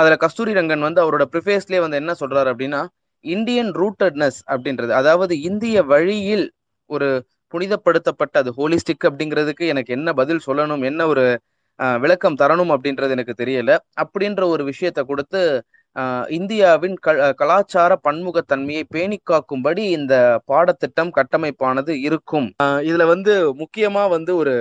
அதுல கஸ்தூரி ரங்கன் வந்து அவரோட ப்ரிஃபேஸ்லயே வந்து என்ன சொல்றாரு அப்படின்னா இந்தியன் ரூட்டட்னஸ் அப்படின்றது. அதாவது இந்திய வழியில் ஒரு புனிதப்படுத்தப்பட்ட அது ஹோலிஸ்டிக் அப்படிங்கிறதுக்கு எனக்கு என்ன பதில் சொல்லணும் என்ன ஒரு விளக்கம் தரணும் அப்படின்றது எனக்கு தெரியல. அப்படின்ற ஒரு விஷயத்த கொடுத்து இந்தியாவின் க கலாச்சார பன்முகத்தன்மையை பேணி காக்கும்படி இந்த பாடத்திட்டம் கட்டமைப்பானது இருக்கும். இதுல வந்து முக்கியமா வந்து ஒரு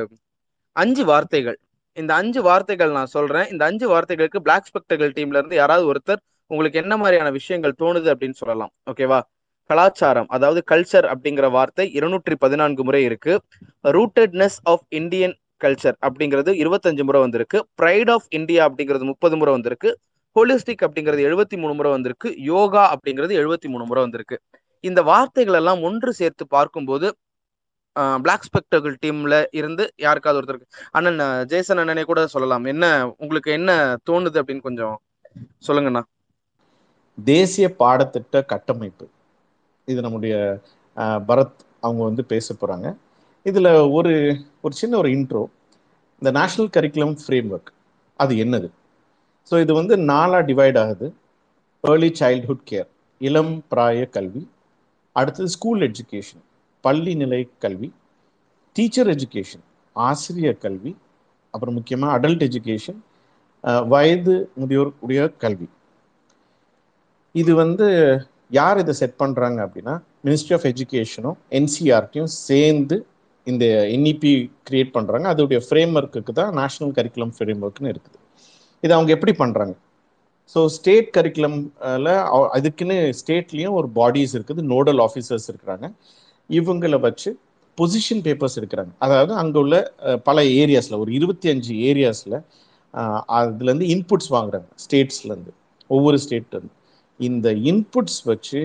அஞ்சு வார்த்தைகள். இந்த அஞ்சு வார்த்தைகள் நான் சொல்றேன். இந்த அஞ்சு வார்த்தைகளுக்கு பிளாக் ஸ்பெக்டகல் டீம்ல இருந்து யாராவது ஒருத்தர் உங்களுக்கு என்ன மாதிரியான விஷயங்கள் தோணுது அப்படின்னு சொல்லலாம். ஓகேவா கலாச்சாரம் அதாவது கல்ச்சர் அப்படிங்கிற வார்த்தை இருநூற்றி பதினான்கு முறை இருக்கு. ரூட்டட்னஸ் ஆஃப் இந்தியன் கல்ச்சர் அப்படிங்கிறது இருபத்தஞ்சு முறை வந்திருக்கு. ப்ரைட் ஆஃப் இந்தியா அப்படிங்கிறது முப்பது முறை வந்திருக்கு. ஹோலிஸ்டிக் அப்படிங்கிறது எழுபத்தி மூணு முறை வந்திருக்கு. யோகா அப்படிங்கிறது எழுபத்தி மூணு முறை வந்திருக்கு. இந்த வார்த்தைகள் எல்லாம் ஒன்று சேர்த்து பார்க்கும்போது பிளாக் ஸ்பெக்டர்கள் டீம்ல இருந்து யாருக்காவது ஒருத்தருக்கு. அண்ணன் ஜேசன் அண்ணனே கூட சொல்லலாம். என்ன உங்களுக்கு என்ன தோணுது அப்படின்னு கொஞ்சம் சொல்லுங்கண்ணா. தேசிய பாடத்திட்ட கட்டமைப்பு. இது நம்முடைய பரத் அவங்க வந்து பேச போறாங்க. இதுல ஒரு ஒரு சின்ன ஒரு இன்ட்ரோ இந்த நேஷனல் கரிக்குலம் ஃப்ரேம் ஒர்க் அது என்னது? ஸோ இது வந்து நாலாக டிவைட் ஆகுது. ஏர்லி சைல்ட்ஹுட் கேர் இளம் பிராய கல்வி. அடுத்தது ஸ்கூல் எஜுகேஷன் பள்ளி நிலை கல்வி டீச்சர் எஜுகேஷன் ஆசிரியர் கல்வி அப்புறம் முக்கியமாக அடல்ட் எஜுகேஷன் வயது முதியோர் உடைய கல்வி. இது வந்து யார் இதை செட் பண்ணுறாங்க அப்படின்னா மினிஸ்ட்ரி ஆஃப் எஜுகேஷனும் என்சிஆர்டியும் சேர்ந்து இந்த என்இபி கிரியேட் பண்ணுறாங்க அதோடைய ஃப்ரேம் ஒர்க்குக்கு தான் நேஷனல் கரிக்குலம் ஃப்ரேம் ஒர்க்னு இருக்குது. இது அவங்க எப்படி பண்ணுறாங்க ஸோ ஸ்டேட் கரிக்குலம்ல அதுக்குன்னு ஸ்டேட்லேயும் ஒரு பாடிஸ் இருக்குது நோடல் ஆஃபீஸர்ஸ் இருக்கிறாங்க. இவங்களை வச்சு பொசிஷன் பேப்பர்ஸ் எடுக்கிறாங்க. அதாவது அங்கே உள்ள பல ஏரியாஸில் ஒரு இருபத்தி அஞ்சு ஏரியாஸில் அதுலேருந்து இன்புட்ஸ் வாங்குறாங்க ஸ்டேட்ஸ்லேருந்து ஒவ்வொரு ஸ்டேட்லேருந்து இந்த இன்புட்ஸ் வச்சு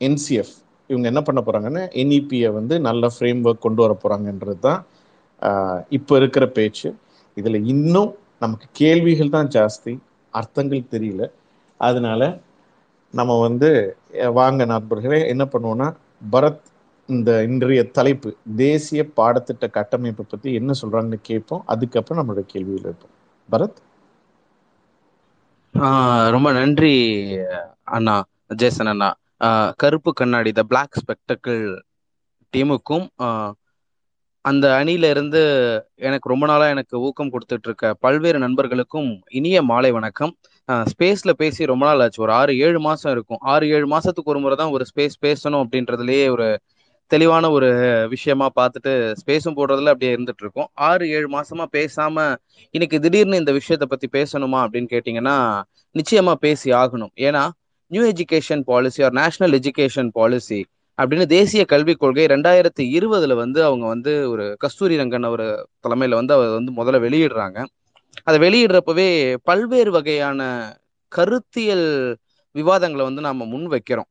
என்சிஎஃப் இவங்க என்ன பண்ண போகிறாங்கன்னா என்இபியை வந்து நல்ல ஃப்ரேம் ஒர்க் கொண்டு வர போகிறாங்கன்றது தான் இப்போ இருக்கிற பேச்சு. இதில் இன்னும் நமக்கு கேள்விகள் தான் ஜாஸ்தி அர்த்தங்கள் தெரியல. அதனால நம்ம வந்து வாங்க நண்பர்களே என்ன பண்ணுவோன்னா பரத் இந்த இன்றைய தலைப்பு தேசிய பாடத்திட்ட கட்டமைப்பை பற்றி என்ன சொல்கிறாங்கன்னு கேட்போம். அதுக்கப்புறம் நம்மளோட கேள்வியில் இருப்போம். பரத்? ஆஹ் ரொம்ப நன்றி அண்ணா ஜேசன் அண்ணா. ஆஹ் கருப்பு கண்ணாடி த பிளாக் ஸ்பெக்டக்கிள் டீமுக்கும் ஆஹ் அந்த அணியில இருந்து எனக்கு ரொம்ப நாளா எனக்கு ஊக்கம் கொடுத்துட்டு இருக்க பல்வேறு நண்பர்களுக்கும் இனிய மாலை வணக்கம். ஸ்பேஸ்ல பேசி ரொம்ப நாள் ஆச்சு. ஒரு ஆறு ஏழு மாசம் இருக்கும். ஆறு ஏழு மாசத்துக்கு ஒரு முறை தான் ஒரு ஸ்பேஸ் பேசணும் அப்படின்றதுலயே ஒரு தெளிவான ஒரு விஷயமா பார்த்துட்டு ஸ்பேஸும் போடுறதுல அப்படியே இருந்துட்டு இருக்கோம் ஆறு ஏழு மாசமா பேசாம இன்னைக்கு திடீர்னு இந்த விஷயத்த பத்தி பேசணுமா அப்படின்னு கேட்டீங்கன்னா நிச்சயமா பேசி ஆகணும். ஏன்னா new education policy or national education policy அப்படின்னு தேசிய கல்விக் கொள்கை ரெண்டாயிரத்தி இருபதுல வந்து அவங்க வந்து ஒரு கஸ்தூரி ரங்கன் அவர் தலைமையில வந்து அவர் வந்து முதல்ல வெளியிடுறாங்க. அதை வெளியிடுறப்பவே பல்வேறு வகையான கருத்தியல் விவாதங்களை வந்து நாம முன் வைக்கிறோம்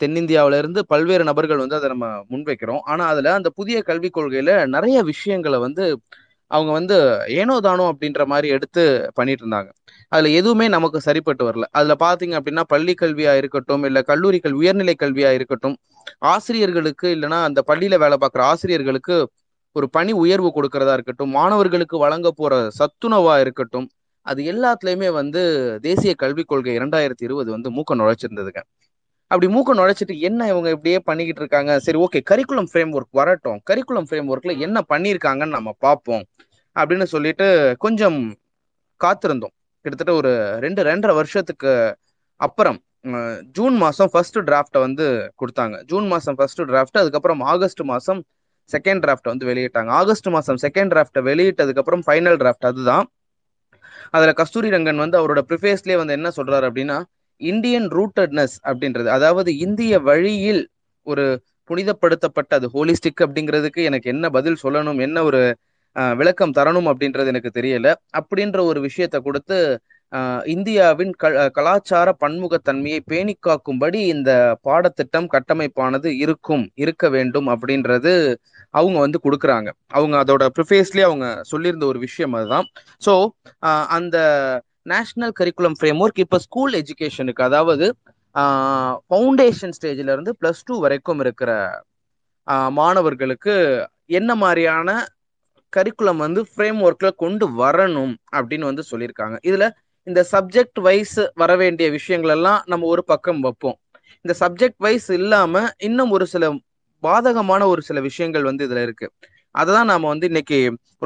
ஆஹ் தென்னிந்தியாவில இருந்து பல்வேறு நபர்கள் வந்து அதை நம்ம முன்வைக்கிறோம். ஆனா அதுல அந்த புதிய கல்விக் கொள்கையில நிறைய விஷயங்களை வந்து அவங்க வந்து ஏனோ தானோ அப்படின்ற மாதிரி எடுத்து பண்ணிட்டு இருந்தாங்க. அதுல எதுவுமே நமக்கு சரிப்பட்டு வரல. அதுல பாத்தீங்க அப்படின்னா பள்ளி கல்வியா இருக்கட்டும் இல்ல கல்லூரி கல்வி உயர்நிலை கல்வியா இருக்கட்டும் ஆசிரியர்களுக்கு இல்லைனா அந்த பள்ளியில வேலை பார்க்குற ஆசிரியர்களுக்கு ஒரு பணி உயர்வு கொடுக்கறதா இருக்கட்டும் மாணவர்களுக்கு வழங்க போற சத்துணவா இருக்கட்டும் அது எல்லாத்துலயுமே வந்து தேசிய கல்விக் கொள்கை இரண்டாயிரத்தி இருபது வந்து மூக்க நுழைச்சிருந்ததுங்க. அப்படி மூக்க நுழைச்சிட்டு என்ன இவங்க இப்படியே பண்ணிக்கிட்டு இருக்காங்க? சரி ஓகே கரிக்குலம் ஃப்ரேம் ஒர்க் வரட்டும். கரிக்குலம் ஃப்ரேம் ஒர்க்ல என்ன பண்ணியிருக்காங்கன்னு நம்ம பார்ப்போம். அப்படின்னு சொல்லிட்டு கொஞ்சம் காத்திருந்தோம். கிட்டத்தட்ட ஒரு ரெண்டு ரெண்டரை வருஷத்துக்கு அப்புறம் ஜூன் மாசம் ஃபர்ஸ்ட் டிராஃப்டை வந்து கொடுத்தாங்க. ஜூன் மாசம் ஃபர்ஸ்ட் டிராஃப்ட் அதுக்கப்புறம் ஆகஸ்ட் மாசம் செகண்ட் டிராஃப்டை வந்து வெளியிட்டாங்க. ஆகஸ்ட் மாசம் செகண்ட் டிராஃப்டை வெளியிட்டதுக்கப்புறம் ஃபைனல் டிராஃப்ட் அதுதான். அதுல கஸ்தூரி ரங்கன் வந்து அவரோட ப்ரிஃபேஸ்லயே வந்து என்ன சொல்றாரு அப்படின்னா இந்தியன் ரூட்டட்னஸ் அப்படின்றது அதாவது இந்திய வழியில் ஒரு புனிதப்படுத்தப்பட்ட அது ஹோலிஸ்டிக் அப்படிங்கிறதுக்கு எனக்கு என்ன பதில் சொல்லணும் என்ன ஒரு விளக்கம் தரணும் அப்படின்றது எனக்கு தெரியல. அப்படின்ற ஒரு விஷயத்த கொடுத்து இந்தியாவின் க கலாச்சார பன்முகத்தன்மையை பேணி காக்கும்படி இந்த பாடத்திட்டம் கட்டமைப்பானது இருக்கும் இருக்க வேண்டும் அப்படின்றது அவங்க வந்து கொடுக்குறாங்க. அவங்க அதோட ப்ரிஃபேஸ்லேயே அவங்க சொல்லியிருந்த ஒரு விஷயம் அதுதான். ஸோ அந்த நேஷனல் கரிக்குலம் ஃப்ரேம் ஒர்க் இப்போ ஸ்கூல் எஜுகேஷனுக்கு அதாவது ஃபவுண்டேஷன் ஸ்டேஜில் இருந்து ப்ளஸ் டூ வரைக்கும் இருக்கிற மாணவர்களுக்கு என்ன மாதிரியான கரிக்குலம் வந்து ஃப்ரேம் ஒர்க்கில் கொண்டு வரணும் அப்படின்னு வந்து சொல்லியிருக்காங்க. இதில் இந்த சப்ஜெக்ட் வைஸ் வர வேண்டிய விஷயங்கள் எல்லாம் நம்ம ஒரு பக்கம் வைப்போம். இந்த சப்ஜெக்ட் வைஸ் இல்லாமல் இன்னும் ஒரு சில பாதகமான ஒரு சில விஷயங்கள் வந்து இதில் இருக்குது அதை தான் நாம் வந்து இன்னைக்கு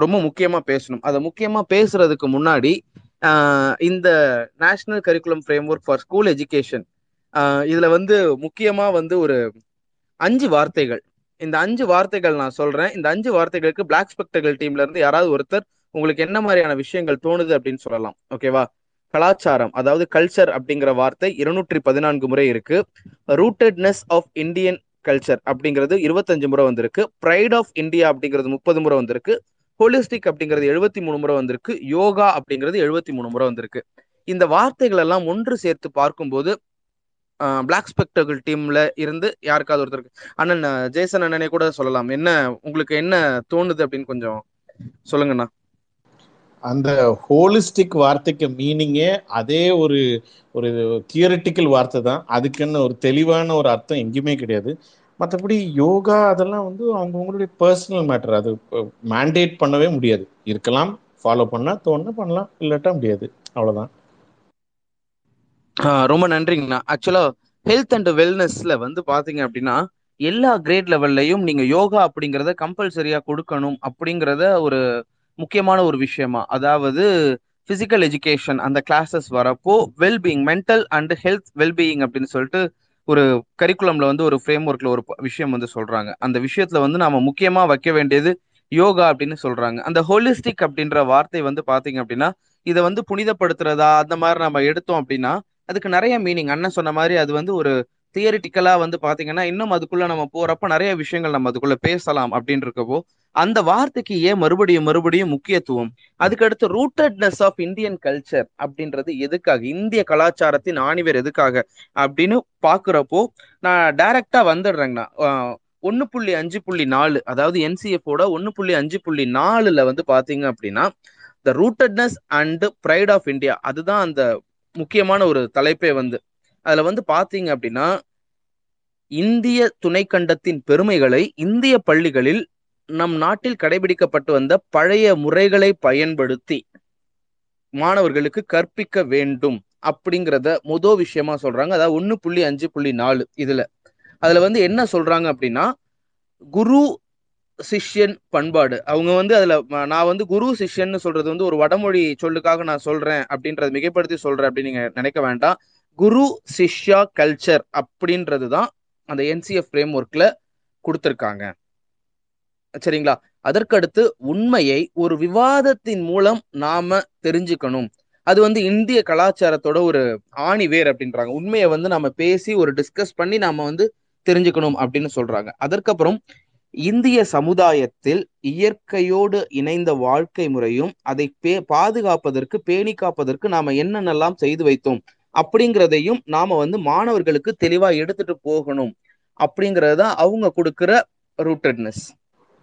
ரொம்ப முக்கியமாக பேசணும். அதை முக்கியமாக பேசுறதுக்கு முன்னாடி இந்த national curriculum framework for school education இதுல வந்து முக்கியமா வந்து ஒரு அஞ்சு வார்த்தைகள். இந்த அஞ்சு வார்த்தைகள் நான் சொல்றேன். இந்த அஞ்சு வார்த்தைகளுக்கு பிளாக் ஸ்பெக்டர்கள் டீம்ல இருந்து யாராவது ஒருத்தர் உங்களுக்கு என்ன மாதிரியான விஷயங்கள் தோணுது அப்படின்னு சொல்லலாம். ஓகேவா கலாச்சாரம் அதாவது கல்ச்சர் அப்படிங்கிற வார்த்தை இருநூற்றி பதினான்கு முறை இருக்கு. ரூட்டட்னஸ் ஆஃப் இந்தியன் கல்ச்சர் அப்படிங்கிறது இருபத்தஞ்சு முறை வந்திருக்கு. ப்ரைட் ஆஃப் இந்தியா அப்படிங்கிறது முப்பது முறை வந்திருக்கு. ஹோலிஸ்டிக் அப்படிங்கிறது எழுபத்தி மூணு முறை வந்திருக்கு. யோகா அப்படிங்கிறது எழுபத்தி மூணு முறை வந்திருக்கு. இந்த வார்த்தைகள் எல்லாம் ஒன்று சேர்த்து பார்க்கும்போது பிளாக் ஸ்பெக்டர்கள் டீம்ல இருந்து யாருக்காவது ஒருத்தருக்கு அண்ணன் ஜேசன் அண்ணனே கூட சொல்லலாம். என்ன உங்களுக்கு என்ன தோணுது அப்படின்னு கொஞ்சம் சொல்லுங்கண்ணா. அந்த ஹோலிஸ்டிக் வார்த்தைக்கு மீனிங்கே அதே ஒரு ஒரு தியரட்டிக்கல் வார்த்தை தான். அதுக்குன்னு ஒரு தெளிவான ஒரு அர்த்தம் எங்கேயுமே கிடையாது. மற்றபடி யோகா அதெல்லாம் வந்து அவங்கவுங்களுடைய பர்சனல் மேட்டர் அது மேண்டேட் பண்ணவே முடியாது. இருக்கலாம் ஃபாலோ பண்ணால் தோணுனா பண்ணலாம் இல்லாட்டா முடியாது. அவ்வளோதான் ரொம்ப நன்றிங்கண்ணா. ஆக்சுவலாக ஹெல்த் அண்ட் வெல்னஸ்ல வந்து பார்த்தீங்க அப்படின்னா எல்லா கிரேட் லெவல்லையும் நீங்கள் யோகா அப்படிங்கிறத கம்பல்சரியாக கொடுக்கணும் அப்படிங்கிறத ஒரு முக்கியமான ஒரு விஷயமா. அதாவது ஃபிசிக்கல் எஜுகேஷன் அந்த கிளாஸஸ் வரப்போ wellbeing mental and health wellbeing அப்படின்னு சொல்லிட்டு ஒரு கரிக்குலம்ல வந்து ஒரு ஃப்ரேம் ஒர்க்ல ஒரு விஷயம் வந்து சொல்றாங்க. அந்த விஷயத்துல வந்து நாம முக்கியமா வைக்க வேண்டியது யோகா அப்படின்னு சொல்றாங்க. அந்த ஹோலிஸ்டிக் அப்படின்ற வார்த்தை வந்து பாத்தீங்க அப்படின்னா இதை வந்து புனிதப்படுத்துறதா அந்த மாதிரி நம்ம எடுத்தோம் அப்படின்னா அதுக்கு நிறைய மீனிங் அண்ணன் சொன்ன மாதிரி அது வந்து ஒரு தியரிட்டிக்கலா வந்து பாத்தீங்கன்னா இன்னும் அதுக்குள்ள நம்ம போறப்ப நிறைய விஷயங்கள் நம்ம அதுக்குள்ள பேசலாம் அப்படின்னு இருக்கப்போ அந்த வார்த்தைக்கு ஏன் மறுபடியும் மறுபடியும் முக்கியத்துவம்? அதுக்கடுத்து ரூட்டட்னஸ் ஆஃப் இந்தியன் கல்ச்சர் அப்படின்றது எதுக்காக? இந்திய கலாச்சாரத்தின் ஆணிவர் எதுக்காக? அப்படின்னு பாக்குறப்போ நான் டைரக்டா வந்துடுறேங்கண்ணா. ஒன்னு புள்ளி அஞ்சு புள்ளி நாலு அதாவது என்சிஎஃபோட ஒன்னு புள்ளி அஞ்சு புள்ளி நாலுல வந்து பாத்தீங்க அப்படின்னா the rootedness and pride of India அதுதான் அந்த முக்கியமான ஒரு தலைப்பே வந்து. அதுல வந்து பாத்தீங்க அப்படின்னா இந்திய துணைக்கண்டத்தின் பெருமைகளை இந்திய பள்ளிகளில் நம் நாட்டில் கடைபிடிக்கப்பட்டு வந்த பழைய முறைகளை பயன்படுத்தி மாணவர்களுக்கு கற்பிக்க வேண்டும் அப்படிங்கிறத முதோ விஷயமா சொல்றாங்க. அதாவது ஒன்று புள்ளி அஞ்சு புள்ளி நாலு இதுல. அதுல வந்து என்ன சொல்றாங்க அப்படின்னா குரு சிஷ்யன் பண்பாடு. அவங்க வந்து அதுல நான் வந்து குரு சிஷ்யன்னு சொல்றது வந்து ஒரு வடமொழி சொல்லுக்காக நான் சொல்றேன் அப்படின்றத மிகைப்படுத்தி சொல்றேன் அப்படின்னு நீங்க நினைக்க வேண்டாம். குரு சிஷ்யா கல்ச்சர் அப்படின்றது தான் அந்த என்சிஎஃப் ஃப்ரேம் ஒர்க்ல கொடுத்துருக்காங்க. சரிங்களா? அதற்கடுத்து உண்மையை ஒரு விவாதத்தின் மூலம் நாம தெரிஞ்சுக்கணும். அது வந்து இந்திய கலாச்சாரத்தோட ஒரு ஆணி வேர் அப்படின்றாங்க. உண்மையை வந்து நம்ம பேசி ஒரு டிஸ்கஸ் பண்ணி நாம வந்து தெரிஞ்சுக்கணும் அப்படின்னு சொல்றாங்க. அதற்கப்புறம் இந்திய சமுதாயத்தில் இயற்கையோடு இணைந்த வாழ்க்கை முறையும் அதை பே பாதுகாப்பதற்கு பேணி காப்பதற்கு நாம என்னென்னலாம் செய்து வைத்தோம்? அப்படிங்கிறதையும் நாம வந்து மாணவர்களுக்கு தெளிவா எடுத்துட்டு போகணும் அப்படிங்கறது தான் அவங்க கொடுக்கிற ரூட்டட்னஸ்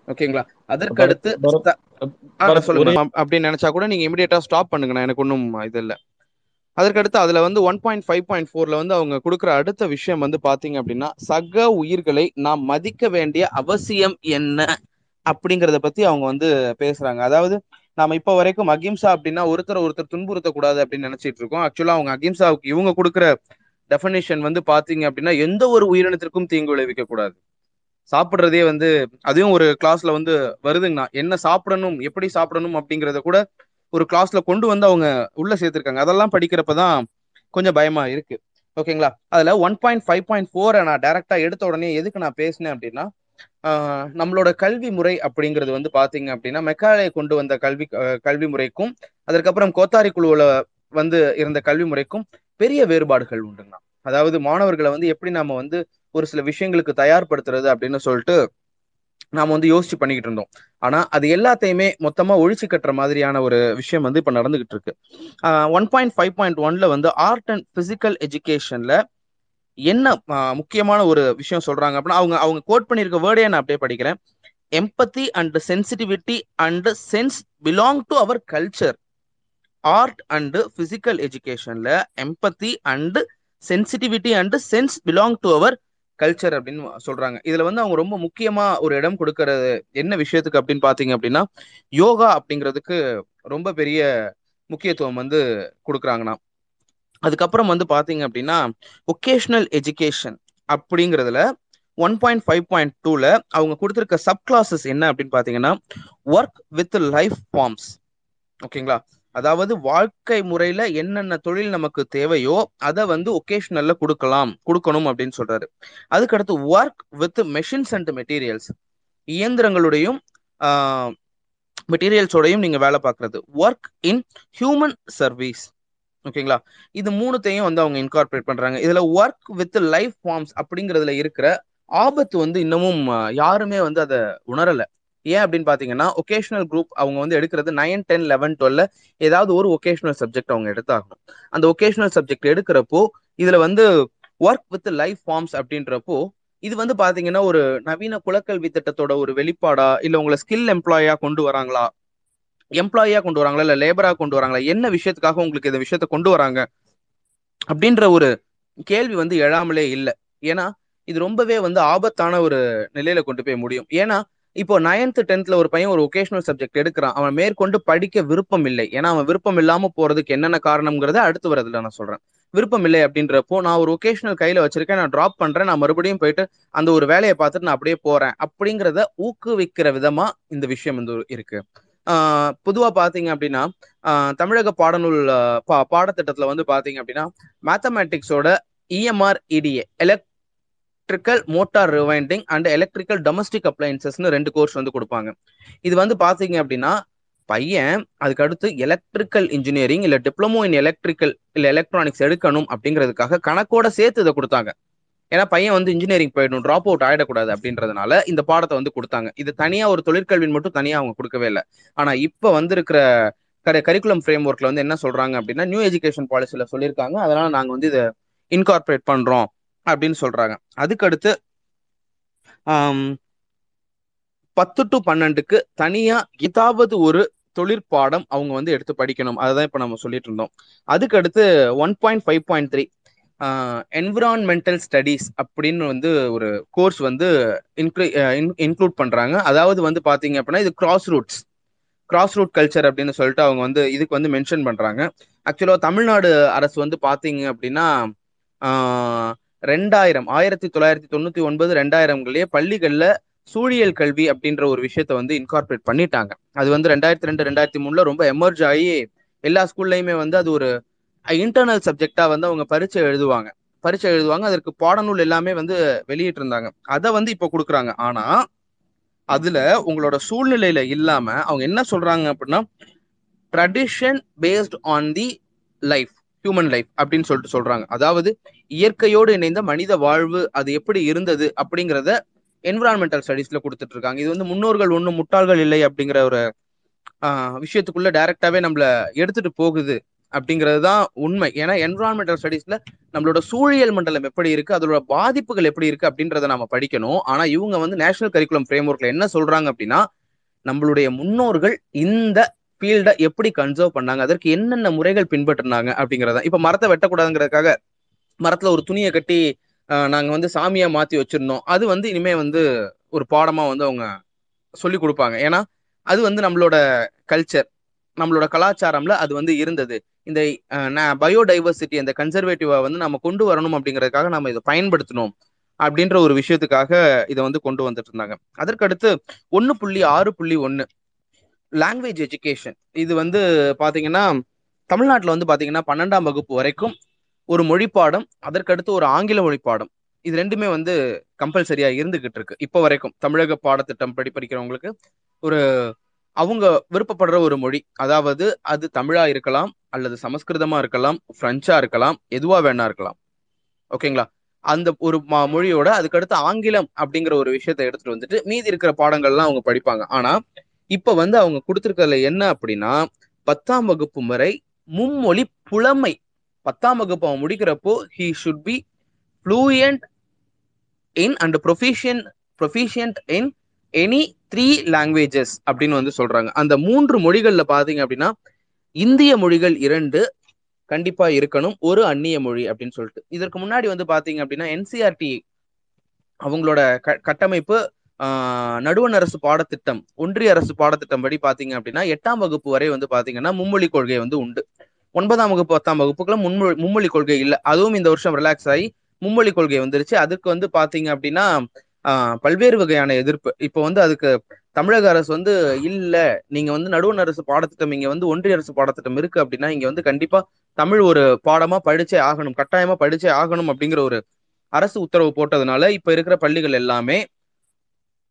ஓகேங்களா? அதற்கு அடுத்து அப்படின்னு நினைச்சா கூட நீங்க இமிடியேட்டா ஸ்டாப் பண்ணுங்க. எனக்கு ஒன்றும் இது இல்லை. அதற்கடுத்து அதுல வந்து ஒன் பாயிண்ட் ஃபைவ் பாயிண்ட் ஃபோர்ல வந்து அவங்க கொடுக்குற அடுத்த விஷயம் வந்து பாத்தீங்க அப்படின்னா சக உயிர்களை நாம் மதிக்க வேண்டிய அவசியம் என்ன அப்படிங்கறத பத்தி அவங்க வந்து பேசுறாங்க. அதாவது நாம இப்ப வரைக்கும் அகிம்சா அப்படின்னா ஒருத்தர் ஒருத்தர் துன்புறுத்தக்கூடாது அப்படின்னு நினைச்சிட்டு இருக்கோம் ஆக்சுவலா அவங்க அகிம்சாவுக்கு இவங்க கொடுக்குற டெஃபனேஷன் வந்து பாத்தீங்க அப்படின்னா எந்த ஒரு உயிரினத்திற்கும் தீங்கு விளைவிக்க கூடாது சாப்பிடுறதே வந்து அதையும் ஒரு கிளாஸ்ல வந்து வருதுங்கண்ணா. என்ன சாப்பிடணும் எப்படி சாப்பிடணும் அப்படிங்கறத கூட ஒரு கிளாஸ்ல கொண்டு வந்து அவங்க உள்ள சேர்த்திருக்காங்க. அதெல்லாம் படிக்கிறப்பதான் கொஞ்சம் பயமா இருக்கு. ஓகேங்களா அதுல ஒன் பாயிண்ட் ஃபைவ் பாயிண்ட் ஃபோரை நான் டைரக்டா எடுத்த உடனே எதுக்கு நான் பேசினேன் அப்படின்னா நம்மளோட கல்வி முறை அப்படிங்கிறது வந்து பாத்தீங்க அப்படின்னா மெக்காலே கொண்டு வந்த கல்வி கல்வி முறைக்கும் அதற்கப்புறம் கோத்தாரி குழுவில் வந்து இருந்த கல்வி முறைக்கும் பெரிய வேறுபாடுகள் உண்டுங்கண்ணா. அதாவது மாணவர்களை வந்து எப்படி நாம வந்து ஒரு சில விஷயங்களுக்கு தயார்படுத்துறது அப்படின்னு சொல்லிட்டு நாம வந்து யோசிச்சு பண்ணிக்கிட்டு இருந்தோம். ஆனா அது எல்லாத்தையுமே மொத்தமா ஒழிச்சு கட்டுற மாதிரியான ஒரு விஷயம் வந்து இப்ப நடந்துகிட்டு இருக்கு. ஒன் பாயிண்ட் ஃபைவ் பாயிண்ட் ஒன்ல வந்து ஆர்ட் அண்ட் பிசிக்கல் எஜுகேஷன்ல என்ன முக்கியமான ஒரு விஷயம் சொல்றாங்க அப்படின்னா அவங்க அவங்க கோட் பண்ணிருக்க வேர்டே நான் அப்படியே படிக்கிறேன். Empathy and sensitivity and sense belong to our culture art and physical எஜுகேஷன்ல empathy and sensitivity and sense belong to our culture அப்படின்னு சொல்றாங்க. இதுல வந்து அவங்க ரொம்ப முக்கியமா ஒரு இடம் கொடுக்கறது என்ன விஷயத்துக்கு அப்படின்னு பாத்தீங்க அப்படின்னா யோகா அப்படிங்கிறதுக்கு ரொம்ப பெரிய முக்கியத்துவம் வந்து கொடுக்குறாங்கண்ணா. அதுக்கப்புறம் வந்து பாத்தீங்க அப்படின்னா ஒகேஷனல் எஜுகேஷன் அப்படிங்கிறதுல ஒன் பாயிண்ட் ஃபைவ் பாயிண்ட் டூல அவங்க கொடுத்துருக்க சப் கிளாஸஸ் என்ன அப்படின்னு பாத்தீங்கன்னா ஒர்க் வித் லைஃப் ஃபார்ம்ஸ் ஓகேங்களா அதாவது வாழ்க்கை முறையில என்னென்ன தொழில் நமக்கு தேவையோ அதை வந்து ஒகேஷனல்ல கொடுக்கலாம் கொடுக்கணும் அப்படின்னு சொல்றாரு. அதுக்கடுத்து work with machines and materials இயந்திரங்களுடையும் மெட்டீரியல்ஸோடையும் நீங்க வேலை பார்க்கறது. ஒர்க் இன் ஹியூமன் சர்வீஸ் ஓகேங்களா? இது மூணுத்தையும் வந்து அவங்க இன்கார்பரேட் பண்றாங்க. இதுல ஒர்க் வித் லைஃப் ஃபார்ம்ஸ் அப்படிங்கிறதுல இருக்கிற ஆபத்து வந்து இன்னமும் யாருமே வந்து அதை உணரல. ஏன் அப்படின்னு பாத்தீங்கன்னா ஒகேஷனல் குரூப் அவங்க வந்து எடுக்கிறது நைன் டென் லெவன் டுவெல்ல ஏதாவது ஒரு ஒகேஷனல் சப்ஜெக்ட் அவங்க எடுத்தாகணும். அந்த ஒகேஷனல் சப்ஜெக்ட் எடுக்கிறப்போ இதுல வந்து ஒர்க் வித் லைஃப் ஃபார்ம்ஸ் அப்படின்றப்போ இது வந்து பாத்தீங்கன்னா ஒரு நவீன குலக்கல்வி திட்டத்தோட ஒரு வெளிப்பாடா இல்ல உங்களை ஸ்கில் எம்ப்ளாயா கொண்டு வராங்களா எம்ப்ளாயியா கொண்டு வராங்களா இல்ல லேபரா கொண்டு வராங்களா என்ன விஷயத்துக்காக உங்களுக்கு இந்த விஷயத்த கொண்டு வராங்க அப்படின்ற ஒரு கேள்வி வந்து எழாமலே இல்லை. ஏன்னா இது ரொம்பவே வந்து ஆபத்தான ஒரு நிலையில கொண்டு போய் முடியும். ஏன்னா இப்போ நைன்த் டென்த்ல ஒரு பையன் ஒரு ஒகேஷனல் சப்ஜெக்ட் எடுக்கிறான். அவன் மேற்கொண்டு படிக்க விருப்பம் இல்லை. ஏன்னா அவன் விருப்பம் இல்லாம போறதுக்கு என்னென்ன காரணம்ங்கிறத அடுத்து வரதுல நான் சொல்றேன். விருப்பம் இல்லை அப்படின்றப்போ நான் ஒரு ஒகேஷனல் கையில வச்சிருக்கேன் நான் டிராப் பண்றேன் நான் மறுபடியும் போயிட்டு அந்த ஒரு வேலையை பார்த்துட்டு நான் அப்படியே போறேன் அப்படிங்கிறத ஊக்குவிக்கிற விதமா இந்த விஷயம் வந்து இருக்கு. பொதுவா பாத்தீங்க அப்படின்னா தமிழக பாடநூல் பா பாடத்திட்டத்துல வந்து பாத்தீங்க அப்படின்னா மேத்தமேட்டிக்ஸோட EMR EDA electrical motor rewinding and electrical domestic அப்ளைன்சஸ்னு ரெண்டு கோர்ஸ் வந்து கொடுப்பாங்க. இது வந்து பாத்தீங்க அப்படின்னா பையன் அதுக்கு அடுத்து எலக்ட்ரிக்கல் இன்ஜினியரிங் இல்ல டிப்ளமோ இன் எலக்ட்ரிக்கல் இல்ல எலக்ட்ரானிக்ஸ் எடுக்கணும் அப்படிங்கிறதுக்காக கணக்கோட சேர்த்து இதை கொடுத்தாங்க. ஏன்னா பையன் வந்து இன்ஜினியரிங் போயிடணும் ட்ராப் அவுட் ஆயிடக்கூடாது அப்படின்றதுனால இந்த பாடத்தை வந்து கொடுத்தாங்க. இது தனியா ஒரு தொழிற்கல்வின்னு மட்டும் தனியா அவங்க கொடுக்கவே இல்லை. ஆனா இப்ப வந்திருக்கிற கரிக்குலம் ஃப்ரேம் ஒர்க்ல வந்து என்ன சொல்றாங்க அப்படின்னா நியூ எஜுகேஷன் பாலிசியில சொல்லியிருக்காங்க. அதனால நாங்க வந்து இதை இன்கார்பரேட் பண்றோம் அப்படின்னு சொல்றாங்க. அதுக்கடுத்து பத்து டு பன்னெண்டுக்கு தனியா ஏதாவது ஒரு தொழிற்பாடம் அவங்க வந்து எடுத்து படிக்கணும். அதுதான் இப்ப நம்ம சொல்லிட்டு இருந்தோம். அதுக்கடுத்து one point five point three environmental studies அப்படின்னு வந்து ஒரு கோர்ஸ் வந்து இன்க்ளூட் பண்றாங்க. அதாவது வந்து பாத்தீங்க அப்படின்னா இது grass roots grass root culture அப்படின்னு சொல்லிட்டு அவங்க வந்து இதுக்கு வந்து மென்ஷன் பண்றாங்க. ஆக்சுவலா தமிழ்நாடு அரசு வந்து பாத்தீங்க அப்படின்னா ரெண்டாயிரம் ஆயிரத்தி தொள்ளாயிரத்தி தொண்ணூத்தி ஒன்பது ரெண்டாயிரம்களே பள்ளிகள்ல சூழியல் கல்வி அப்படின்ற ஒரு விஷயத்த வந்து இன்கார்பரேட் பண்ணிட்டாங்க. அது வந்து ரெண்டாயிரத்தி ரெண்டு ரெண்டாயிரத்தி மூணுல ரொம்ப எமர்ஜ் ஆகி எல்லா ஸ்கூல்லையுமே வந்து அது ஒரு இன்டர்னல் சப்ஜெக்டா வந்து அவங்க பரீட்சை எழுதுவாங்க. பரீட்சை எழுதுவாங்க. அதற்கு பாடநூல் எல்லாமே வந்து வெளியிட்டு இருந்தாங்க அதை வந்து இப்போ கொடுக்குறாங்க. ஆனா அதுல உங்களோட சூழ்நிலையில இல்லாம அவங்க என்ன சொல்றாங்க அப்படின்னா tradition based on the life human life அப்படின்னு சொல்லிட்டு சொல்றாங்க. அதாவது இயற்கையோடு இணைந்த மனித வாழ்வு அது எப்படி இருந்தது அப்படிங்கிறத என்விரான்மெண்டல் ஸ்டடீஸ்ல கொடுத்துட்டு இருக்காங்க இது வந்து முன்னோர்கள் ஒன்றும் முட்டாள்கள் இல்லை அப்படிங்கிற ஒரு விஷயத்துக்குள்ள டைரக்டாவே நம்மள எடுத்துட்டு போகுது. அப்படிங்கிறது தான் உண்மை. ஏன்னா என்விரான்மெண்டல் ஸ்டடீஸ்ல நம்மளோட சூழியல் மண்டலம் எப்படி இருக்கு அதோட பாதிப்புகள் எப்படி இருக்கு அப்படின்றத நம்ம படிக்கணும். ஆனா இவங்க வந்து நேஷனல் கரிக்குலம் ஃப்ரேம் ஒர்க்ல என்ன சொல்றாங்க அப்படின்னா நம்மளுடைய முன்னோர்கள் இந்த ஃபீல்டை எப்படி கன்சர்வ் பண்ணாங்க அதற்கு என்னென்ன முறைகள் பின்பற்றினாங்க அப்படிங்கிறத இப்ப மரத்தை வெட்டக்கூடாதுங்கிறதுக்காக மரத்துல ஒரு துணியை கட்டி நாங்க வந்து சாமியா மாத்தி வச்சிருந்தோம். அது வந்து இனிமே வந்து ஒரு பாடமா வந்து அவங்க சொல்லி கொடுப்பாங்க. ஏன்னா அது வந்து நம்மளோட கல்ச்சர் நம்மளோட கலாச்சாரம்ல அது வந்து இருந்தது. இந்த பயோடைவர்சிட்டி அந்த கன்சர்வேட்டிவா வந்து நம்ம கொண்டு வரணும் அப்படிங்கிறதுக்காக நம்ம இதை பயன்படுத்தணும் அப்படின்ற ஒரு விஷயத்துக்காக இதை வந்து கொண்டு வந்துட்டு இருந்தாங்க அதற்கடுத்து ஒன்னு புள்ளி ஆறு புள்ளி ஒன்னு லாங்குவேஜ் எஜுகேஷன் இது வந்து பாத்தீங்கன்னா தமிழ்நாட்டில் வந்து பாத்தீங்கன்னா பன்னெண்டாம் வகுப்பு வரைக்கும் ஒரு மொழி பாடம் அதற்கடுத்து ஒரு ஆங்கில மொழி பாடம் இது ரெண்டுமே வந்து கம்பல்சரியா இருந்துகிட்டு இருக்கு இப்போ வரைக்கும் தமிழக பாடத்திட்டம் படி படிக்கிறவங்களுக்கு ஒரு அவங்க விருப்பப்படுற ஒரு மொழி. அதாவது அது தமிழா இருக்கலாம் அல்லது சமஸ்கிருதமா இருக்கலாம் பிரெஞ்சா இருக்கலாம் எதுவா வேணா இருக்கலாம். ஓகேங்களா? அந்த ஒரு மொழியோட அதுக்கடுத்து ஆங்கிலம் அப்படிங்கிற ஒரு விஷயத்த எடுத்துட்டு வந்துட்டு மீதி இருக்கிற பாடங்கள்லாம் அவங்க படிப்பாங்க. ஆனா இப்ப வந்து அவங்க கொடுத்துருக்கறதுல என்ன அப்படின்னா பத்தாம் வகுப்பு முறை மும்மொழி புலமை. பத்தாம் வகுப்பு அவன் முடிக்கிறப்போ he should be fluent in and proficient proficient in any three languages அப்படின்னு வந்து சொல்றாங்க. அந்த மூன்று மொழிகள்ல பாத்தீங்க அப்படின்னா இந்திய மொழிகள் இரண்டு கண்டிப்பா இருக்கணும் ஒரு அந்நிய மொழி அப்படின்னு சொல்லிட்டு. இதற்கு முன்னாடி வந்து பாத்தீங்க அப்படின்னா என்சிஆர்டி அவங்களோட க கட்டமைப்பு நடுவண் அரசு பாடத்திட்டம் ஒன்றிய அரசு பாடத்திட்டம் படி பாத்தீங்க அப்படின்னா எட்டாம் வகுப்பு வரை வந்து பாத்தீங்கன்னா மும்மொழி கொள்கை வந்து உண்டு. ஒன்பதாம் வகுப்பு பத்தாம் வகுப்புக்குள்ள மும்மொழி மும்மொழி கொள்கை இல்லை. அதுவும் இந்த வருஷம் ரிலாக்ஸ் ஆகி மும்மொழி கொள்கை வந்துருச்சு. அதுக்கு வந்து பாத்தீங்க அப்படின்னா பல்வேறு வகையான எதிர்ப்பு. இப்போ வந்து அதுக்கு தமிழக அரசு வந்து இல்ல. நீங்க வந்து நடுவண் அரசு பாடத்திட்டம் இங்க வந்து ஒன்றிய அரசு பாடத்திட்டம் இருக்கு அப்படின்னா இங்க வந்து கண்டிப்பா தமிழ் ஒரு பாடமா படிச்சே ஆகணும் கட்டாயமா படிச்சே ஆகணும் அப்படிங்கிற ஒரு அரசு உத்தரவு போட்டதுனால இப்ப இருக்கிற பள்ளிகள் எல்லாமே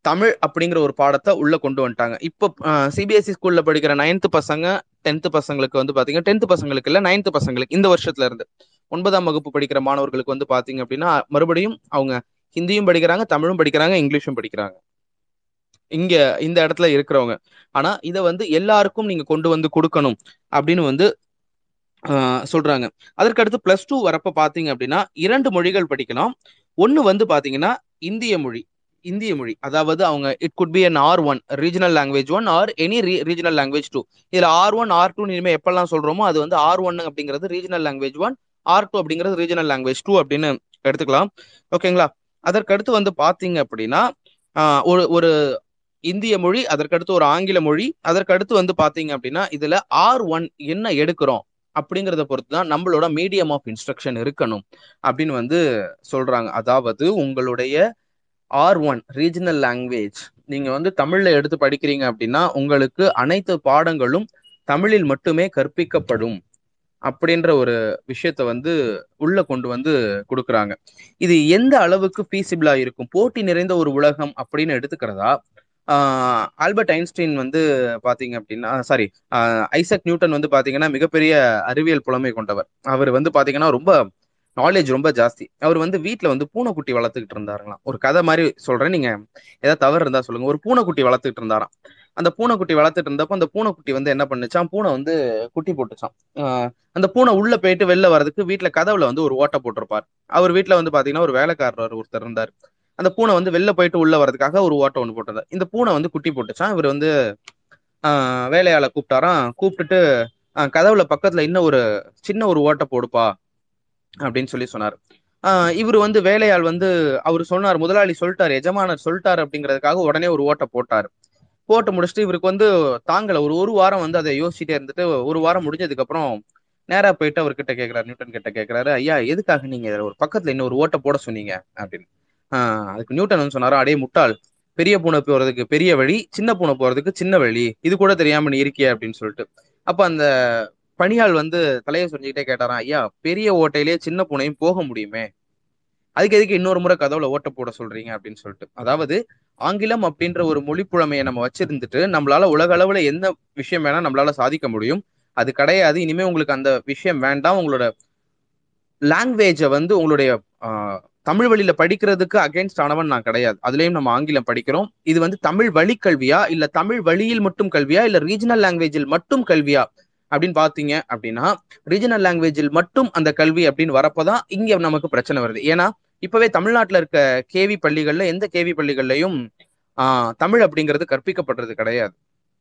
தமிழ் அப்படிங்கிற ஒரு பாடத்தை உள்ள கொண்டு வந்துட்டாங்க. இப்போ சிபிஎஸ்சி ஸ்கூல்ல படிக்கிற நைன்த் பசங்க டென்த் பசங்களுக்கு வந்து பாத்தீங்கன்னா டென்த் பசங்களுக்கு இல்ல நைன்த் பசங்களுக்கு இந்த வருஷத்துல இருந்து. ஒன்பதாம் வகுப்பு படிக்கிற மாணவர்களுக்கு வந்து பாத்தீங்க அப்படின்னா மறுபடியும் அவங்க ஹிந்தியும் படிக்கிறாங்க தமிழும் படிக்கிறாங்க இங்கிலீஷும் படிக்கிறாங்க. இங்க இந்த இடத்துல இருக்கிறவங்க. ஆனா இத வந்து எல்லாருக்கும் நீங்க கொண்டு வந்து கொடுக்கணும் அப்படின்னு வந்து சொல்றாங்க. அதற்கடுத்து பிளஸ் டூ வரப்ப பாத்தீங்க அப்படின்னா இரண்டு மொழிகள் படிக்கலாம். ஒன்னு வந்து பாத்தீங்கன்னா இந்திய மொழி இந்திய மொழி. அதாவது அவங்க it could be an R one regional language one or any regional language two இதுல ஆர் ஒன் ஆர் டூ இனிமே எப்பெல்லாம் சொல்றோமோ அது வந்து ஆர் ஒன் அப்படிங்கிறது regional language one R two அப்படிங்கிறது ரீஜனல் லாங்குவேஜ் டூ அப்படின்னு எடுத்துக்கலாம். ஓகேங்களா? அதற்கடுத்து வந்து பாத்தீங்க அப்படின்னா ஒரு ஒரு இந்திய மொழி அதற்கடுத்து ஒரு ஆங்கில மொழி அதற்கடுத்து வந்து பாத்தீங்க அப்படின்னா இதுல ஆர் ஒன் என்ன எடுக்கிறோம் அப்படிங்கிறத பொறுத்து தான் நம்மளோட மீடியம் ஆஃப் இன்ஸ்ட்ரக்ஷன் இருக்கணும் அப்படின்னு வந்து சொல்றாங்க. அதாவது உங்களுடைய ஆர் ஒன் ரீஜனல் லாங்குவேஜ் நீங்க வந்து தமிழ்ல எடுத்து படிக்கிறீங்க அப்படின்னா உங்களுக்கு அனைத்து பாடங்களும் தமிழில் மட்டுமே கற்பிக்கப்படும். அப்படின்ற ஒரு விஷயத்த வந்து உள்ள கொண்டு வந்து கொடுக்குறாங்க. இது எந்த அளவுக்கு ஃபீசிபிளா இருக்கும்? போட்டி நிறைந்த ஒரு உலகம் அப்படின்னு எடுத்துக்கிறதா? ஆல்பர்ட் ஐன்ஸ்டீன் வந்து பாத்தீங்க அப்படின்னா சாரி ஐசக் நியூட்டன் வந்து பாத்தீங்கன்னா மிகப்பெரிய அறிவியல் புலமை கொண்டவர். அவர் வந்து பாத்தீங்கன்னா ரொம்ப நாலேஜ் ரொம்ப ஜாஸ்தி. அவர் வந்து வீட்டில் வந்து பூனைக்குட்டி வளர்த்துக்கிட்டு இருந்தாருங்களாம். ஒரு கதை மாதிரி சொல்றேன் நீங்க ஏதாவது தவறு இருந்தா சொல்லுங்க. ஒரு பூனைக்குட்டி வளர்த்துக்கிட்டு இருந்தாராம். அந்த பூனைக்குட்டி வளர்த்துட்டு இருந்தப்போ அந்த பூனைக்குட்டி வந்து என்ன பண்ணுச்சான் பூனை வந்து குட்டி போட்டுச்சான் ஆஹ் அந்த பூனை உள்ள போயிட்டு வெளில வர்றதுக்கு வீட்டுல கதவுல வந்து ஒரு ஓட்டை போட்டிருப்பார். அவர் வீட்டுல வந்து பாத்தீங்கன்னா ஒரு வேலைக்காரர் ஒருத்தர் இருந்தார். அந்த பூனை வந்து வெளில போயிட்டு உள்ள வர்றதுக்காக ஒரு ஓட்டை ஒன்று போட்டிருந்தார். இந்த பூனை வந்து குட்டி போட்டுச்சான் இவர் வந்து ஆஹ் வேலையாள கூப்பிட்டாராம். கூப்பிட்டுட்டு ஆஹ் கதவுல பக்கத்துல இன்னும் ஒரு சின்ன ஒரு ஓட்டை போடுப்பா அப்படின்னு சொல்லி சொன்னார். ஆஹ் இவர் வந்து வேலையாள் வந்து அவர் சொன்னார் முதலாளி சொல்லிட்டாரு எஜமானர் சொல்லிட்டாரு அப்படிங்கிறதுக்காக உடனே ஒரு ஓட்டை போட்டார். போட்டு முடிச்சுட்டு இவருக்கு வந்து தாங்கல. ஒரு ஒரு வாரம் வந்து அதை யோசிச்சுட்டே இருந்துட்டு ஒரு வாரம் முடிஞ்சதுக்கு அப்புறம் நேரா போயிட்டு அவர்கிட்ட கேட்கிறாரு நியூட்டன் கிட்ட கேட்கிறாரு ஐயா எதுக்காக நீங்க ஒரு பக்கத்துல இன்னொரு ஓட்டை போட சொன்னீங்க? அப்படின்னு. ஆஹ் அதுக்கு நியூட்டன் வந்து சொன்னாரா அடே முட்டாள் பெரிய பூனை போறதுக்கு பெரிய வழி சின்ன பூனை போறதுக்கு சின்ன வழி இது கூட தெரியாம நீ இருக்கிய அப்படின்னு சொல்லிட்டு. அப்ப அந்த பணியாள் வந்து தலையை சொல்லிக்கிட்டே கேட்டாராம் ஐயா பெரிய ஓட்டையிலேயே சின்ன பூனையும் போக முடியுமே? அதுக்கு எதுக்கு இன்னொரு முறை கதவுல ஓட்ட போட சொல்றீங்க அப்படின்னு சொல்லிட்டு. அதாவது ஆங்கிலம் அப்படின்ற ஒரு மொழி புழமையை நம்ம வச்சிருந்துட்டு நம்மளால உலக அளவுல எந்த விஷயம் வேணா நம்மளால சாதிக்க முடியும். அது கிடையாது. இனிமே உங்களுக்கு அந்த விஷயம் வேண்டாம். உங்களோட லாங்குவேஜை வந்து உங்களுடைய தமிழ் வழியில படிக்கிறதுக்கு அகைன்ஸ்ட் ஆனவன் நான் கிடையாது. அதுலயும் நம்ம ஆங்கிலம் படிக்கிறோம். இது வந்து தமிழ் வழி கல்வியா? இல்ல தமிழ் வழியில் மட்டும் கல்வியா? இல்ல ரீஜனல் லாங்குவேஜில் மட்டும் கல்வியா? அப்படின்னு பாத்தீங்க அப்படின்னா ரீஜனல் லாங்குவேஜில் மட்டும் அந்த கல்வி அப்படின்னு வரப்போதான் இங்க நமக்கு பிரச்சனை வருது. ஏன்னா இப்பவே தமிழ்நாட்டுல இருக்க கேவி பள்ளிகள்ல எந்த கேவி பள்ளிகள்லையும் தமிழ் அப்படிங்கிறது கற்பிக்கப்படுறது கிடையாது.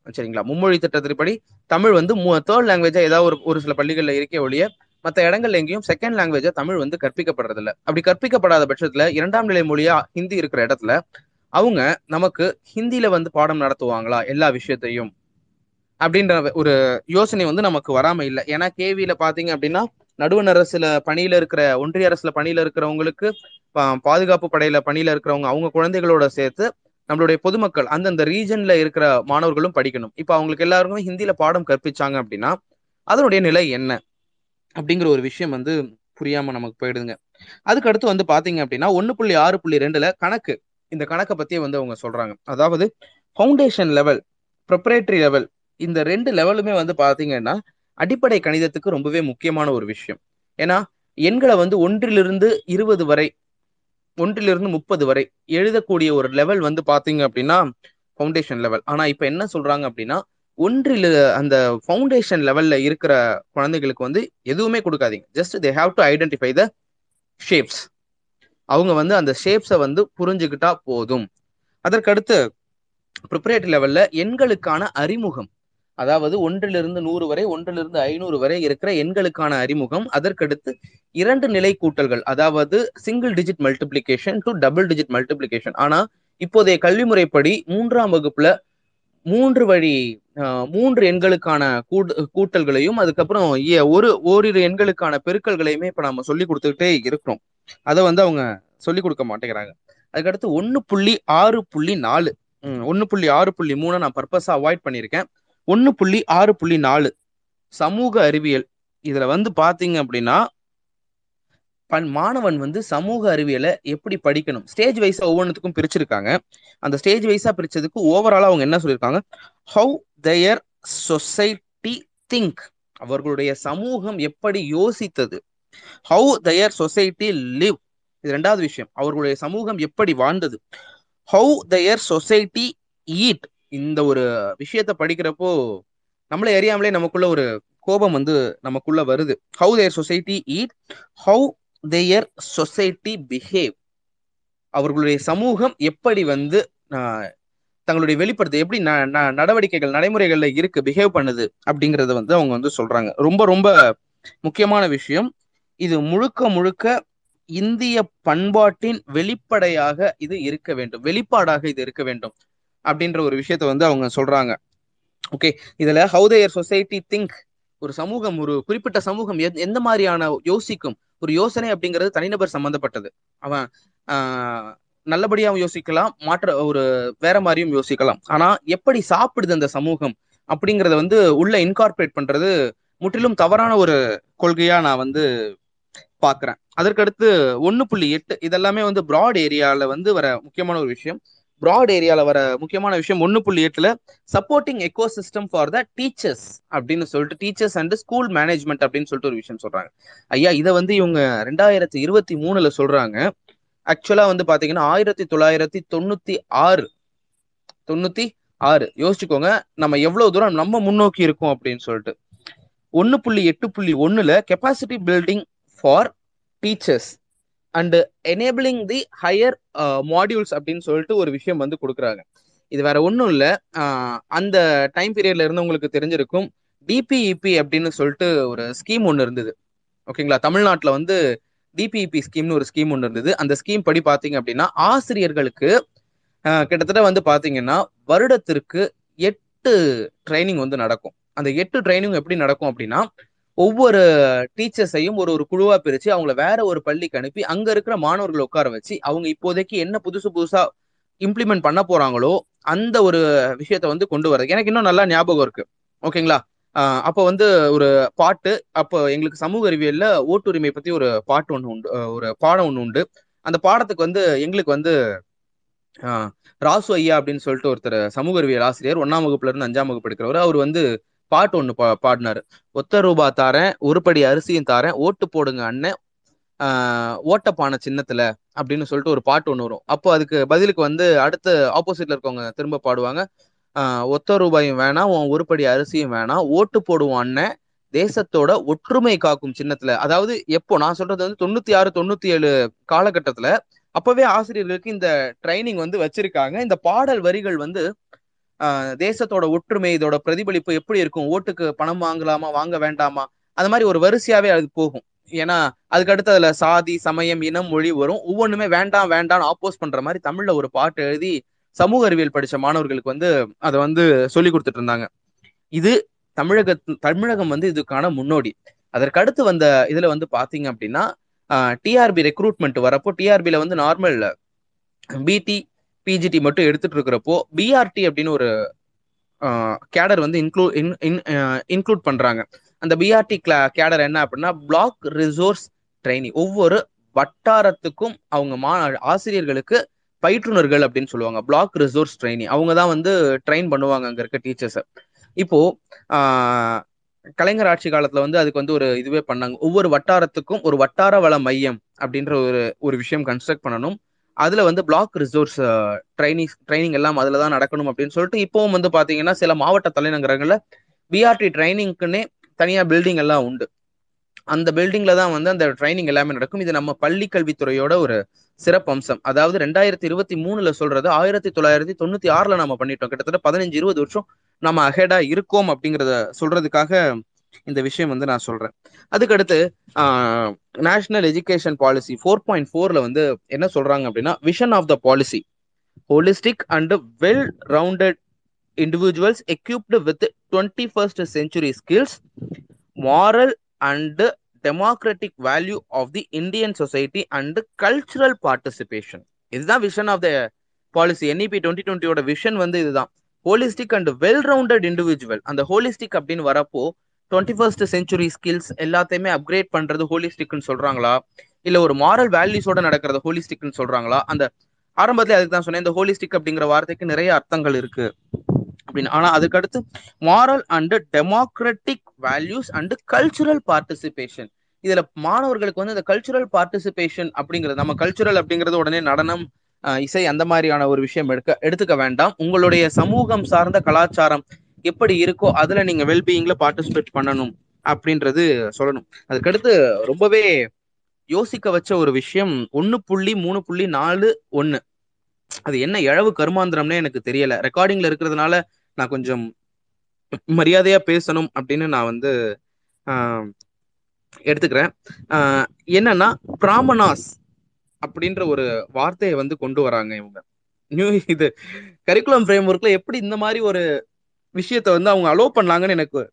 சரிங்களா? மும்மொழி திட்டத்தின்படி தமிழ் வந்து தேர்ட் லாங்குவேஜா ஏதாவது ஒரு ஒரு சில பள்ளிகள்ல இருக்கே ஒழிய மற்ற இடங்கள்ல எங்கேயும் செகண்ட் லாங்குவேஜா தமிழ் வந்து கற்பிக்கப்படுறது இல்லை அப்படி கற்பிக்கப்படாத பட்சத்துல இரண்டாம் நிலை மொழியா ஹிந்தி இருக்கிற இடத்துல அவங்க நமக்கு ஹிந்தியில வந்து பாடம் நடத்துவாங்களா? எல்லா விஷயத்தையும். அப்படின்ற ஒரு யோசனை வந்து நமக்கு வராம இல்லை. ஏன்னா கேவியில பாத்தீங்க அப்படின்னா நடுவண் அரசுல பணியில இருக்கிற ஒன்றிய அரசுல பணியில இருக்கிறவங்களுக்கு பாதுகாப்பு படையில பணியில இருக்கிறவங்க அவங்க குழந்தைகளோட சேர்த்து நம்மளுடைய பொதுமக்கள் அந்தந்த ரீஜன்ல இருக்கிற மாணவர்களும் படிக்கணும். இப்ப அவங்களுக்கு எல்லாருக்குமே ஹிந்தியில பாடம் கற்பிச்சாங்க அப்படின்னா அதனுடைய நிலை என்ன? அப்படிங்கிற ஒரு விஷயம் வந்து புரியாம நமக்கு போயிடுதுங்க. அதுக்கு அடுத்து வந்து பாத்தீங்க அப்படின்னா ஒன்னு புள்ளி ஆறு புள்ளி ரெண்டுல கணக்கு. இந்த கணக்கை பத்தியே வந்து அவங்க சொல்றாங்க. அதாவது ஃபவுண்டேஷன் லெவல் ப்ரொப்ரேட்டரி லெவல் இந்த ரெண்டு லெவலுமே வந்து பாத்தீங்கன்னா அடிப்படை கணிதத்துக்கு ரொம்பவே முக்கியமான ஒரு விஷயம். ஏன்னா எண்களை வந்து ஒன்றிலிருந்து இருபது வரை ஒன்றிலிருந்து முப்பது வரை எழுதக்கூடிய ஒரு லெவல் வந்து பாத்தீங்க அப்படின்னா ஃபவுண்டேஷன் லெவல் ஆனா இப்ப என்ன சொல்றாங்க அப்படின்னா ஒன்றில் அந்த ஃபவுண்டேஷன் லெவல்ல இருக்கிற குழந்தைகளுக்கு வந்து எதுவுமே கொடுக்காதீங்க. Just they have to identify the shapes அவங்க வந்து அந்த ஷேப்ஸை வந்து புரிஞ்சுக்கிட்டா போதும். அதற்கடுத்து ப்ரிப்பரேட்டரி லெவல்ல எண்களுக்கான அறிமுகம். அதாவது ஒன்றிலிருந்து நூறு வரை ஒன்றிலிருந்து ஐநூறு வரை இருக்கிற எண்களுக்கான அறிமுகம். அதற்கடுத்து இரண்டு நிலை கூட்டல்கள் அதாவது single digit multiplication to double digit multiplication ஆனா இப்போதைய கல்வி முறைப்படி மூன்றாம் வகுப்புல மூன்று வழி மூன்று எண்களுக்கான கூடு கூட்டல்களையும் அதுக்கப்புறம் ஏ- ஒரு ஓரிரு எண்களுக்கான பெருக்கல்களையுமே இப்ப நம்ம சொல்லி கொடுத்துக்கிட்டே இருக்கிறோம். அதை வந்து அவங்க சொல்லி கொடுக்க மாட்டேங்கிறாங்க. அதுக்கடுத்து ஒன்னு புள்ளி ஆறு புள்ளி நாலு. ஒன்னு புள்ளி ஆறு புள்ளி மூணை நான் பர்பஸா அவாய்ட் பண்ணியிருக்கேன். ஒன்று புள்ளி ஆறு புள்ளி நாலு. சமூக அறிவியல். இதுல வந்து பாத்தீங்க அப்படின்னா பன் மாணவன் வந்து சமூக அறிவியலை எப்படி படிக்கணும்? ஸ்டேஜ் வைஸா ஒவ்வொன்றுத்துக்கும் பிரிச்சிருக்காங்க. அந்த ஸ்டேஜ் வைஸா பிரிச்சதுக்கு ஓவராலா அவங்க என்ன சொல்லியிருக்காங்க ஹவு தயர் சொசைட்டி திங்க் அவர்களுடைய சமூகம் எப்படி யோசித்தது? ஹவு தயர் சொசைட்டி லிவ் இது ரெண்டாவது விஷயம். அவர்களுடைய சமூகம் எப்படி வாழ்ந்தது? ஹவு தயர் சொசைட்டி ஈட் இந்த ஒரு விஷயத்த படிக்கிறப்போ நம்மளே அறியாமலே நமக்குள்ள ஒரு கோபம் வந்து நமக்குள்ள வருது. How their society eat how their society behave அவர்களுடைய சமூகம் எப்படி வந்து தங்களுடைய வெளிப்படுத்து எப்படி ந- ந- நடவடிக்கைகள் நடைமுறைகள்ல இருக்கு பிஹேவ் பண்ணுது அப்படிங்கறத வந்து அவங்க வந்து சொல்றாங்க. ரொம்ப ரொம்ப முக்கியமான விஷயம். இது முழுக்க முழுக்க இந்திய பண்பாட்டின் வெளிப்படையாக இது இருக்க வேண்டும். வெளிப்பாடாக இது இருக்க வேண்டும். அப்படின்ற ஒரு விஷயத்த வந்து அவங்க சொல்றாங்க. ஓகே இதுல ஹவு தேர் சொசைட்டி திங்க் ஒரு சமூகம் ஒரு குறிப்பிட்ட சமூகம் எந்த- எந்த மாதிரியான யோசிக்கும் ஒரு யோசனை அப்படிங்கிறது தனிநபர் சம்பந்தப்பட்டது. அவன் நல்லபடியாகவும் யோசிக்கலாம் மாற்ற ஒரு வேற மாதிரியும் யோசிக்கலாம். ஆனா எப்படி சாப்பிடுது அந்த சமூகம் அப்படிங்கறத வந்து உள்ள இன்கார்பரேட் பண்றது முற்றிலும் தவறான ஒரு கொள்கையா நான் வந்து பாக்குறேன். அதற்கடுத்து ஒன்னு புள்ளி எட்டு இதெல்லாமே வந்து பிராட் ஏரியால வந்து வர முக்கியமான ஒரு விஷயம். ப்ராட் ஏரியால வர முக்கியமான விஷயம் ஒன்னு புள்ளி எட்டுல supporting ecosystem for the teachers அப்படின்னு சொல்லிட்டு டீச்சர்ஸ் அண்ட் ஸ்கூல் மேனேஜ்மெண்ட் அப்படின்னு சொல்லிட்டு ஒரு விஷயம் சொல்றாங்க. ஐயா இதை வந்து இவங்க ரெண்டாயிரத்தி இருபத்தி மூணுல சொல்றாங்க. ஆக்சுவலா வந்து பாத்தீங்கன்னா ஆயிரத்தி தொள்ளாயிரத்தி தொண்ணூத்தி ஆறு தொண்ணூத்தி ஆறு. யோசிச்சுக்கோங்க நம்ம எவ்வளவு தூரம் நம்ம முன்னோக்கி இருக்கோம் அப்படின்னு சொல்லிட்டு. ஒன்னு புள்ளி எட்டு புள்ளி ஒண்ணுல capacity building for teachers and enabling the higher modules அப்படின்னு சொல்லிட்டு ஒரு விஷயம் வந்து கொடுக்குறாங்க. இது வேற ஒன்றும் இல்லை. அந்த டைம் பீரியட்ல இருந்து உங்களுக்கு தெரிஞ்சிருக்கும் டிபிஇபி அப்படின்னு சொல்லிட்டு ஒரு ஸ்கீம் ஒன்று இருந்தது. ஓகேங்களா தமிழ்நாட்டில் வந்து டிபிஇபி ஸ்கீம்னு ஒரு ஸ்கீம் ஒன்று இருந்தது. அந்த ஸ்கீம் படி பார்த்தீங்க அப்படின்னா ஆசிரியர்களுக்கு கிட்டத்தட்ட வந்து பார்த்தீங்கன்னா வருடத்திற்கு எட்டு ட்ரைனிங் வந்து நடக்கும். அந்த எட்டு ட்ரைனிங் எப்படி நடக்கும் அப்படின்னா ஒவ்வொரு டீச்சர்ஸையும் ஒரு ஒரு குழுவா பிரிச்சு அவங்கள வேற ஒரு பள்ளிக்கு அனுப்பி அங்க இருக்கிற மாணவர்களை உட்கார வச்சு அவங்க இப்போதைக்கு என்ன புதுசு புதுசா இம்ப்ளிமெண்ட் பண்ண போறாங்களோ அந்த ஒரு விஷயத்த வந்து கொண்டு வரது எனக்கு இன்னும் நல்லா ஞாபகம் இருக்கு. ஓகேங்களா? அப்போ வந்து ஒரு பாட்டு அப்போ எங்களுக்கு சமூக அறிவியல்ல ஓட்டுரிமை பத்தி ஒரு பாட்டு ஒன்று உண்டு ஒரு பாடம் ஒன்று உண்டு. அந்த பாடத்துக்கு வந்து எங்களுக்கு வந்து ராசு ஐயா அப்படின்னு சொல்லிட்டு ஒருத்தர் சமூக அறிவியல் ஆசிரியர் ஒன்னாம் வகுப்புல இருந்து அஞ்சாம் வகுப்பு எடுக்கிறவர் அவர் வந்து பாட்டு ஒன்று பா பாடினாரு. ஒத்த ரூபா தாரேன் உருப்படி அரிசியும் தாரேன் ஓட்டு போடுங்க அண்ணன் ஓட்டப்பான ஓட்டப்பானை சின்னத்துல அப்படின்னு சொல்லிட்டு ஒரு பாட்டு ஒன்று வரும். அப்போ அதுக்கு பதிலுக்கு வந்து அடுத்து ஆப்போசிட்ல இருக்கவங்க திரும்ப பாடுவாங்க. ஒத்த ரூபாயும் வேணாம் உன் உருப்படி அரிசியும் வேணாம் ஓட்டு போடுவோம் அண்ணன் தேசத்தோட ஒற்றுமை காக்கும் சின்னத்துல. அதாவது எப்போ நான் சொல்றது வந்து தொண்ணூத்தி ஆறு தொண்ணூத்தி ஏழு காலகட்டத்துல அப்பவே ஆசிரியர்களுக்கு இந்த ட்ரைனிங் வந்து வச்சிருக்காங்க. இந்த பாடல் வரிகள் வந்து தேசத்தோட ஒற்றுமை இதோட பிரதிபலிப்பு எப்படி இருக்கும்? ஓட்டுக்கு பணம் வாங்கலாமா வாங்க வேண்டாமா? அது மாதிரி ஒரு வரிசையாவே அது போகும். ஏன்னா அதுக்கு அடுத்து அதுல சாதி சமயம் இனம் மொழி வரும். ஒவ்வொன்றுமே வேண்டாம் வேண்டாம் ஆப்போஸ் பண்ற மாதிரி தமிழ்ல ஒரு பாட்டு எழுதி சமூக அறிவியல் படிச்ச மாணவர்களுக்கு வந்து அதை வந்து சொல்லி கொடுத்துட்டு இருந்தாங்க. இது தமிழக தமிழகம் வந்து இதுக்கான முன்னோடி. அதற்கு அடுத்து வந்த இதுல வந்து பாத்தீங்க அப்படின்னா டிஆர்பி ரெக்ரூட்மெண்ட் வரப்போ டிஆர்பியில வந்து நார்மல் பிடி பிஜிடி மட்டும் எடுத்துட்டு இருக்கிறப்போ பிஆர்டி அப்படின்னு ஒரு கேடர் வந்து இன்க்ளூட் இன்க்ளூட் பண்றாங்க. அந்த பிஆர்டி கேடர் என்ன அப்படின்னா பிளாக் ரிசோர்ஸ் ட்ரைனிங் ஒவ்வொரு வட்டாரத்துக்கும் அவங்க மா ஆசிரியர்களுக்கு பயிற்றுனர்கள் அப்படின்னு சொல்லுவாங்க. பிளாக் ரிசோர்ஸ் ட்ரைனிங் அவங்க தான் வந்து ட்ரெயின் பண்ணுவாங்க அங்க இருக்க டீச்சர்ஸை இப்போ கலைஞர் ஆட்சி காலத்துல வந்து அதுக்கு வந்து ஒரு இதுவே பண்ணாங்க. ஒவ்வொரு வட்டாரத்துக்கும் ஒரு வட்டார வள மையம் அப்படின்ற ஒரு ஒரு விஷயம் கன்ஸ்ட்ரக்ட் பண்ணணும். அதுல வந்து பிளாக் ரிசோர்ஸ் ட்ரைனிங் ட்ரைனிங் எல்லாம் அதுல தான் நடக்கணும் அப்படின்னு சொல்லிட்டு இப்பவும் வந்து பாத்தீங்கன்னா சில மாவட்ட தலைநகரங்கள்ல பிஆர்டி ட்ரைனிங்க்குன்னே தனியா பில்டிங் எல்லாம் உண்டு. அந்த பில்டிங்ல தான் வந்து அந்த ட்ரைனிங் எல்லாமே நடக்கும். இது நம்ம பள்ளி கல்வித்துறையோட ஒரு சிறப்பு அம்சம். அதாவது ரெண்டாயிரத்தி இருபத்தி மூணுல சொல்றது ஆயிரத்தி தொள்ளாயிரத்தி தொண்ணூத்தி ஆறுல நம்ம பண்ணிட்டோம். கிட்டத்தட்ட பதினஞ்சு இருபது வருஷம் நம்ம அஹெடா இருக்கோம் அப்படிங்கிறத சொல்றதுக்காக இந்த விஷயம் வந்து நான் சொல்றேன். அதுக்கடுத்து national education policy four point ஃபோர்ல வந்து என்ன சொல்றாங்க அப்படின்னா vision of the policy holistic and well rounded individuals equipped with twenty first century skills moral and democratic value of the Indian society and cultural participation இதுதான் vision of the policy NEP twenty டுவெண்ட்டியோட vision வந்து இதுதான். Holistic and well rounded individual அந்த holistic அப்படின்னு வரப்போ twenty first century skills எல்லாத்தையுமே upgrade பண்றது ஹோலிஸ்டிக்னு சொல்றாங்களா? இல்ல ஒரு மாரல் வேல்யூஸோட நடக்கிறது ஹோலிஸ்டிக்னு சொல்றாங்களா? அந்த ஆரம்பத்துல அதுக்கு தான் சொன்னேன் இந்த ஹோலிஸ்டிக் அப்படிங்கிற வார்த்தைக்கு நிறைய அர்த்தங்கள் இருக்கு. அப்படின்னு. ஆனா அதுக்கடுத்து moral and democratic values and cultural participation இதுல மாணவர்களுக்கு வந்து இந்த கல்ச்சுரல் பார்ட்டிசிபேஷன் அப்படிங்கிறது நம்ம கல்ச்சுரல் அப்படிங்கிறது உடனே நடனம் இசை அந்த மாதிரியான ஒரு விஷயம் எடுக்க எடுத்துக்க வேண்டாம். உங்களுடைய சமூகம் சார்ந்த கலாச்சாரம் எப்படி இருக்கோ அதுல நீங்க வெல்பீயிங்ல பார்ட்டிசிபேட் பண்ணணும் அப்படின்றது சொல்லணும். அதுக்கடுத்து ரொம்பவே யோசிக்க வச்ச ஒரு விஷயம் ஒன்னு புள்ளி மூணு புள்ளி நாலு ஒன்னு அது என்ன இழவு கருமாந்திரம்னே எனக்கு தெரியல. ரெக்கார்டிங்ல இருக்கிறதுனால நான் கொஞ்சம் மரியாதையா பேசணும் அப்படின்னு நான் வந்து எடுத்துக்கிறேன். என்னன்னா பிராமணாஸ் அப்படின்ற ஒரு வார்த்தையை வந்து கொண்டு வராங்க இவங்க. நியூ இது கரிக்குலம் ஃப்ரேம் ஒர்க்ல எப்படி இந்த மாதிரி ஒரு விஷயத்த வந்து அவங்க அலோவ் பண்ணாங்கன்னு எனக்கு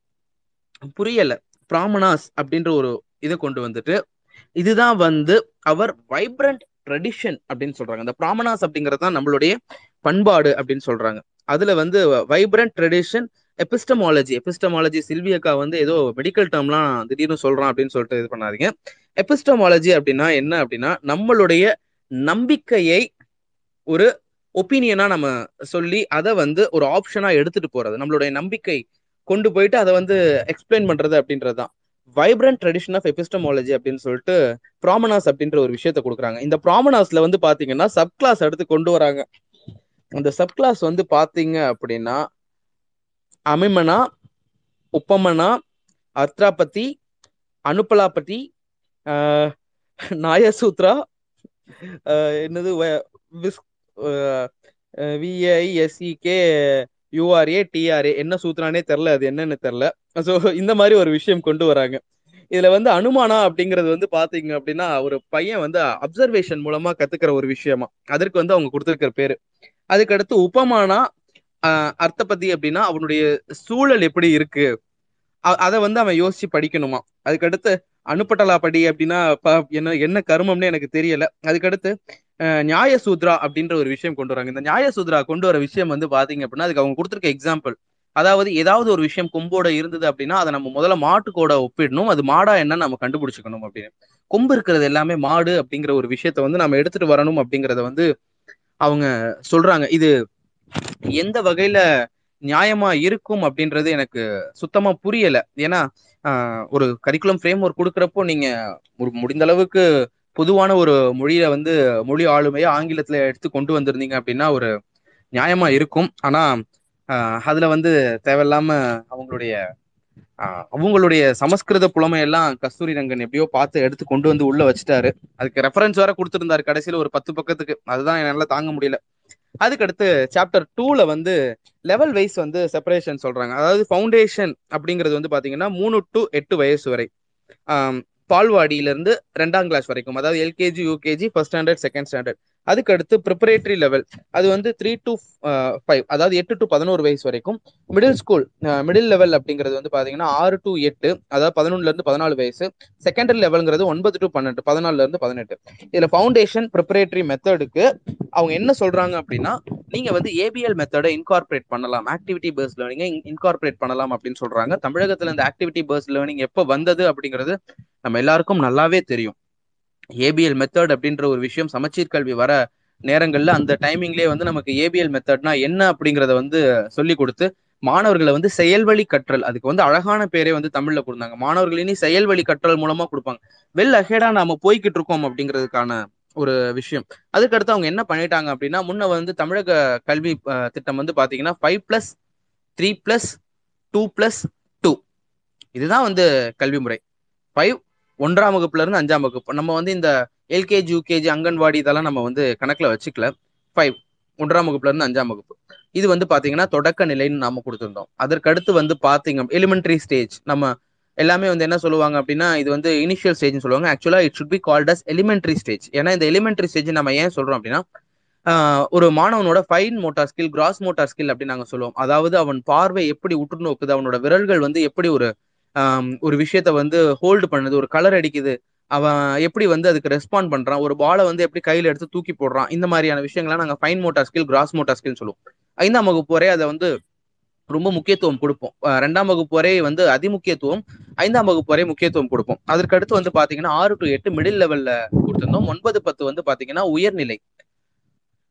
புரியல. பிராமணாஸ் அப்படின்ற ஒரு இதை கொண்டு வந்துட்டு இதுதான் வந்து அவர் வைப்ரண்ட் ட்ரெடிஷன் அப்படின்னு சொல்றாங்க. அந்த பிராமணாஸ் அப்படிங்கிறது தான் நம்மளுடைய பண்பாடு அப்படின்னு சொல்றாங்க. அதுல வந்து வைப்ரண்ட் ட்ரெடிஷன் எபிஸ்டமாலஜி எபிஸ்டமாலஜி சில்வியக்கா வந்து ஏதோ மெடிக்கல் டேர்ம்லாம் திடீர்னு சொல்றான் அப்படின்னு சொல்லிட்டு இது பண்ணாதீங்க. எபிஸ்டமாலஜி அப்படின்னா என்ன அப்படின்னா நம்மளுடைய நம்பிக்கையை ஒரு ஒப்பீனியனா நம்ம சொல்லி அதை வந்து ஒரு ஆப்ஷனா எடுத்துட்டு போறது. நம்மளுடைய நம்பிக்கை கொண்டு போயிட்டு அதை வந்து எக்ஸ்பிளைன் பண்றது அப்படின்றது தான் வைப்ரண்ட் ட்ரெடிஷன் ஆஃப் எபிஸ்டமாலஜி அப்படின்னு சொல்லிட்டு ப்ராமனாஸ் அப்படின்ற ஒரு விஷயத்த கொடுக்குறாங்க. இந்த ப்ராமனாஸ்ல வந்து பாத்தீங்கன்னா சப் கிளாஸ் எடுத்து கொண்டு வராங்க. அந்த சப் கிளாஸ் வந்து பாத்தீங்க அப்படின்னா அமிமனா உப்பமனா அத்ராபதி அனுப்பலாபதி நாயசூத்ரா என்னது வ- விஸ் எஸ்இகே யூஆர்ஏ டிஆர்ஏ என்ன சூத்திரானே தெரில அது என்னன்னு தெரில ஸோ இந்த மாதிரி ஒரு விஷயம் கொண்டு வராங்க. இதுல வந்து அனுமானா அப்படிங்கிறது வந்து பாத்தீங்க அப்படின்னா ஒரு பையன் வந்து அப்சர்வேஷன் மூலமா கத்துக்கிற ஒரு விஷயமா. அதற்கு வந்து அவங்க கொடுத்துருக்கிற பேரு. அதுக்கடுத்து உபமானா ஆஹ், அப்படின்னா அவனுடைய சூழல் எப்படி இருக்கு? அதை வந்து அவன் யோசிச்சு படிக்கணுமா? அதுக்கடுத்து அனுப்பட்டலா படி அப்படின்னா என்ன என்ன கருமம்னு எனக்கு தெரியல. அதுக்கடுத்து நியாய சூத்ரா அப்படின்ற ஒரு விஷயம் கொண்டு வராங்க. இந்த நியாய சூத்ரா கொண்டு வர விஷயம் வந்து பாத்தீங்க அப்படின்னா அதுக்கு அவங்க கொடுத்துருக்க எக்ஸாம்பிள் அதாவது ஏதாவது ஒரு விஷயம் கொம்போட இருந்தது அப்படின்னா அதை நம்ம முதல்ல மாட்டுக்கோட ஒப்பிடணும். அது மாடா என்னன்னு நம்ம கண்டுபிடிச்சுக்கணும் அப்படின்னு. கொம்பு இருக்கிறது எல்லாமே மாடு அப்படிங்கிற ஒரு விஷயத்த வந்து நம்ம எடுத்துட்டு வரணும் அப்படிங்கறத வந்து அவங்க சொல்றாங்க. இது எந்த வகையில நியாயமா இருக்கும் அப்படின்றது எனக்கு சுத்தமா புரியல. ஏன்னா ஒரு கரிக்குலம் ஃப்ரேம் ஒர்க் கொடுக்குறப்போ நீங்க முடிந்த அளவுக்கு பொதுவான ஒரு மொழியில வந்து மொழி ஆளுமையை ஆங்கிலத்துல எடுத்து கொண்டு வந்திருந்தீங்க அப்படின்னா ஒரு நியாயமா இருக்கும். ஆனா அதுல வந்து தேவையில்லாம அவங்களுடைய அவங்களுடைய சமஸ்கிருத புலமையெல்லாம் கஸ்தூரி ரங்கன் எப்படியோ பார்த்து எடுத்து கொண்டு வந்து உள்ள வச்சுட்டாரு. அதுக்கு ரெஃபரன்ஸ் வேற கொடுத்துருந்தாரு கடைசியில ஒரு பத்து பக்கத்துக்கு. அதுதான் என்னால தாங்க முடியல. அதுக்கடுத்து சாப்டர் டூல வந்து லெவல் வைஸ் வந்து செப்பரேஷன் சொல்றாங்க. அதாவது ஃபவுண்டேஷன் அப்படிங்கிறது வந்து பாத்தீங்கன்னா மூணு டு எட்டு வயசு வரை. பால்வாடியிலிருந்து ரெண்டாம் கிளாஸ் வரைக்கும். அதாவது LKG UKG first standard second standard அதுக்கு அடுத்து ப்ரிப்பரேட்டரி லெவல் அது வந்து த்ரீ டு ஃபைவ் அதாவது எட்டு டு பதினோரு வயசு வரைக்கும். மிடில் ஸ்கூல் மிடில் லெவல் அப்படிங்கிறது வந்து பாத்தீங்கன்னா ஆறு டு எட்டு அதாவது பதினொன்னுல இருந்து பதினாலு வயசு. செகண்டரி லெவல்ங்கிறது ஒன்பது டு பன்னெண்டு பதினாலுல இருந்து பதினெட்டு. இதுல ஃபவுண்டேஷன் ப்ரிப்பரேட்டரி மெத்தடுக்கு அவங்க என்ன சொல்றாங்க அப்படின்னா நீங்க வந்து ஏபிஎல் மெத்தடை இன்கார்பரேட் பண்ணலாம். ஆக்டிவிட்டி பேஸ்ட் லேர்னிங்கை இன்கார்பரேட் பண்ணலாம் அப்படின்னு சொல்றாங்க. தமிழகத்துல இந்த ஆக்டிவிட்டி பேஸ்ட் லேர்னிங் எப்போ வந்தது அப்படிங்கிறது நம்ம எல்லாருக்கும் நல்லாவே தெரியும். ஏபிஎல் மெத்தட் அப்படின்ற ஒரு விஷயம் சமச்சீர் கல்வி வர நேரங்கள்ல அந்த டைமிங்லேயே வந்து நமக்கு ஏபிஎல் மெத்தட்னா என்ன அப்படிங்கறத வந்து சொல்லி கொடுத்து மாணவர்களை வந்து செயல்வழி கற்றல் அதுக்கு வந்து அழகான பேரே வந்து தமிழ்ல கொடுத்தாங்க. மாணவர்கள் இனி செயல்வழி கற்றல் மூலமா கொடுப்பாங்க. வெல் அஹேடா நாம போய்கிட்டு இருக்கோம் அப்படிங்கிறதுக்கான ஒரு விஷயம். அதுக்கடுத்து அவங்க என்ன பண்ணிட்டாங்க அப்படின்னா முன்ன வந்து தமிழக கல்வி திட்டம் வந்து பாத்தீங்கன்னா five plus three plus two plus two இதுதான் வந்து கல்வி முறை. ஃபைவ் ஒன்றாம் வகுப்புல இருந்து அஞ்சாம் வகுப்பு. நம்ம வந்து இந்த எல்கேஜி யூகேஜி அங்கன்வாடி இதெல்லாம் நம்ம வந்து கணக்குல வச்சுக்கல. ஃபைவ் ஒன்றாம் வகுப்புல இருந்து அஞ்சாம் வகுப்பு. இது வந்து பாத்தீங்கன்னா தொடக்க நிலைன்னு நாம கொடுத்துருந்தோம். அதற்கடுத்து வந்து பாத்தீங்க எலிமெண்ட்ரி ஸ்டேஜ் நம்ம எல்லாமே வந்து என்ன சொல்லுவாங்க அப்படின்னா இது வந்து இனிஷியல் ஸ்டேஜ்னு சொல்லுவாங்க. ஆக்சுவலா it should be called as elementary stage ஏன்னா இந்த எலிமெண்ட்ரி ஸ்டேஜ் நம்ம ஏன் சொல்றோம் அப்படின்னா ஒரு மாணவனோட fine motor skill gross motor skill அப்படின்னு நாங்க சொல்லுவோம். அதாவது அவன் பார்வை எப்படி உற்று நோக்குது அவனோட விரல்கள் வந்து எப்படி ஒரு ஒரு விஷயத்த வந்து ஹோல்டு பண்ணுது ஒரு கலர் அடிக்குது. அவன் எப்படி வந்து அதுக்கு ரெஸ்பாண்ட் பண்றான்? ஒரு பாலை வந்து எப்படி கையில எடுத்து தூக்கி போடுறான்? இந்த மாதிரியான விஷயங்கள்லாம் நாங்க fine motor skill gross motor ஸ்கில்னு சொல்லுவோம். ஐந்தாம் வகுப்பு வரை அதை வந்து ரொம்ப முக்கியத்துவம் கொடுப்போம். ரெண்டாம் வகுப்பு வரை வந்து அதிமுக்கியத்துவம் ஐந்தாம் வகுப்பு வரை முக்கியத்துவம் கொடுப்போம். அதற்கு அடுத்து வந்து பாத்தீங்கன்னா ஆறு டு எட்டு மிடில் லெவல்ல கொடுத்துருந்தோம் ஒன்பது பத்து வந்து பாத்தீங்கன்னா உயர்நிலை.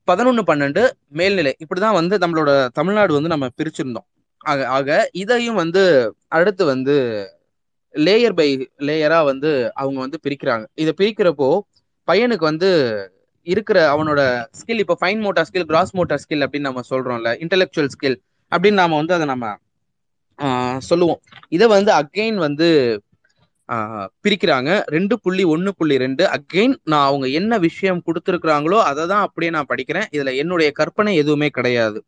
பதினொன்னு பன்னெண்டு மேல்நிலை. இப்படிதான் வந்து நம்மளோட தமிழ்நாடு வந்து நம்ம பிரிச்சிருந்தோம். ஆக ஆக இதையும் வந்து அடுத்து வந்து லேயர் பை லேயரா வந்து அவங்க வந்து பிரிக்கிறாங்க. இதை பிரிக்கிறப்போ பையனுக்கு வந்து இருக்கிற அவனோட ஸ்கில் இப்போ fine motor skill gross motor skill அப்படின்னு நம்ம சொல்றோம்ல இன்டெலெக்சுவல் ஸ்கில் அப்படின்னு நாம வந்து அதை நம்ம சொல்லுவோம். இதை வந்து அகெயின் வந்து பிரிக்கிறாங்க. ரெண்டு புள்ளி ஒன்று புள்ளி ரெண்டு. அகெயின் நான் அவங்க என்ன விஷயம் கொடுத்துருக்குறாங்களோ அதை தான் அப்படியே நான் படிக்கிறேன். இதுல என்னுடைய கற்பனை எதுவுமே கிடையாது.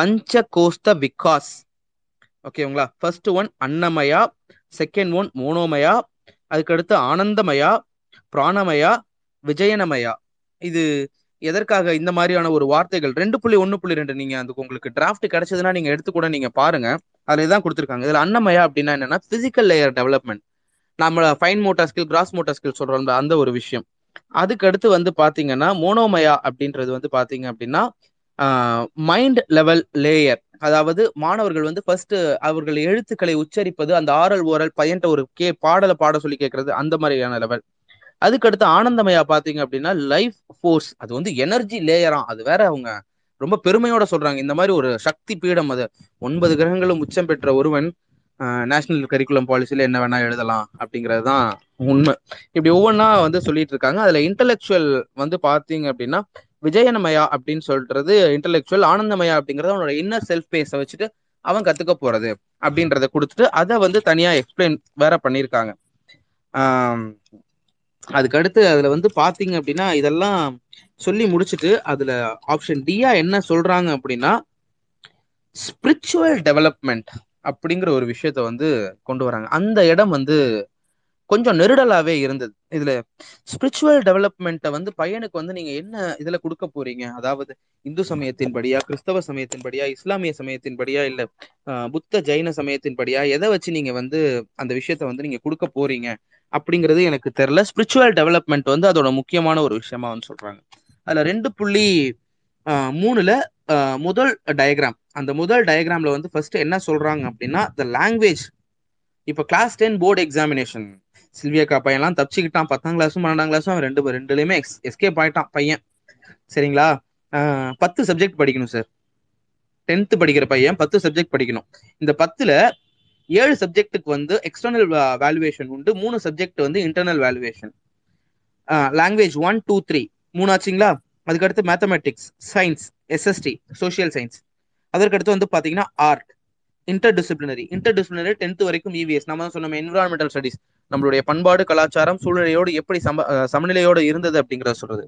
பஞ்சகோஸ்த விகாஸ். ஓகேங்களா ஃபர்ஸ்ட் ஒன் அன்னமயா. செகண்ட் ஒன் மோனோமயா. அதுக்கடுத்து ஆனந்தமயா. பிராணமயா. விஜயனமயா. இது எதற்காக இந்த மாதிரியான ஒரு வார்த்தைகள்? ரெண்டு புள்ளி ஒன்று புள்ளி ரெண்டு. நீங்க அதுக்கு உங்களுக்கு டிராஃப்ட் கிடைச்சதுன்னா நீங்க எடுத்து கூட நீங்க பாருங்க. அதுல தான் கொடுத்துருக்காங்க. இதுல அன்னமயா அப்படின்னா என்னன்னா பிசிக்கல் லேயர் டெவலப்மெண்ட் நம்ம fine motor skill gross motor skill சொல்றோம்ல அந்த ஒரு விஷயம். அதுக்கு அடுத்து வந்து பாத்தீங்கன்னா மோனோமயா அப்படின்றது வந்து பாத்தீங்க அப்படின்னா மைண்ட் லெவல் லேயர் அதாவது மாணவர்கள் வந்து ஃபர்ஸ்ட் அவர்கள் எழுத்துக்களை உச்சரிப்பது அந்த ஆரல் ஓரல் பையன்ட்ட ஒரு கே பாடலை பாட சொல்லி கேட்கறது அந்த மாதிரியான லெவல் அதுக்கடுத்து ஆனந்தமயா பாத்தீங்க அப்படின்னா லைஃப் ஃபோர்ஸ் அது வந்து எனர்ஜி லேயரா அது வேற அவங்க ரொம்ப பெருமையோட சொல்றாங்க. இந்த மாதிரி ஒரு சக்தி பீடம் அது. ஒன்பது கிரகங்களும் உச்சம் பெற்ற ஒருவன் நேஷனல் கரிக்குலம் பாலிசியில என்ன வேணா எழுதலாம் அப்படிங்கிறது தான் உண்மை. இப்படி ஒவ்வொன்றா வந்து சொல்லிட்டு இருக்காங்க. அதுல இன்டலெக்சுவல் வந்து பாத்தீங்க அப்படின்னா விஜயனமயா அப்படின்னு சொல்றது இன்டலெக்சுவல் ஆனந்தமயா அப்படிங்கறது அவனோட இன்னர் செல்ஃப் பேஸை வச்சுட்டு அவன் கத்துக்க போறது அப்படின்றத கொடுத்துட்டு அதை வந்து தனியா எக்ஸ்பிளைன் வேற பண்ணியிருக்காங்க அதுக்கடுத்து அதுல வந்து பாத்தீங்க அப்படின்னா இதெல்லாம் சொல்லி முடிச்சுட்டு அதுல ஆப்ஷன் டியா என்ன சொல்றாங்க அப்படின்னா ஸ்பிரிச்சுவல் டெவலப்மெண்ட் அப்படிங்கிற ஒரு விஷயத்த வந்து கொண்டு வராங்க. அந்த இடம் வந்து கொஞ்சம் நெருடலாவே இருந்தது. இதுல ஸ்பிரிச்சுவல் டெவலப்மெண்ட்டை வந்து பையனுக்கு வந்து நீங்க என்ன இதுல கொடுக்க போறீங்க? அதாவது இந்து சமயத்தின் படியா கிறிஸ்தவ சமயத்தின் படியா இஸ்லாமிய சமயத்தின்படியா இல்ல புத்த ஜைன சமயத்தின் படியா எதை வச்சு நீங்க வந்து அந்த விஷயத்த வந்து நீங்க கொடுக்க போறீங்க? அப்படிங்கிறது எனக்கு தெரியல. ஸ்பிரிச்சுவல் டெவலப்மெண்ட் வந்து அதோட முக்கியமான ஒரு விஷயமா வந்து சொல்றாங்க. அதுல ரெண்டு புள்ளி மூணுல முதல் டயக்ராம் அந்த முதல் டயக்ராம்ல வந்து ஃபர்ஸ்ட் என்ன சொல்றாங்க அப்படின்னா த லாங்குவேஜ் இப்போ கிளாஸ் டென் போர்டு எக்ஸாமினேஷன் சில்வியாக்கா பையன்லாம் தப்பிச்சுக்கிட்டான். பத்தாம் கிளாஸும் பன்னெண்டாம் கிளாஸும் அவன் ரெண்டு ரெண்டுலயுமே எக்ஸ் எஸ்கேப் ஆயிட்டான் பையன். சரிங்களா? பத்து சப்ஜெக்ட் படிக்கணும் சார் டென்த்து படிக்கிற பையன் பத்து சப்ஜெக்ட் படிக்கணும். இந்த பத்துல ஏழு சப்ஜெக்ட்டுக்கு வந்து எக்ஸ்டர்னல் வேல்யூவேஷன் உண்டு. மூணு சப்ஜெக்ட் வந்து internal valuation language one two three மூணாச்சுங்களா அதுக்கடுத்து mathematics science SST social science அதற்கடுத்து வந்து பாத்தீங்கன்னா art interdisciplinary interdisciplinary tenth வரைக்கும் இவிஎஸ் நம்ம தான் சொன்னோம் என்விரான்மெண்டல் ஸ்டடிஸ் நம்மளுடைய பண்பாடு கலாச்சாரம் சூழ்நிலையோடு எப்படி சம சமநிலையோடு இருந்தது அப்படிங்கிறத சொல்றது.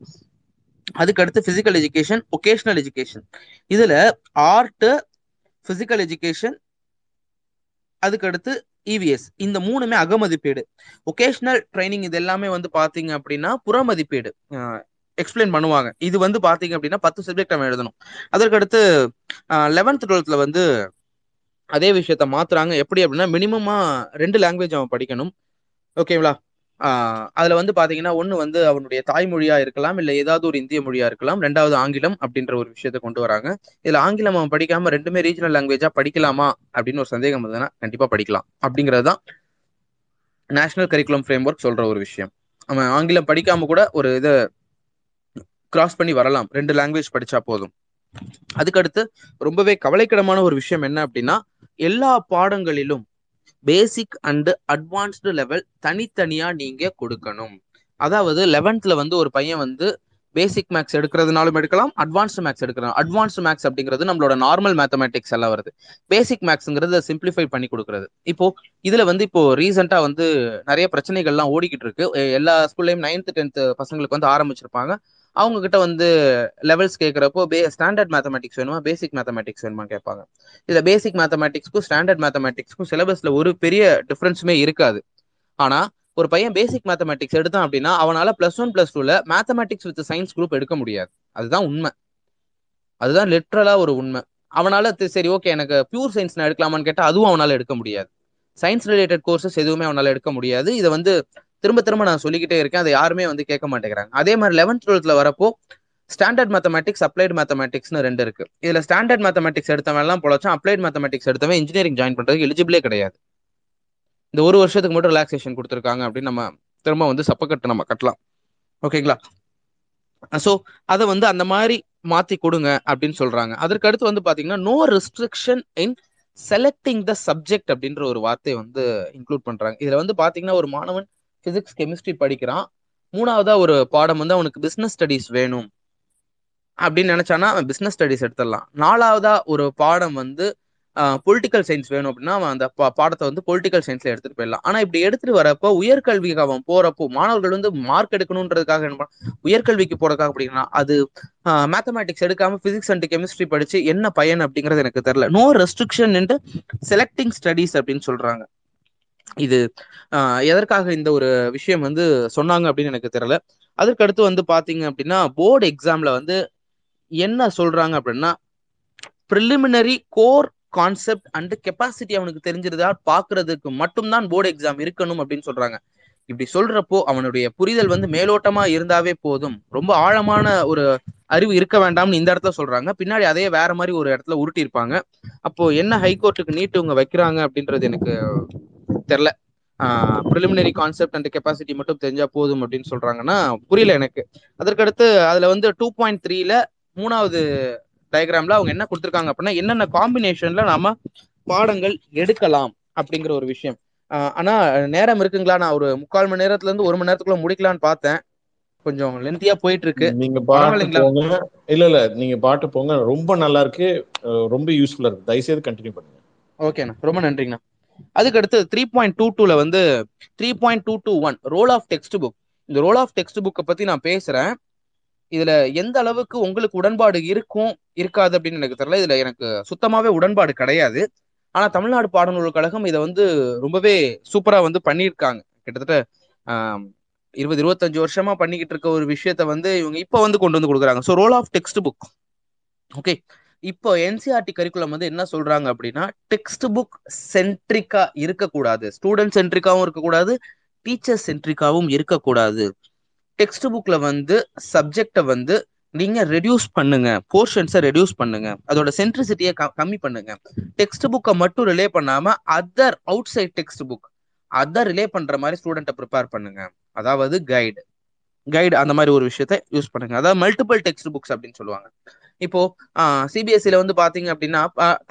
அதுக்கடுத்து பிசிக்கல் எஜுகேஷன் ஒகேஷனல் எஜுகேஷன் இதுல ஆர்ட் பிசிக்கல் எஜுகேஷன் அதுக்கடுத்து இவிஎஸ் இந்த மூணுமே அகமதிப்பீடு. ஒகேஷனல் ட்ரைனிங் இது எல்லாமே வந்து பாத்தீங்க அப்படின்னா புறமதிப்பீடு. எக்ஸ்பிளைன் பண்ணுவாங்க. இது வந்து பாத்தீங்க அப்படின்னா பத்து சப்ஜெக்ட் அவன் எழுதணும். அதற்கடுத்து லெவன்த் டுவெல்த்ல வந்து அதே விஷயத்த மாத்துறாங்க. எப்படி அப்படின்னா மினிமமா ரெண்டு லாங்குவேஜ் அவன் படிக்கணும். ஓகேங்களா அதுல வந்து பாத்தீங்கன்னா ஒண்ணு வந்து அவனுடைய தாய்மொழியா இருக்கலாம் இல்ல ஏதாவது ஒரு இந்திய மொழியா இருக்கலாம். ரெண்டாவது ஆங்கிலம் அப்படின்ற ஒரு விஷயத்த கொண்டு வராங்க. இதுல ஆங்கிலம் அவன் படிக்காம ரெண்டுமே ரீஜனல் லாங்குவேஜா படிக்கலாமா அப்படின்னு ஒரு சந்தேகம் இருந்ததுன்னா கண்டிப்பா படிக்கலாம். அப்படிங்கிறது தான் நேஷனல் கரிக்குலம் ஃப்ரேம் ஒர்க் சொல்ற ஒரு விஷயம். அவன் ஆங்கிலம் படிக்காம கூட ஒரு இதை கிராஸ் பண்ணி வரலாம். ரெண்டு லாங்குவேஜ் படிச்சா போதும். அதுக்கடுத்து ரொம்பவே கவலைக்கிடமான ஒரு விஷயம் என்ன அப்படின்னா எல்லா பாடங்களிலும் பேசிக் அண்ட் அட்வான்ஸ்டு லெவல் தனித்தனியா நீங்க கொடுக்கணும். அதாவது லெவன்த்ல வந்து ஒரு பையன் வந்து பேசிக் மேக்ஸ் எடுக்கிறதுனாலும் எடுக்கலாம் அட்வான்ஸ்டு மேக்ஸ் எடுக்கலாம் அட்வான்ஸ்டு மேக்ஸ் அப்படிங்கிறது நம்மளோட நார்மல் மேத்தமேட்டிக்ஸ் எல்லாம் வருது. பேசிக் மேக்ஸ்ங்கிறது சிம்பிளிஃபை பண்ணி கொடுக்கறது. இப்போ இதுல வந்து இப்போ ரீசெண்டா வந்து நிறைய பிரச்சனைகள்லாம் ஓடிக்கிட்டு இருக்கு. எ- எல்லா ஸ்கூல்லையும் நைன்த் டென்த் பசங்களுக்கு வந்து ஆரம்பிச்சிருப்பாங்க. அவங்க கிட்ட வந்து லெவல்ஸ் கேட்குறப்போ பே ஸ்டாண்டர்ட் மேத்தமெட்டிக்ஸ் வேணுமா? பேசிக் மேத்தமெட்டிக்ஸ் வேணுமா கேட்பாங்க. இதில் பேசிக் மேத்தமெட்டிக்ஸ்க்கும் ஸ்டாண்டர்ட் மேத்தமெட்டிக்ஸ்க்கும் சிலபஸில் ஒரு பெரிய டிஃப்ரென்ஸுமே இருக்காது. ஆனால் ஒரு பையன் பேசிக் மேத்தமெட்டிக்ஸ் எடுத்தான் அப்படின்னா அவனால் ப்ளஸ் ஒன் ப்ளஸ் டூவில் மேத்தமெட்டிக்ஸ் வித் சயின்ஸ் குரூப் எடுக்க முடியாது. அதுதான் உண்மை. அதுதான் லிட்ரலாக ஒரு உண்மை. அவனால் சரி ஓகே எனக்கு பியூர் சயின்ஸ் நான் எடுக்கலாமான்னு கேட்டால் அதுவும் அவனால் எடுக்க முடியாது. சயின்ஸ் ரிலேட்டட் கோர்சஸ் எதுவுமே அவனால எடுக்க முடியாது. இதை வந்து திரும்ப திரும்ப நான் சொல்லிக்கிட்டே இருக்கேன். அதை யாருமே வந்து கேட்க மாட்டேங்கிறாங்க. அதே மாதிரி லெவன்த் டுவெல்த்ல வரப்போ ஸ்டாண்டர்ட் மேத்தமெட்டிக்ஸ் அப்ளைட் மேத்தமெட்டிக்ஸ்னு ரெண்டு இருக்கு. இதுல ஸ்டாண்டர்ட் மேத்தமெட்டிக்ஸ் எடுத்தவன் எல்லாம் பொழச்சான் அப்ளைட் மேத்தமெட்டிக்ஸ் எடுத்தவன் இன்ஜினியரிங் ஜாயின் பண்றதுக்கு எலிஜிபிளே கிடையாது. இந்த ஒரு வருஷத்துக்கு மட்டும் ரிலாக்ஸேஷன் கொடுத்துருக்காங்க அப்படின்னு நம்ம திரும்ப வந்து சப்பக்கட்டு நம்ம கட்டலாம். ஓகேங்களா ஸோ அதை வந்து அந்த மாதிரி மாத்தி கொடுங்க அப்படின்னு சொல்றாங்க. அதற்கு அடுத்து வந்து பாத்தீங்கன்னா no restriction in selecting the subject அப்படின்ற ஒரு வார்த்தையை வந்து இன்க்ளூட் பண்றாங்க. இதுல வந்து பாத்தீங்கன்னா ஒரு மாணவன் பிசிக்ஸ் கெமிஸ்ட்ரி படிக்கிறான். மூணாவதா ஒரு பாடம் வந்து அவனுக்கு பிசினஸ் ஸ்டடீஸ் வேணும். அப்படின்னு நினைச்சானா அவன் பிசினஸ் ஸ்டடீஸ் எடுத்துடலாம். நாலாவதா ஒரு பாடம் வந்து பொலிட்டிக்கல் சயின்ஸ் வேணும் அப்படின்னா அவன் அந்த பா- பாடத்தை வந்து பொலிட்டிக்கல் சயின்ஸ்ல எடுத்துட்டு போயிடலாம். ஆனா இப்படி எடுத்துட்டு வரப்போ உயர்கல்விக்கு அவன் போறப்போ மாணவர்கள் வந்து மார்க் எடுக்கணுன்றதுக்காக என்ன பண்ண- உயர்கல்விக்கு போறதுக்காக அப்படின்னா அது மேத்தமேட்டிக்ஸ் எடுக்காம பிசிக்ஸ் அண்ட் கெமிஸ்ட்ரி படிச்சு என்ன பயன் அப்படிங்கிறது எனக்கு தெரியல. நோ ரெஸ்ட்ரிக்ஷன் செலக்டிங் ஸ்டடீஸ் அப்படின்னு சொல்றாங்க. இது ஆஹ் எதற்காக இந்த ஒரு விஷயம் வந்து சொன்னாங்க அப்படின்னு எனக்கு தெரியல. அதற்கடுத்து வந்து பாத்தீங்க அப்படின்னா போர்டு எக்ஸாம்ல வந்து என்ன சொல்றாங்க அப்படின்னா preliminary core concept and capacity அவனுக்கு தெரிஞ்சிருந்தா பாக்குறதுக்கு மட்டும்தான் போர்டு எக்ஸாம் இருக்கணும் அப்படின்னு சொல்றாங்க. இப்படி சொல்றப்போ அவனுடைய புரிதல் வந்து மேலோட்டமா இருந்தாவே போதும். ரொம்ப ஆழமான ஒரு அறிவு இருக்க வேண்டாம்னு இந்த இடத்துல சொல்றாங்க. பின்னாடி அதே வேற மாதிரி ஒரு இடத்துல உருட்டி இருப்பாங்க அப்போ என்ன ஹைகோர்ட்டுக்கு நீட்டு இவங்க வைக்கிறாங்க அப்படின்றது எனக்கு தெரில ப்ரிலிமினரி கான்செப்ட் அண்ட் கெப்பாசிட்டி மட்டும் தெரிஞ்சா போதும் அப்படின்னு சொல்றாங்கன்னா புரியல எனக்கு. அதற்கடுத்து அதுல வந்து டூ பாயிண்ட் த்ரீல மூணாவது டயக்ராம்ல அவங்க என்ன கொடுத்துருக்காங்க அப்படின்னா என்னென்ன காம்பினேஷன்ல நாம பாடங்கள் எடுக்கலாம் அப்படிங்கிற ஒரு விஷயம். ஆனா நேரம் இருக்குங்களா? நான் ஒரு முக்கால் மணி நேரத்துல இருந்து ஒரு மணி நேரத்துக்குள்ள முடிக்கலாம்னு பார்த்தேன். கொஞ்சம் லென்த்தியா போயிட்டு இருக்கு நீங்க? போங்க. இல்ல இல்ல நீங்க பாட்டு போங்க. ரொம்ப நல்லா இருக்கு. ரொம்ப யூஸ்ஃபுல்லா இருக்கு. தயவுசெய்து கண்டினியூ பண்ணுங்க. ஓகேண்ணா ரொம்ப நன்றிங்கண்ணா. அதுக்கு அடுத்து த்ரீ பாயிண்ட் டூ டூல வந்து three point two two one role of textbook இந்த ரோல் ஆஃப் டெக்ஸ்ட் புக்கை பத்தி நான் பேசுறேன். இதுல எந்த அளவுக்கு உங்களுக்கு உடன்பாடு இருக்கும் இருக்காது அப்படின்னு எனக்கு தெரியல. இதுல எனக்கு சுத்தமாவே உடன்பாடு கிடையாது. ஆனா தமிழ்நாடு பாடநூல் கழகம் இதை வந்து ரொம்பவே சூப்பரா வந்து பண்ணியிருக்காங்க. கிட்டத்தட்ட இருபது இருபத்தஞ்சு வருஷமா பண்ணிக்கிட்டு இருக்க ஒரு விஷயத்த வந்து இவங்க இப்ப வந்து கொண்டு வந்து கொடுக்குறாங்க. So role of textbook okay இப்போ என்சிஆர்டி கரிக்குலம் வந்து என்ன சொல்றாங்க அப்படின்னா டெக்ஸ்ட் புக் சென்ட்ரிக்கா இருக்கக்கூடாது. ஸ்டூடெண்ட் சென்ட்ரிக்காவும் இருக்கக்கூடாது டீச்சர் சென்ட்ரிக்காவும் இருக்கக்கூடாது. டெக்ஸ்ட் புக்ல வந்து சப்ஜெக்டை வந்து நீங்க ரெடியூஸ் பண்ணுங்க. போர்ஷன்ஸை ரெடியூஸ் பண்ணுங்க. அதோட சென்ட்ரிசிட்டியை கம்மி பண்ணுங்க. டெக்ஸ்ட் புக்கை மட்டும் ரிலே பண்ணாம other outside textbook other rely பண்ற மாதிரி ஸ்டூடெண்ட்டை ப்ரிப்பேர் பண்ணுங்க. அதாவது கைடு கைடு அந்த மாதிரி ஒரு விஷயத்த யூஸ் பண்ணுங்க. அதாவது மல்டிபிள் டெக்ஸ்ட் புக்ஸ் அப்படின்னு சொல்லுவாங்க. இப்போ சிபிஎஸ்சியில் வந்து பாத்தீங்க அப்படின்னா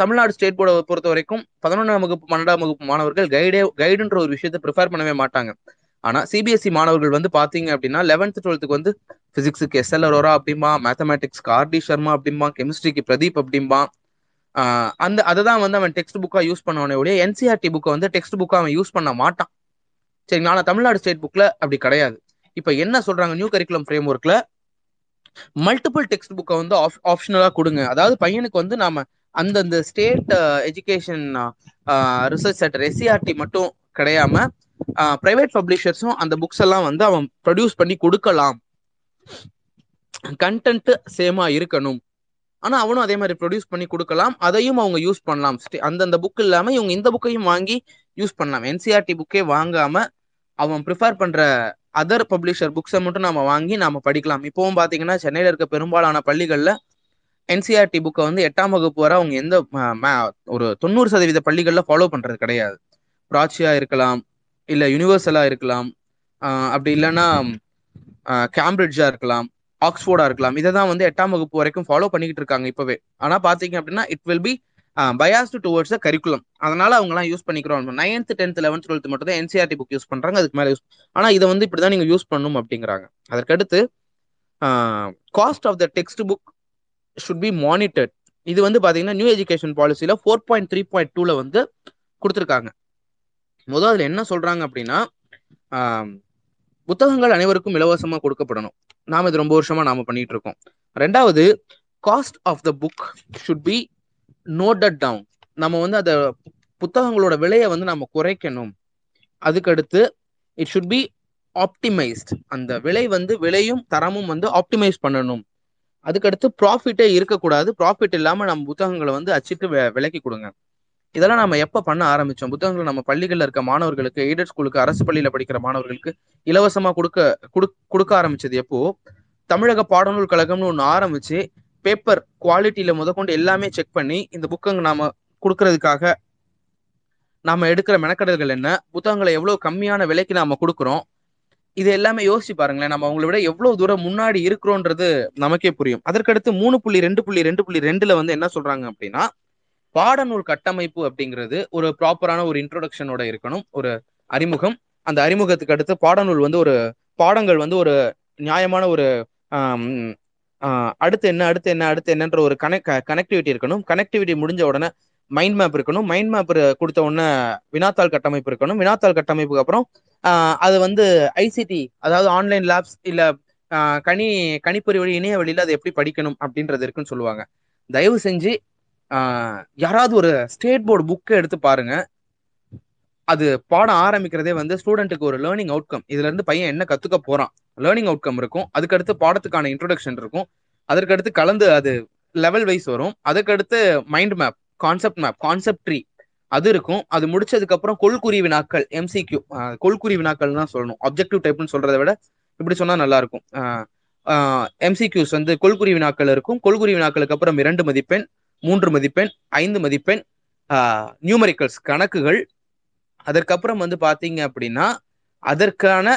தமிழ்நாடு ஸ்டேட் போர்டை பொறுத்த வரைக்கும் பதினொன்றாம் வகுப்பு பன்னெண்டாம் வகுப்பு மாணவர்கள் கைடே கைடுன்ற ஒரு விஷயத்தை ப்ரிஃபர் பண்ணவே மாட்டாங்க. ஆனா சிபிஎஸ்சி மாணவர்கள் வந்து பாத்தீங்க அப்படின்னா லெவன்த் டுவெல்த்துக்கு வந்து பிசிக்ஸுக்கு எஸ் எல் அரோரா அப்படிம்பா மேத்தமேட்டிக்ஸ்க்கு ஆர்டி சர்மா அப்படிம்பா கெமிஸ்ட்ரிக்கு பிரதீப் அப்படிம்பா. அந்த அதை தான் வந்து அவன் டெக்ஸ்ட் புக்கா யூஸ் பண்ணவனே ஒழிய என்சிஆர்டி புக்கை வந்து டெக்ஸ்ட் புக்கா அவன் யூஸ் பண்ண மாட்டான். சரிங்களா ஆனா தமிழ்நாடு ஸ்டேட் புக்ல அப்படி கிடையாது. இப்ப என்ன சொல்றாங்க நியூ கரிக்குலம் ஃப்ரேம் ஒர்க்ல மல்டிபிள் டெக்ஸ்ட் புக்கை வந்து ஆப்ஷனலா கொடுங்க. அதாவது பையனுக்கு வந்து நாம அந்தந்த state education research centre SCERT மட்டும் கிடையாம பிரைவேட் பப்ளிஷர்ஸும் அந்த புக்ஸ் எல்லாம் வந்து அவன் ப்ரொடியூஸ் பண்ணி கொடுக்கலாம். கண்டென்ட் சேமா இருக்கணும். ஆனா அவனும் அதே மாதிரி ப்ரொடியூஸ் பண்ணி கொடுக்கலாம். அதையும் அவங்க யூஸ் பண்ணலாம். அந்தந்த புக் இல்லாம இவங்க இந்த புக்கையும் வாங்கி யூஸ் பண்ணலாம். என்சிஆர்டி புக்கே வாங்காம அவன் ப்ரிஃபர் பண்ற அதர் பப்ளிஷர் புக்ஸை மட்டும் நம்ம வாங்கி நம்ம படிக்கலாம். இப்போவும் பார்த்தீங்கன்னா சென்னையில் இருக்க பெரும்பாலான பள்ளிகளில் என்சிஆர்டி புக்கை வந்து எட்டாம் வகுப்பு வரை அவங்க எந்த ஒரு தொண்ணூறு சதவீத பள்ளிகளில் ஃபாலோ பண்ணுறது கிடையாது. பிராச்சியா இருக்கலாம் இல்லை யூனிவர்சலாக இருக்கலாம் அப்படி இல்லைன்னா கேம்பிரிட்ஜாக இருக்கலாம் ஆக்ஸ்போர்டாக இருக்கலாம். இதை தான் வந்து எட்டாம் வகுப்பு வரைக்கும் ஃபாலோ பண்ணிக்கிட்டு இருக்காங்க இப்போவே. ஆனால் பார்த்தீங்க அப்படின்னா it will be biased towards a curriculum அதனால அவங்க எல்லாம் யூஸ் பண்ணிக்கிறோம் நைன்த் டென்த் லெவன்த் டுவெல்த் மட்டும் தான் என்சிஆர்டி புக் யூஸ் பண்றாங்க. அதுக்கு மேலே யூஸ் ஆனா இதை வந்து இப்படிதான் நீங்க யூஸ் பண்ணணும் அப்படிங்கிறாங்க. அதற்கடுத்து cost of the textbook should be monitored இது வந்து பாத்தீங்கன்னா நியூ எஜுகேஷன் பாலிசியில ஃபோர் பாயிண்ட் த்ரீ பாயிண்ட் டூல வந்து கொடுத்துருக்காங்க. முதல் அதுல என்ன சொல்றாங்க அப்படின்னா புத்தகங்கள் அனைவருக்கும் இலவசமா கொடுக்கப்படணும். நாம இது ரொம்ப வருஷமா நாம பண்ணிட்டு இருக்கோம். ரெண்டாவது cost of the book should be noted down நம்ம வந்து அந்த புத்தகங்களோட விலையை வந்து நம்ம குறைக்கணும். அதுக்கடுத்து இட் ஷுட் பி ஆப்டிமைஸ்ட் அந்த விலை வந்து விலையும் தரமும் வந்து ஆப்டிமைஸ் பண்ணணும். அதுக்கடுத்து ப்ராஃபிட்டே இருக்கக்கூடாது. ப்ராஃபிட் இல்லாமல் நம்ம புத்தகங்களை வந்து அச்சிட்டு விலக்கி விலைக்கு கொடுங்க. இதெல்லாம் நம்ம எப்போ பண்ண ஆரம்பித்தோம் புத்தகங்களை நம்ம பள்ளிகளில் இருக்க மாணவர்களுக்கு எய்டட் ஸ்கூலுக்கு அரசு பள்ளியில் படிக்கிற மாணவர்களுக்கு இலவசமாக கொடுக்க கொடுக்க ஆரம்பிச்சது எப்போ? தமிழக பாடநூல் கழகம்னு ஒன்று ஆரம்பிச்சு பேப்பர் குவாலிட்டியில முதற்கொண்டு எல்லாமே செக் பண்ணி இந்த புக்கங்க நாம கொடுக்கறதுக்காக நாம எடுக்கிற மெனக்கடல்கள் என்ன புத்தகங்களை எவ்வளவு கம்மியான விலைக்கு நாம கொடுக்குறோம் இது எல்லாமே யோசிச்சு பாருங்களேன் நம்ம அவங்களை விட எவ்வளவு தூரம் முன்னாடி இருக்கிறோன்றது நமக்கே புரியும். அதற்கடுத்து மூணு புள்ளி ரெண்டு புள்ளி ரெண்டு புள்ளி ரெண்டுல வந்து என்ன சொல்றாங்க அப்படின்னா பாடநூல் கட்டமைப்பு அப்படிங்கிறது ஒரு ப்ராப்பரான ஒரு இன்ட்ரோடக்ஷனோட இருக்கணும் ஒரு அறிமுகம். அந்த அறிமுகத்துக்கு அடுத்து பாடநூல் வந்து ஒரு பாடங்கள் வந்து ஒரு நியாயமான ஒரு அடுத்து என்ன அடுத்து என்ன அடுத்து என்னன்ற ஒரு கனெக்ட் கனெக்டிவிட்டி இருக்கணும். கனெக்டிவிட்டி முடிஞ்ச உடனே மைண்ட் மேப் இருக்கணும். மைண்ட் மேப் கொடுத்த உடனே வினாத்தாள் கட்டமைப்பு இருக்கணும். வினாத்தாள் கட்டமைப்புக்கு அப்புறம் அது வந்து ஐசிடி அதாவது ஆன்லைன் லேப்ஸ் இல்ல கனி கணி கணிப்பொறி வழி இணைய வழியில அதை எப்படி படிக்கணும் அப்படின்றது இருக்குன்னு சொல்லுவாங்க. தயவு செஞ்சு யாராவது ஒரு ஸ்டேட் போர்டு புக்கை எடுத்து பாருங்க. அது பாடம் ஆரம்பிக்கிறதே வந்து ஸ்டூடெண்ட்டுக்கு ஒரு லேர்னிங் அவுட்கம் இதுல இருந்து பையன் என்ன கத்துக்க போறான்? லேர்னிங் அவுட்கம் இருக்கும். அதுக்கடுத்து பாடத்துக்கான இன்ட்ரோடக்ஷன் இருக்கும். அதற்கடுத்து கலந்து அது லெவல் வைஸ் வரும். அதுக்கடுத்து mind map concept map concept tree அது இருக்கும். அது முடிச்சதுக்கு அப்புறம் கொள்குறி வினாக்கள் எம்சிக்யூ கொள்குறி வினாக்கள் தான் சொல்லணும். அப்ஜெக்டிவ் டைப்னு சொல்றதை விட இப்படி சொன்னா நல்லா இருக்கும். எம்சிக்யூஸ் வந்து கொள்குறி வினாக்கள் இருக்கும். கொள்குறி வினாக்களுக்கு அப்புறம் இரண்டு மதிப்பெண் மூன்று மதிப்பெண் ஐந்து மதிப்பெண் நியூமரிக்கல்ஸ் கணக்குகள். அதற்கப்புறம் வந்து பாத்தீங்க அப்படின்னா அதற்கான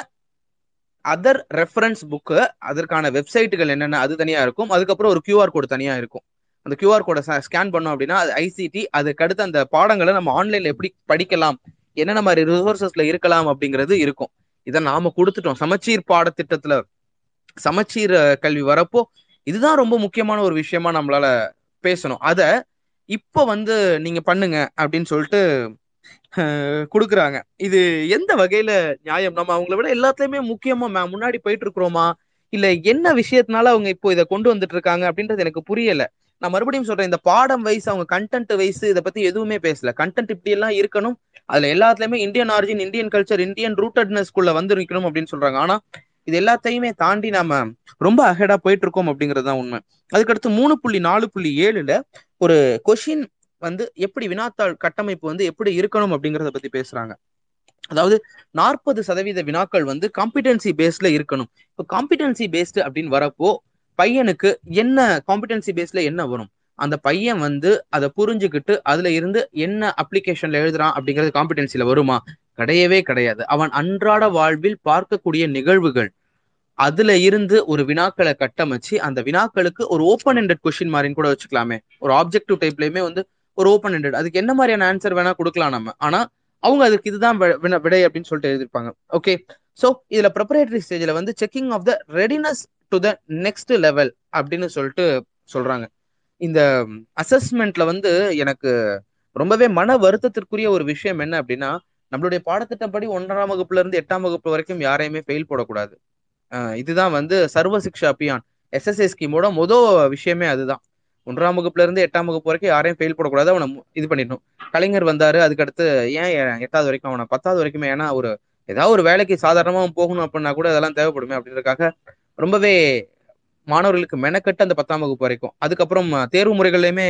அதர் ரெஃபரன்ஸ் புக்கு அதற்கான வெப்சைட்டுகள் என்னென்ன அது தனியாக இருக்கும். அதுக்கப்புறம் ஒரு கியூஆர் கோடு தனியாக இருக்கும். அந்த கியூஆர் கோடை ஸ்கேன் பண்ணோம் அப்படின்னா அது ஐசிடி அதுக்கடுத்து அந்த பாடங்களை நம்ம ஆன்லைனில் எப்படி படிக்கலாம் என்னென்ன மாதிரி ரிசோர்சஸ்ல இருக்கலாம் அப்படிங்கிறது இருக்கும். இதை நாம கொடுத்துட்டோம். சமச்சீர் பாடத்திட்டத்துல சமச்சீர் கல்வி வரப்போ இதுதான் ரொம்ப முக்கியமான ஒரு விஷயமா நம்மளால பேசணும். அத இப்போ வந்து நீங்க பண்ணுங்க அப்படின்னு சொல்லிட்டு கொடுக்குறாங்க. இது எந்த வகையில நியாயம்? நம்ம அவங்கள விட எல்லாத்துலயுமே முக்கியமா முன்னாடி போயிட்டு இருக்கிறோமா இல்ல என்ன விஷயத்தினால அவங்க இப்போ இதை கொண்டு வந்துட்டு இருக்காங்க அப்படின்றது எனக்கு புரியல. நான் மறுபடியும் சொல்றேன் இந்த பாடம் வைஸ் அவங்க கண்டென்ட் வைஸ் இதை பத்தி எதுவுமே பேசல. கண்டென்ட் இப்படி எல்லாம் இருக்கணும். அதுல எல்லாத்துலயுமே Indian origin Indian culture Indian rootedness குள்ள வந்து இருக்கணும் அப்படின்னு சொல்றாங்க. ஆனா இது எல்லாத்தையுமே தாண்டி நாம ரொம்ப அஹெடா போயிட்டு இருக்கோம் அப்படிங்கிறது தான் உண்மை. அதுக்கடுத்து மூணு புள்ளி நாலு புள்ளி ஏழுல ஒரு கொஷின் வந்து எப்படி வினாத்தாள் கட்டமைப்பு வந்து எப்படி இருக்கணும் அப்படிங்கறத பத்தி பேசுறாங்க. அதாவது நாற்பது சதவீத வினாக்கள் வந்து காம்பிடென்சி பேஸ்ல இருக்கணும். இப்போ காம்பிடென்சி பேஸ்டு அப்படின்னு வரப்போ பையனுக்கு என்ன காம்பிடென்சி பேஸ்ல என்ன வரும்? அந்த பையன் வந்து அதை புரிஞ்சுக்கிட்டு அதுல இருந்து என்ன அப்ளிகேஷன்ல எழுதுறான் அப்படிங்கிறது காம்பிடென்சில வருமா? கிடையவே கிடையாது. அவன் அன்றாட வாழ்வில் பார்க்கக்கூடிய நிகழ்வுகள் அதுல இருந்து ஒரு வினாக்களை கட்டமைச்சு அந்த வினாக்களுக்கு ஒரு ஓப்பன் எண்டட் கொஸ்டின் மாதிரின்னு கூட வச்சுக்கலாமே. ஒரு ஆப்ஜெக்டிவ் டைப்லயுமே வந்து ஒரு ஓப்பன் ஹெண்டட் அதுக்கு என்ன மாதிரியான ஆன்சர் வேணா கொடுக்கலாம் நம்ம. ஆனா அவங்க அதுக்கு இதுதான் விடை அப்படின்னு சொல்லிட்டு எழுதிருப்பாங்க ஓகே சோ இதுல ப்ரிப்பரேட்டரி ஸ்டேஜ்ல வந்து checking of the readiness to the next level அப்படின்னு சொல்லிட்டு சொல்றாங்க. இந்த அசஸ்மெண்ட்ல வந்து எனக்கு ரொம்பவே மன வருத்தத்திற்குரிய ஒரு விஷயம் என்ன அப்படின்னா நம்மளுடைய பாடத்திட்டப்படி ஒன்றாம் வகுப்புல இருந்து எட்டாம் வகுப்பு வரைக்கும் யாரையுமே ஃபெயில் போடக்கூடாது. இதுதான் வந்து சர்வ சிக்ஷா அபியான். எஸ்எஸ்ஏ ஸ்கீமோட மொதல் விஷயமே அதுதான். ஒன்றாம் வகுப்புல இருந்து எட்டாம் வகுப்பு வரைக்கும் யாரையும் ஃபெயில் போடக்கூடாது. அவனை இது பண்ணிடணும். கலைஞர் வந்தாரு. அதுக்கடுத்து ஏன் எட்டாவது வரைக்கும் அவனை? பத்தாவது வரைக்குமே ஏன்னா ஒரு ஏதாவது ஒரு வேலைக்கு சாதாரணமா போகணும் அப்படின்னா கூட அதெல்லாம் தேவைப்படுமே அப்படின்றதுக்காக ரொம்பவே மாணவர்களுக்கு மெனக்கட்டு அந்த பத்தாம் வகுப்பு வரைக்கும். அதுக்கப்புறம் தேர்வு முறைகள்லையுமே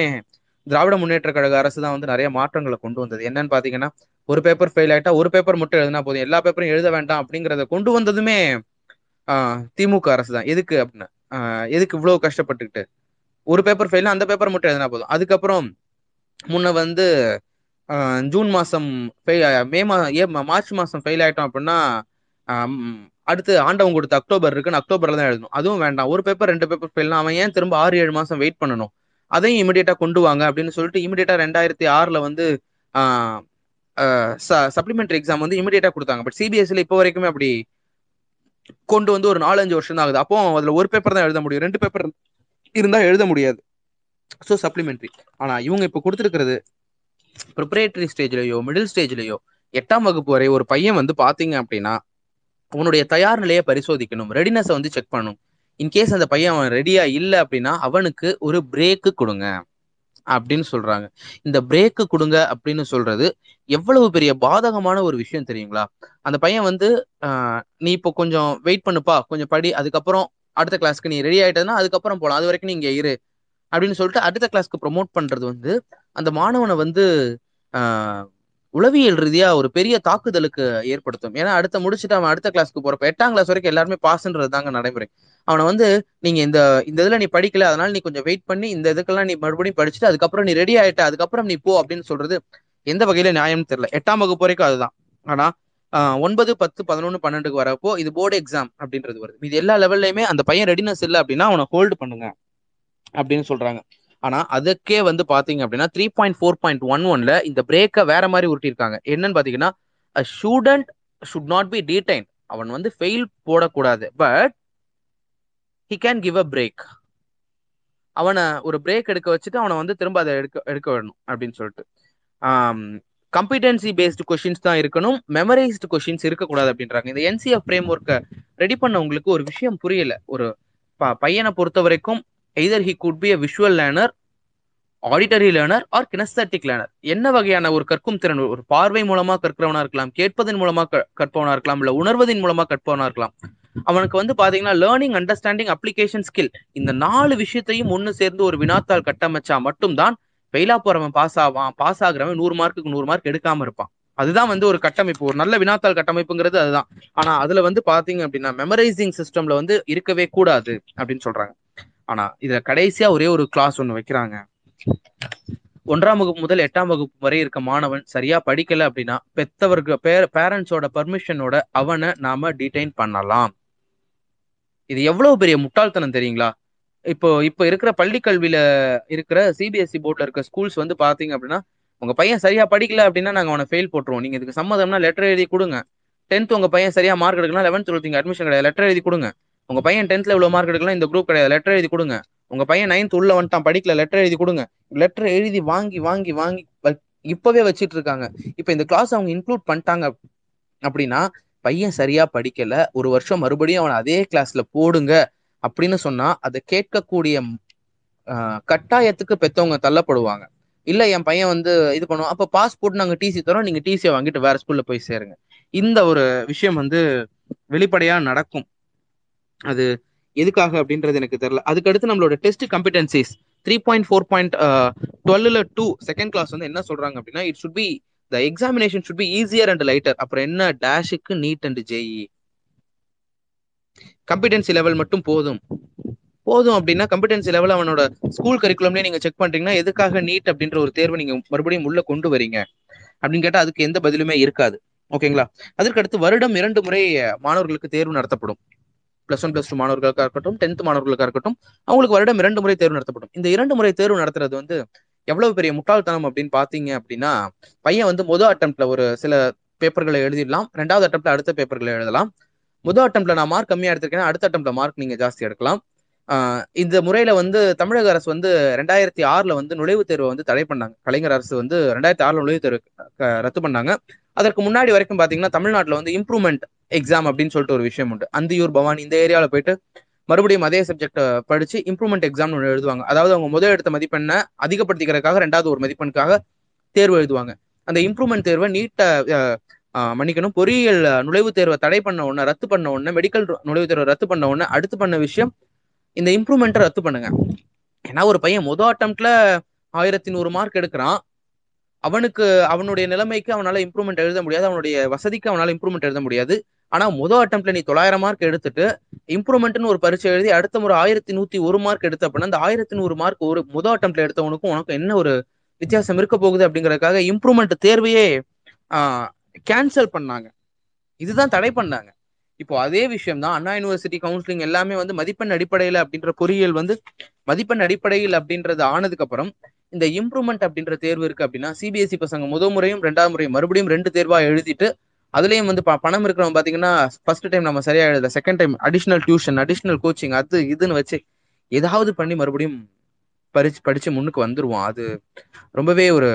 திராவிட முன்னேற்ற கழக அரசு தான் வந்து நிறைய மாற்றங்களை கொண்டு வந்தது. என்னன்னு பாத்தீங்கன்னா ஒரு பேப்பர் ஃபெயில் ஆயிட்டா ஒரு பேப்பர் மட்டும் எழுதினா போதும். எல்லா பேப்பரும் எழுத வேண்டாம் அப்படிங்கறத கொண்டு வந்ததுமே திமுக அரசு தான். எதுக்கு அப்படின்னு எதுக்கு இவ்வளவு கஷ்டப்பட்டுக்கிட்டு? ஒரு பேப்பர் ஃபெயில்னா அந்த பேப்பர் மட்டும் எழுதினா போதும். அதுக்கப்புறம் முன்ன வந்து ஜூன் மாசம் ஃபெயில் மே மா ஏ மா- மார்ச் மாசம் ஃபெயில் ஆயிட்டோம் அப்படின்னா அடுத்து ஆண்டவன் கொடுத்த அக்டோபர் இருக்குன்னு அக்டோபர்ல தான் எழுதணும். அதுவும் வேண்டாம். ஒரு பேப்பர் ரெண்டு பேப்பர் ஃபெயில்னா அவன் ஏன் திரும்ப ஆறு ஏழு மாசம் வெயிட் பண்ணணும்? அதையும் இமிடியேட்டா கொண்டு வாங்க அப்படின்னு சொல்லிட்டு இமிடியேட்டா ரெண்டாயிரத்தி ஆறுல வந்து சப்ளிமெண்ட்ரி எக்ஸாம் வந்து இமிடியேட்டா கொடுத்தாங்க. பட் சிபிஎஸ்சில இப்போ வரைக்குமே அப்படி கொண்டு வந்து ஒரு நாலஞ்சு வருஷம் தான் ஆகுது. அப்போ அதுல ஒரு பேப்பர் தான் எழுத முடியும். ரெண்டு பேப்பர் இருந்தா எழுத முடியாது. ஸோ சப்ளிமெண்ட்ரி ஆனா இவங்க இப்போ கொடுத்துருக்கிறது ப்ரிப்பரேட்டரி ஸ்டேஜ்லயோ மிடில் ஸ்டேஜ்லயோ எட்டாம் வகுப்பு வரை ஒரு பையன் வந்து பாத்தீங்க அப்படின்னா உன்னுடைய தயார் நிலையை பரிசோதிக்கணும். ரெடினஸை வந்து செக் பண்ணணும். இன்கேஸ் அந்த பையன் அவன் ரெடியா இல்லை அப்படின்னா அவனுக்கு ஒரு பிரேக்கு கொடுங்க அப்படின்னு சொல்றாங்க. இந்த பிரேக்கு கொடுங்க அப்படின்னு சொல்றது எவ்வளவு பெரிய பாதகமான ஒரு விஷயம் தெரியுங்களா? அந்த பையன் வந்து நீ இப்போ கொஞ்சம் வெயிட் பண்ணுப்பா கொஞ்சம் படி அதுக்கப்புறம் அடுத்த கிளாஸ்க்கு நீ ரெடி ஆயிட்டதுன்னா அதுக்கப்புறம் போகலாம் அது வரைக்கும் நீ இங்க இரு. அப்படின்னு சொல்லிட்டு அடுத்த கிளாஸ்க்கு ப்ரொமோட் பண்றது வந்து அந்த மாணவனை வந்து உளவியல் ரீதியா ஒரு பெரிய தாக்குதலுக்கு ஏற்படுத்தும். ஏன்னா அடுத்த முடிச்சுட்டு அவன் அடுத்த கிளாஸ்க்கு போறப்ப எட்டாம் கிளாஸ் வரைக்கும் எல்லாருமே பாஸ்ன்றது தாங்க நடைமுறை. அவனை வந்து நீங்க இந்த இந்த இதுல நீ படிக்கல அதனால நீ கொஞ்சம் வெயிட் பண்ணி இந்த இதுக்கெல்லாம் நீ மறுபடியும் படிச்சுட்டு அதுக்கப்புறம் நீ ரெடி ஆயிட்ட அதுக்கப்புறம் நீ போ அப்படின்னு சொல்றது எந்த வகையில நியாயம்னு தெரியல. எட்டாம் வகுப்பு வரைக்கும் அதுதான். ஆனா ஒன்பது பத்து பதினொன்று பன்னெண்டுக்கு வரப்போ இது போர்டு எக்ஸாம் அப்படின்றது வருது. இது எல்லா லெவல்லையுமே அந்த பையன் ரெடினஸ் இல்லை அப்படின்னா அவனை ஹோல்டு பண்ணுங்க அப்படின்னு சொல்றாங்க. ஆனா அதுக்கே வந்து பாத்தீங்க அப்படின்னா three point four point one ஒன்ல இந்த பிரேக்கை வேற மாதிரி உருட்டிருக்காங்க என்னன்னு பாத்தீங்கன்னா student should not be detain அவன் வந்து ஃபெயில் போடக்கூடாது. But he can give a break அவனை ஒரு பிரேக் எடுக்க வச்சுட்டு அவனை வந்து திரும்ப அதை எடுக்க எடுக்க வேணும் அப்படின்னு சொல்லிட்டு. கம்பிடன்சி பேஸ்டு கொஷின்ஸ் தான் இருக்கணும். மெமரைஸ்டு கொஷின்ஸ் இருக்கக்கூடாது அப்படின்றாங்க. இந்த என்சிஎஃப் ஃப்ரேம் ஒர்க்கை ரெடி பண்ணவங்களுக்கு ஒரு விஷயம் புரியல. ஒரு ப- பையனை பொறுத்த வரைக்கும் either he could be a visual learner auditory learner or kinesthetic learner என்ன வகையான ஒரு கற்கும் திறன்? ஒரு பார்வை மூலமா கற்கிறவனா இருக்கலாம் கேட்பதன் மூலமா க- கற்பவனா இருக்கலாம் இல்ல உணர்வதன் மூலமா கற்பவனா இருக்கலாம். அவனுக்கு வந்து பாத்தீங்கன்னா லேர்னிங் அண்டர்ஸ்டாண்டிங் அப்ளிகேஷன் ஸ்கில் இந்த நாலு விஷயத்தையும் ஒன்னு சேர்ந்து ஒரு வினாத்தாள் கட்டமைச்சா மட்டும்தான் ஃபெயிலா போறவன் பாஸ் ஆவான். பாஸ் ஆகுறவன் நூறு மார்க்குக்கு நூறு மார்க் எடுக்காம இருப்பான். அதுதான் வந்து ஒரு கட்டமைப்பு. ஒரு நல்ல வினாத்தாள் கட்டமைப்புங்கிறது அதுதான். ஆனா அதுல வந்து பாத்தீங்க அப்படின்னா மெமரைசிங் சிஸ்டம்ல வந்து இருக்கவே கூடாது அப்படின்னு சொல்றாங்க. ஆனா இதுல கடைசியா ஒரே ஒரு கிளாஸ் ஒண்ணு வைக்கிறாங்க. ஒன்றாம் வகுப்பு முதல் எட்டாம் வகுப்பு வரை இருக்க மாணவன் சரியா படிக்கல அப்படின்னா பெத்தவருக்கு பேரண்ட்ஸோட பர்மிஷனோட அவனை நாம டிடைன் பண்ணலாம். இது எவ்வளவு பெரிய முட்டாள்தனம் தெரியுங்களா? இப்போ இப்போ இருக்கிற பள்ளி கல்வியில இருக்கிற சிபிஎஸ்சி போர்ட்ல இருக்க ஸ்கூல்ஸ் வந்து பாத்தீங்க அப்படின்னா உங்க பையன் சரியா படிக்கல அப்படின்னா நாங்க அவனை ஃபெயில் போட்டுருவோம். நீங்க இதுக்கு சம்மதம்னா லெட்டர் எழுதி கொடுங்க. டென்த் உங்க பையன் சரியா மார்க் எடுக்கலாம் லெவன்த் டுவெல்த் இங்க அட்மிஷன் கிடையாது. லெட்டர் எழுதி கொடுங்க. உங்க பையன் டென்த்ல இவ்வளவு மார்க் எடுக்கலாம் இந்த குரூப் கிடையாது. லெட்டர் எழுதி கொடுங்க. உங்க பையன் நைன்த் உள்ள வந்துட்டான் படிக்கல லெட்டர் எழுதி கொடுங்க. லெட்டர் எழுதி வாங்கி வாங்கி வாங்கி வ- இப்பவே வச்சிட்டு இருக்காங்க. இப்போ இந்த கிளாஸ் அவங்க இன்க்ளூட் பண்ணிட்டாங்க அப்படின்னா பையன் சரியா படிக்கல. ஒரு வருஷம் மறுபடியும் அவனை அதே கிளாஸ்ல போடுங்க. அப்படின்னு சொன்னா அதை கேட்கக்கூடிய கட்டாயத்துக்கு பெத்தவங்க தள்ளப்படுவாங்க. இல்ல என் பையன் வந்து இது பண்ணுவோம் அப்ப பாஸ்போர்ட் நாங்க டிசி தரோம் நீங்க டிசியை வாங்கிட்டு வேற ஸ்கூல்ல போய் சேருங்க. இந்த ஒரு விஷயம் வந்து வெளிப்படையா நடக்கும். அது எதுக்காக அப்படின்றது எனக்கு தெரியல. அதுக்கடுத்து நம்மளோட test competencies three point four point டுவெல்ல two second class வந்து என்ன சொல்றாங்க அப்படின்னா it should be the examination should be easier and lighter அப்புறம் என்ன டேஷுக்கு NEET and JEE competency level மட்டும் போதும். போதும் அப்படின்னா கம்பிடன்சி லெவல் அவனோட ஸ்கூல் கரிக்குலம்லயே நீங்க செக் பண்றீங்கன்னா எதுக்காக நீட் அப்படின்ற ஒரு தேர்வை நீங்க மறுபடியும் உள்ள கொண்டு வரீங்க. அப்படின்னு கேட்டா அதுக்கு எந்த பதிலுமே இருக்காது. ஓகேங்களா அதற்கு அடுத்து வருடம் இரண்டு முறை மாணவர்களுக்கு தேர்வு நடத்தப்படும். பிளஸ் ஒன் பிளஸ் டூ மாணவர்களுக்காக இருக்கட்டும் டென்த் மாணவர்களுக்காக இருக்கட்டும் அவங்களுக்கு வருடம் இரண்டு முறை தேர்வு நடத்தப்படும். இந்த இரண்டு முறை தேர்வு நடத்துறது வந்து எவ்வளவு பெரிய முட்டாள்தனம் அப்படின்னு பாத்தீங்க அப்படின்னா பையன் வந்து முதல் அட்டம்ப்ட்ல ஒரு சில பேப்பர்களை எழுதிடலாம். ரெண்டாவது அட்டம்ப்ட்ல அடுத்த பேப்பர்களை எழுதலாம். முதல் அட்டம்ப்ட்ல நான் மார்க் கம்மியா எடுத்திருக்கேன். அடுத்த அட்டம்ப்ட்ல மார்க் நீங்க ஜாஸ்தி எடுக்கலாம். இந்த முறையில வந்து தமிழக அரசு வந்து ரெண்டாயிரத்தி ஆறுல வந்து நுழைவுத் தேர்வை வந்து தடை பண்ணாங்க. கலைஞர் அரசு வந்து ரெண்டாயிரத்தி ஆறுல நுழைவுத் தேர்வு ரத்து பண்ணாங்க. அதற்கு முன்னாடி வரைக்கும் பாத்தீங்கன்னா தமிழ்நாட்டுல வந்து இம்ப்ரூவ்மெண்ட் எக்ஸாம் அப்படின்னு சொல்லிட்டு ஒரு விஷயம் உண்டு. அந்தியூர் பவானி இந்த ஏரியாவில் போயிட்டு மறுபடியும் அதே சப்ஜெக்ட் படிச்சு இம்ப்ரூவ்மெண்ட் எக்ஸாம் ஒன்று எழுதுவாங்க. அதாவது அவங்க முதல் எடுத்த மதிப்பெண்ணை அதிகப்படுத்திக்கிறதுக்காக ரெண்டாவது ஒரு மதிப்பெண்ணுக்காக தேர்வு எழுதுவாங்க. அந்த இம்ப்ரூவ்மெண்ட் தேர்வை நீட்டை மன்னிக்கணும். பொறியியல் நுழைவுத் தேர்வை தடை பண்ண உடனே ரத்து பண்ண உடனே மெடிக்கல் நுழைவுத் தேர்வை ரத்து பண்ண உடனே அடுத்து பண்ண விஷயம் இந்த இம்ப்ரூவ்மெண்ட்டை ரத்து பண்ணுங்க. ஏன்னா ஒரு பையன் மொதல் அட்டம்ப்ட்ல ஆயிரத்தி நூறு மார்க் எடுக்கிறான். அவனுக்கு அவனுடைய நிலைமைக்கு அவனால இம்ப்ரூவ்மெண்ட் எழுத முடியாது. அவனுடைய வசதிக்கு அவனால இம்ப்ரூவ்மெண்ட் எழுத முடியாது. ஆனா முதல் அட்டம்ப்ட்ல நீ தொள்ளாயிரம் மார்க் எடுத்துட்டு இம்ப்ரூவ்மெண்ட்னு ஒரு பரீட்சை எழுதி அடுத்த முறை ஆயிரத்தி நூத்தி ஒரு மார்க் எடுத்த அப்படின்னா அந்த ஆயிரத்தி நூறு மார்க் ஒரு முதல் அட்டம்ப்ட்ல எடுத்தவனுக்கும் உனக்கும் என்ன ஒரு வித்தியாசம் இருக்க போகுது அப்படிங்கறதுக்காக இம்ப்ரூவ்மெண்ட் தேர்வையே கேன்சல் பண்ணாங்க. இதுதான் தடை பண்ணாங்க. இப்போ அதே விஷயம் தான் அண்ணா யூனிவர்சிட்டி கவுன்சிலிங் எல்லாமே வந்து மதிப்பெண் அடிப்படையில் அப்படின்ற பொறியியல் வந்து மதிப்பெண் அடிப்படையில் அப்படின்றது ஆனதுக்கு அப்புறம் இந்த இம்ப்ரூவ்மெண்ட் அப்படின்ற தேர்வு இருக்கு அப்படின்னா சிபிஎஸ்சி பசங்க முதல் முறையும் ரெண்டாவது முறையும் மறுபடியும் ரெண்டு தேர்வா எழுதிட்டு அதுலயும் வந்து ப- பணம் இருக்கிறவங்க பாத்தீங்கன்னா ஃபர்ஸ்ட் டைம் நம்ம சரியா எழுத second time additional tuition additional coaching அது இதுன்னு வச்சு ஏதாவது பண்ணி மறுபடியும் பரிச்சு படிச்சு முன்னுக்கு வந்துருவோம் அது ரொம்பவே ஒரு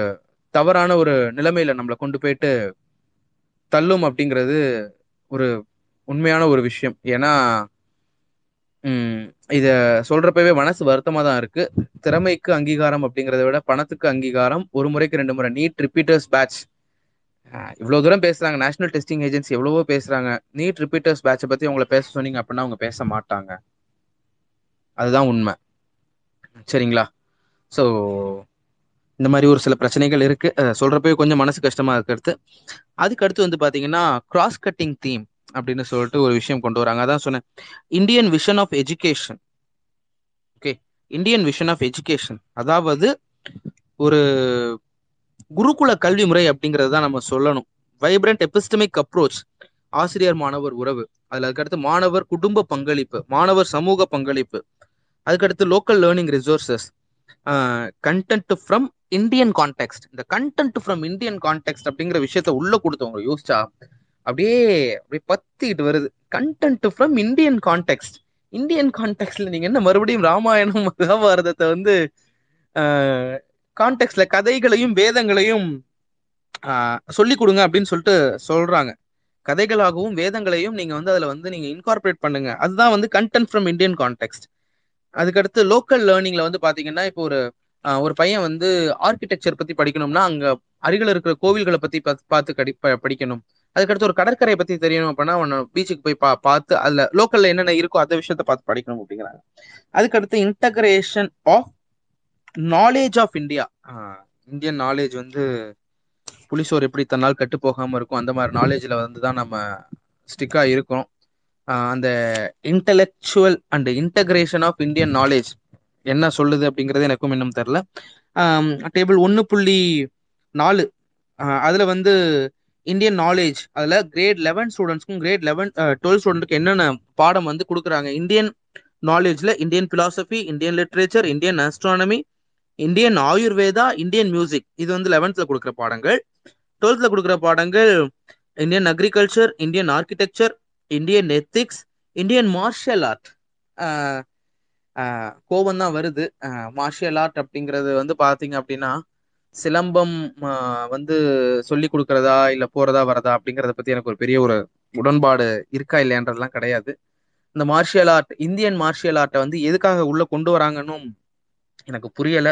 தவறான ஒரு நிலைமையில நம்மளை கொண்டு போயிட்டு தள்ளும் அப்படிங்கிறது ஒரு உண்மையான ஒரு விஷயம். ஏன்னா இத சொல்றப்பவே மனசு வருத்தமா தான் இருக்கு. திறமைக்கு அங்கீகாரம் அப்படிங்கிறத விட பணத்துக்கு அங்கீகாரம் ஒரு முறைக்கு ரெண்டு முறை நீட் ரிப்பீட்டர்ஸ் பேட்ச். இவ்வளவு தூரம் பேசுறாங்க. நேஷனல் டெஸ்டிங் ஏஜென்சி எவ்வளவோ பேசுறாங்க. நீட் ரிப்பீட்டர்ஸ் பேட்சை பத்தி அவங்கள பேச சொன்னீங்க அப்படின்னா அவங்க பேச மாட்டாங்க. அதுதான் உண்மை. சரிங்களா? ஸோ இந்த மாதிரி ஒரு சில பிரச்சனைகள் இருக்கு. சொல்றப்பவே கொஞ்சம் மனசு கஷ்டமா இருக்கிறது. அதுக்கு அடுத்து வந்து பாத்தீங்கன்னா கிராஸ் கட்டிங் தீம் அப்படின்னு சொல்லிட்டு ஒரு விஷயம் கொண்டு வராங்க. அதான் சொன்னேன். Indian vision of education okay Indian vision of education அதாவது ஒரு குருகுல கல்வி முறை அப்படிங்கிறது தான் நம்ம சொல்லணும். வைப்ரண்ட் எபிஸ்டமிக் அப்ரோச் ஆசிரியர் மாணவர் உறவு. அதுல அதுக்கடுத்து மாணவர் குடும்ப பங்களிப்பு. மாணவர் சமூக பங்களிப்பு. அதுக்கடுத்து local learning resources content from Indian context இந்த கண்டென்ட் ஃப்ரம் இந்தியன் கான்டெக்ட் அப்படிங்கிற விஷயத்த உள்ள கொடுத்தவங்க யோசிச்சா அப்படியே அப்படியே பத்திட்டு வருது. Content from Indian context Indian கான்டெக்ட்ல நீங்க என்ன மறுபடியும் ராமாயணம் மகாபாரதத்தை வந்து கான்டெக்ட்ல கதைகளையும் வேதங்களையும் சொல்லி கொடுங்க அப்படின்னு சொல்லிட்டு சொல்றாங்க. கதைகளாகவும் வேதங்களையும் நீங்க வந்து அதுல வந்து நீங்க இன்கார்பரேட் பண்ணுங்க. அதுதான் வந்து கண்டென்ட் ஃப்ரம் இந்தியன் கான்டெக்ட் அதுக்கடுத்து லோக்கல் லேர்னிங்ல வந்து பாத்தீங்கன்னா இப்போ ஒரு ஒரு பையன் வந்து ஆர்கிடெக்சர் பத்தி படிக்கணும்னா அங்க அருகில் இருக்கிற கோவில்களை பத்தி பார்த்து கடி படிக்கணும். அதுக்கடுத்து ஒரு கடற்கரையை பத்தி தெரியணும் அப்படின்னா அவனை பீச்சுக்கு போய் பா பார்த்து அதுல லோக்கல்ல என்னென்ன இருக்கோ அந்த விஷயத்த பார்த்து படிக்கணும் அப்படிங்கிறாங்க. அதுக்கடுத்து integration of knowledge of India Indian knowledge வந்து புலிசோர் எப்படி தன்னால் கட்டு போகாம இருக்கும் அந்த மாதிரி நாலேஜ்ல வந்து தான் நம்ம ஸ்டிக்கா இருக்கோம். அந்த intellectual and integration of Indian knowledge என்ன சொல்லுது அப்படிங்கிறது எனக்கும் இன்னும் தெரில டேபிள் ஒன்று புள்ளி நாலு. அதில் வந்து இந்தியன் நாலேஜ் அதில் கிரேட் லெவன் ஸ்டூடெண்ட்ஸ்க்கும் கிரேட் லெவன் டுவெல் ஸ்டூடெண்ட்டுக்கு என்னென்ன பாடம் வந்து கொடுக்குறாங்க? Indian நாலேஜில் Indian philosophy Indian literature Indian astronomy Indian Ayurveda Indian music இது வந்து லெவன்த்தில் கொடுக்குற பாடங்கள். டுவெல்த்தில் கொடுக்குற பாடங்கள் Indian agriculture Indian architecture Indian ethics Indian martial art கோபம் தான் வருது. மார்ஷியல் ஆர்ட் அப்படிங்கிறது வந்து பார்த்தீங்க அப்படின்னா சிலம்பம் வந்து சொல்லி கொடுக்கறதா இல்லை போறதா வரதா அப்படிங்கிறத பத்தி எனக்கு ஒரு பெரிய ஒரு உடன்பாடு இருக்கா இல்லையன்றதுலாம் கிடையாது. இந்த மார்ஷியல் ஆர்ட் இந்தியன் மார்ஷியல் ஆர்ட்டை வந்து எதுக்காக உள்ள கொண்டு வராங்கன்னு எனக்கு புரியல.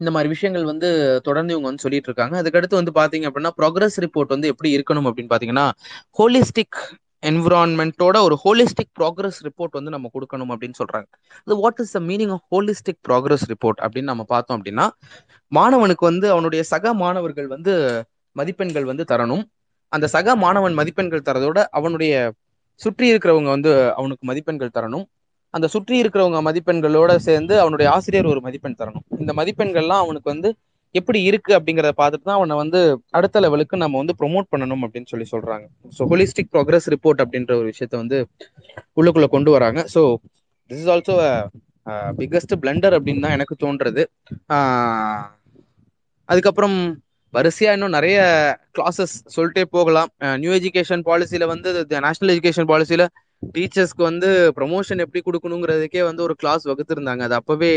இந்த மாதிரி விஷயங்கள் வந்து தொடர்ந்து இவங்க வந்து சொல்லிட்டு இருக்காங்க. அதுக்கடுத்து வந்து பாத்தீங்க அப்படின்னா ப்ரோக்ரஸ் ரிப்போர்ட் வந்து எப்படி இருக்கணும் அப்படின்னு பாத்தீங்கன்னா ஹோலிஸ்டிக் என்விரான்மெண்ட்டோட ஒரு ஹோலிஸ்டிக் ப்ராக்ரஸ் ரிப்போர்ட் வந்து நம்ம கொடுக்கணும் அப்படின்னு சொல்றாங்க. அது what is the meaning of holistic progress report அப்படின்னு நம்ம பார்த்தோம் அப்படின்னா மாணவனுக்கு வந்து அவனுடைய சக மாணவர்கள் வந்து மதிப்பெண்கள் வந்து தரணும். அந்த சக மாணவன் மதிப்பெண்கள் தரதோட அவனுடைய சுற்றி இருக்கிறவங்க வந்து அவனுக்கு மதிப்பெண்கள் தரணும். அந்த சுற்றி இருக்கிறவங்க மதிப்பெண்களோட சேர்ந்து அவனுடைய ஆசிரியர் ஒரு மதிப்பெண் தரணும். இந்த மதிப்பெண்கள்லாம் அவனுக்கு வந்து எப்படி இருக்கு அப்படிங்கிறத பார்த்துட்டு தான் அவனை வந்து அடுத்த லெவலுக்கு நம்ம வந்து ப்ரொமோட் பண்ணணும் அப்படின்னு சொல்லி சொல்றாங்க. ஸோ ஹோலிஸ்டிக் ப்ரோக்ரஸ் ரிப்போர்ட் அப்படின்ற ஒரு விஷயத்த வந்து உள்ளுக்குள்ள கொண்டு வராங்க. So this is also biggest blunder அப்படின்னு தான் எனக்கு தோன்றது அதுக்கப்புறம் வரிசையா இன்னும் நிறைய கிளாஸஸ் சொல்லிட்டே போகலாம். நியூ எஜுகேஷன் பாலிசியில வந்து நேஷனல் எஜுகேஷன் பாலிசியில டீச்சர்ஸ்க்கு வந்து ப்ரொமோஷன் எப்படி கொடுக்கணுங்கிறதுக்கே வந்து ஒரு கிளாஸ் வகுத்துருந்தாங்க. அது அப்பவே